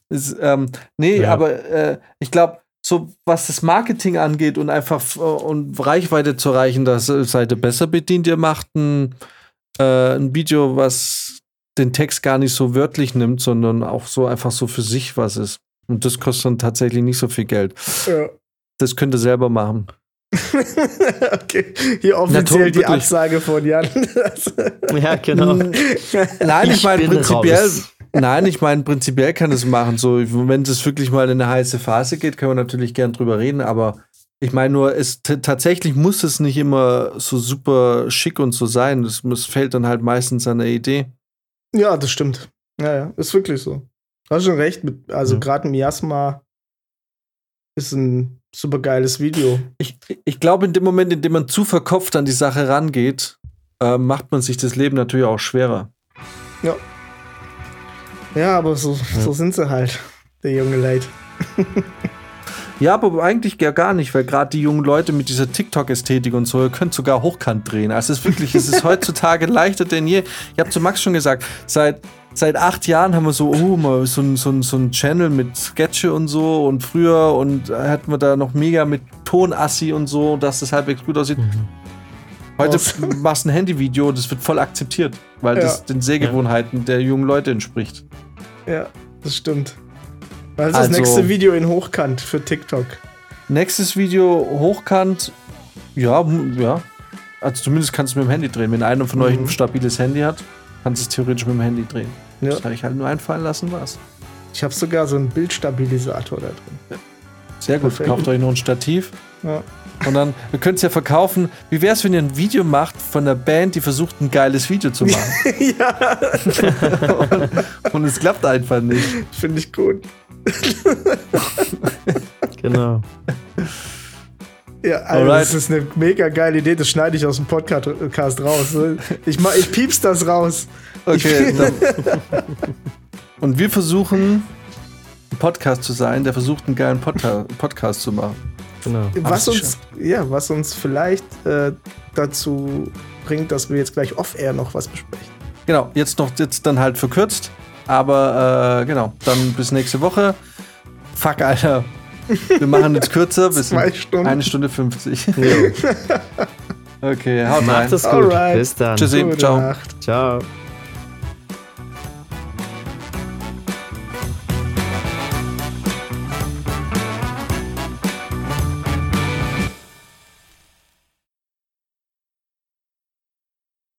Ist, ähm, nee, Ja. aber äh, ich glaube, so was das Marketing angeht und einfach f- und Reichweite zu erreichen, da se- seid ihr besser bedient. Ihr macht ein, äh, ein Video, was den Text gar nicht so wörtlich nimmt, sondern auch so einfach so für sich was ist. Und das kostet dann tatsächlich nicht so viel Geld. ja. Das könnt ihr selber machen. okay, hier offiziell Na, die. Absage von Jan. Ja, genau. Nein, ich, Ich meine prinzipiell. raus. Nein, ich meine prinzipiell kann es machen. So, wenn es wirklich mal in eine heiße Phase geht, können wir natürlich gern drüber reden. Aber ich meine nur, es tatsächlich muss es nicht immer so super schick und so sein. Es, es fällt dann halt meistens an der Idee. Ja, das stimmt. Ja, ja, ist wirklich so. Du hast schon recht. Mit, also Ja. gerade Miasma ist ein super geiles Video. Ich, ich glaube, in dem Moment, in dem man zu verkopft an die Sache rangeht, äh, macht man sich das Leben natürlich auch schwerer. Ja, aber so, so sind sie halt, der junge Leid. Ja, aber eigentlich ja gar nicht, weil gerade die jungen Leute mit dieser TikTok-Ästhetik und so, ihr könnt sogar hochkant drehen. Also es ist wirklich, es ist heutzutage leichter denn je. Ich habe zu Max schon gesagt, seit, seit acht Jahren haben wir so, oh, mal so ein, so, ein, so ein Channel mit Sketche und so und früher und hatten wir da noch mega mit Tonassi und so, dass das halbwegs gut aussieht. Heute Was? machst du ein Handyvideo und das wird voll akzeptiert, weil Ja. das den Sehgewohnheiten der jungen Leute entspricht. Ja, das stimmt. Was ist Also- das nächste Video in Hochkant für TikTok? Nächstes Video hochkant. Ja, m- ja. Also zumindest kannst du mit dem Handy drehen. Wenn einer von euch ein Mhm. stabiles Handy hat, kannst du es theoretisch mit dem Handy drehen. Ja. Das habe ich halt nur einfallen lassen, was. Ich habe sogar so einen Bildstabilisator da drin. Sehr gut. Perfekt. Kauft euch noch ein Stativ. Ja. Und dann, wir können es ja verkaufen. Wie wäre es, wenn ihr ein Video macht von einer Band, die versucht, ein geiles Video zu machen? ja, und, und es klappt einfach nicht. finde ich gut. Genau. Ja, also Alright. das ist eine mega geile Idee. Das schneide ich aus dem Podcast raus. Ich, ich piepst das raus. Okay, dann. Und wir versuchen, ein Podcast zu sein, der versucht, einen geilen Podca Podcast zu machen. Genau. was uns, ja, was uns vielleicht äh, dazu bringt, dass wir jetzt gleich off-air noch was besprechen. Genau, jetzt noch jetzt dann halt verkürzt. Aber äh, genau, dann bis nächste Woche. Fuck, Alter. Wir machen jetzt kürzer bis Zwei Stunden. eine Stunde 50. Jo. Okay, haut rein. Macht es gut. Alright. Bis dann. Tschüssi, Gute ciao. Nacht. Ciao.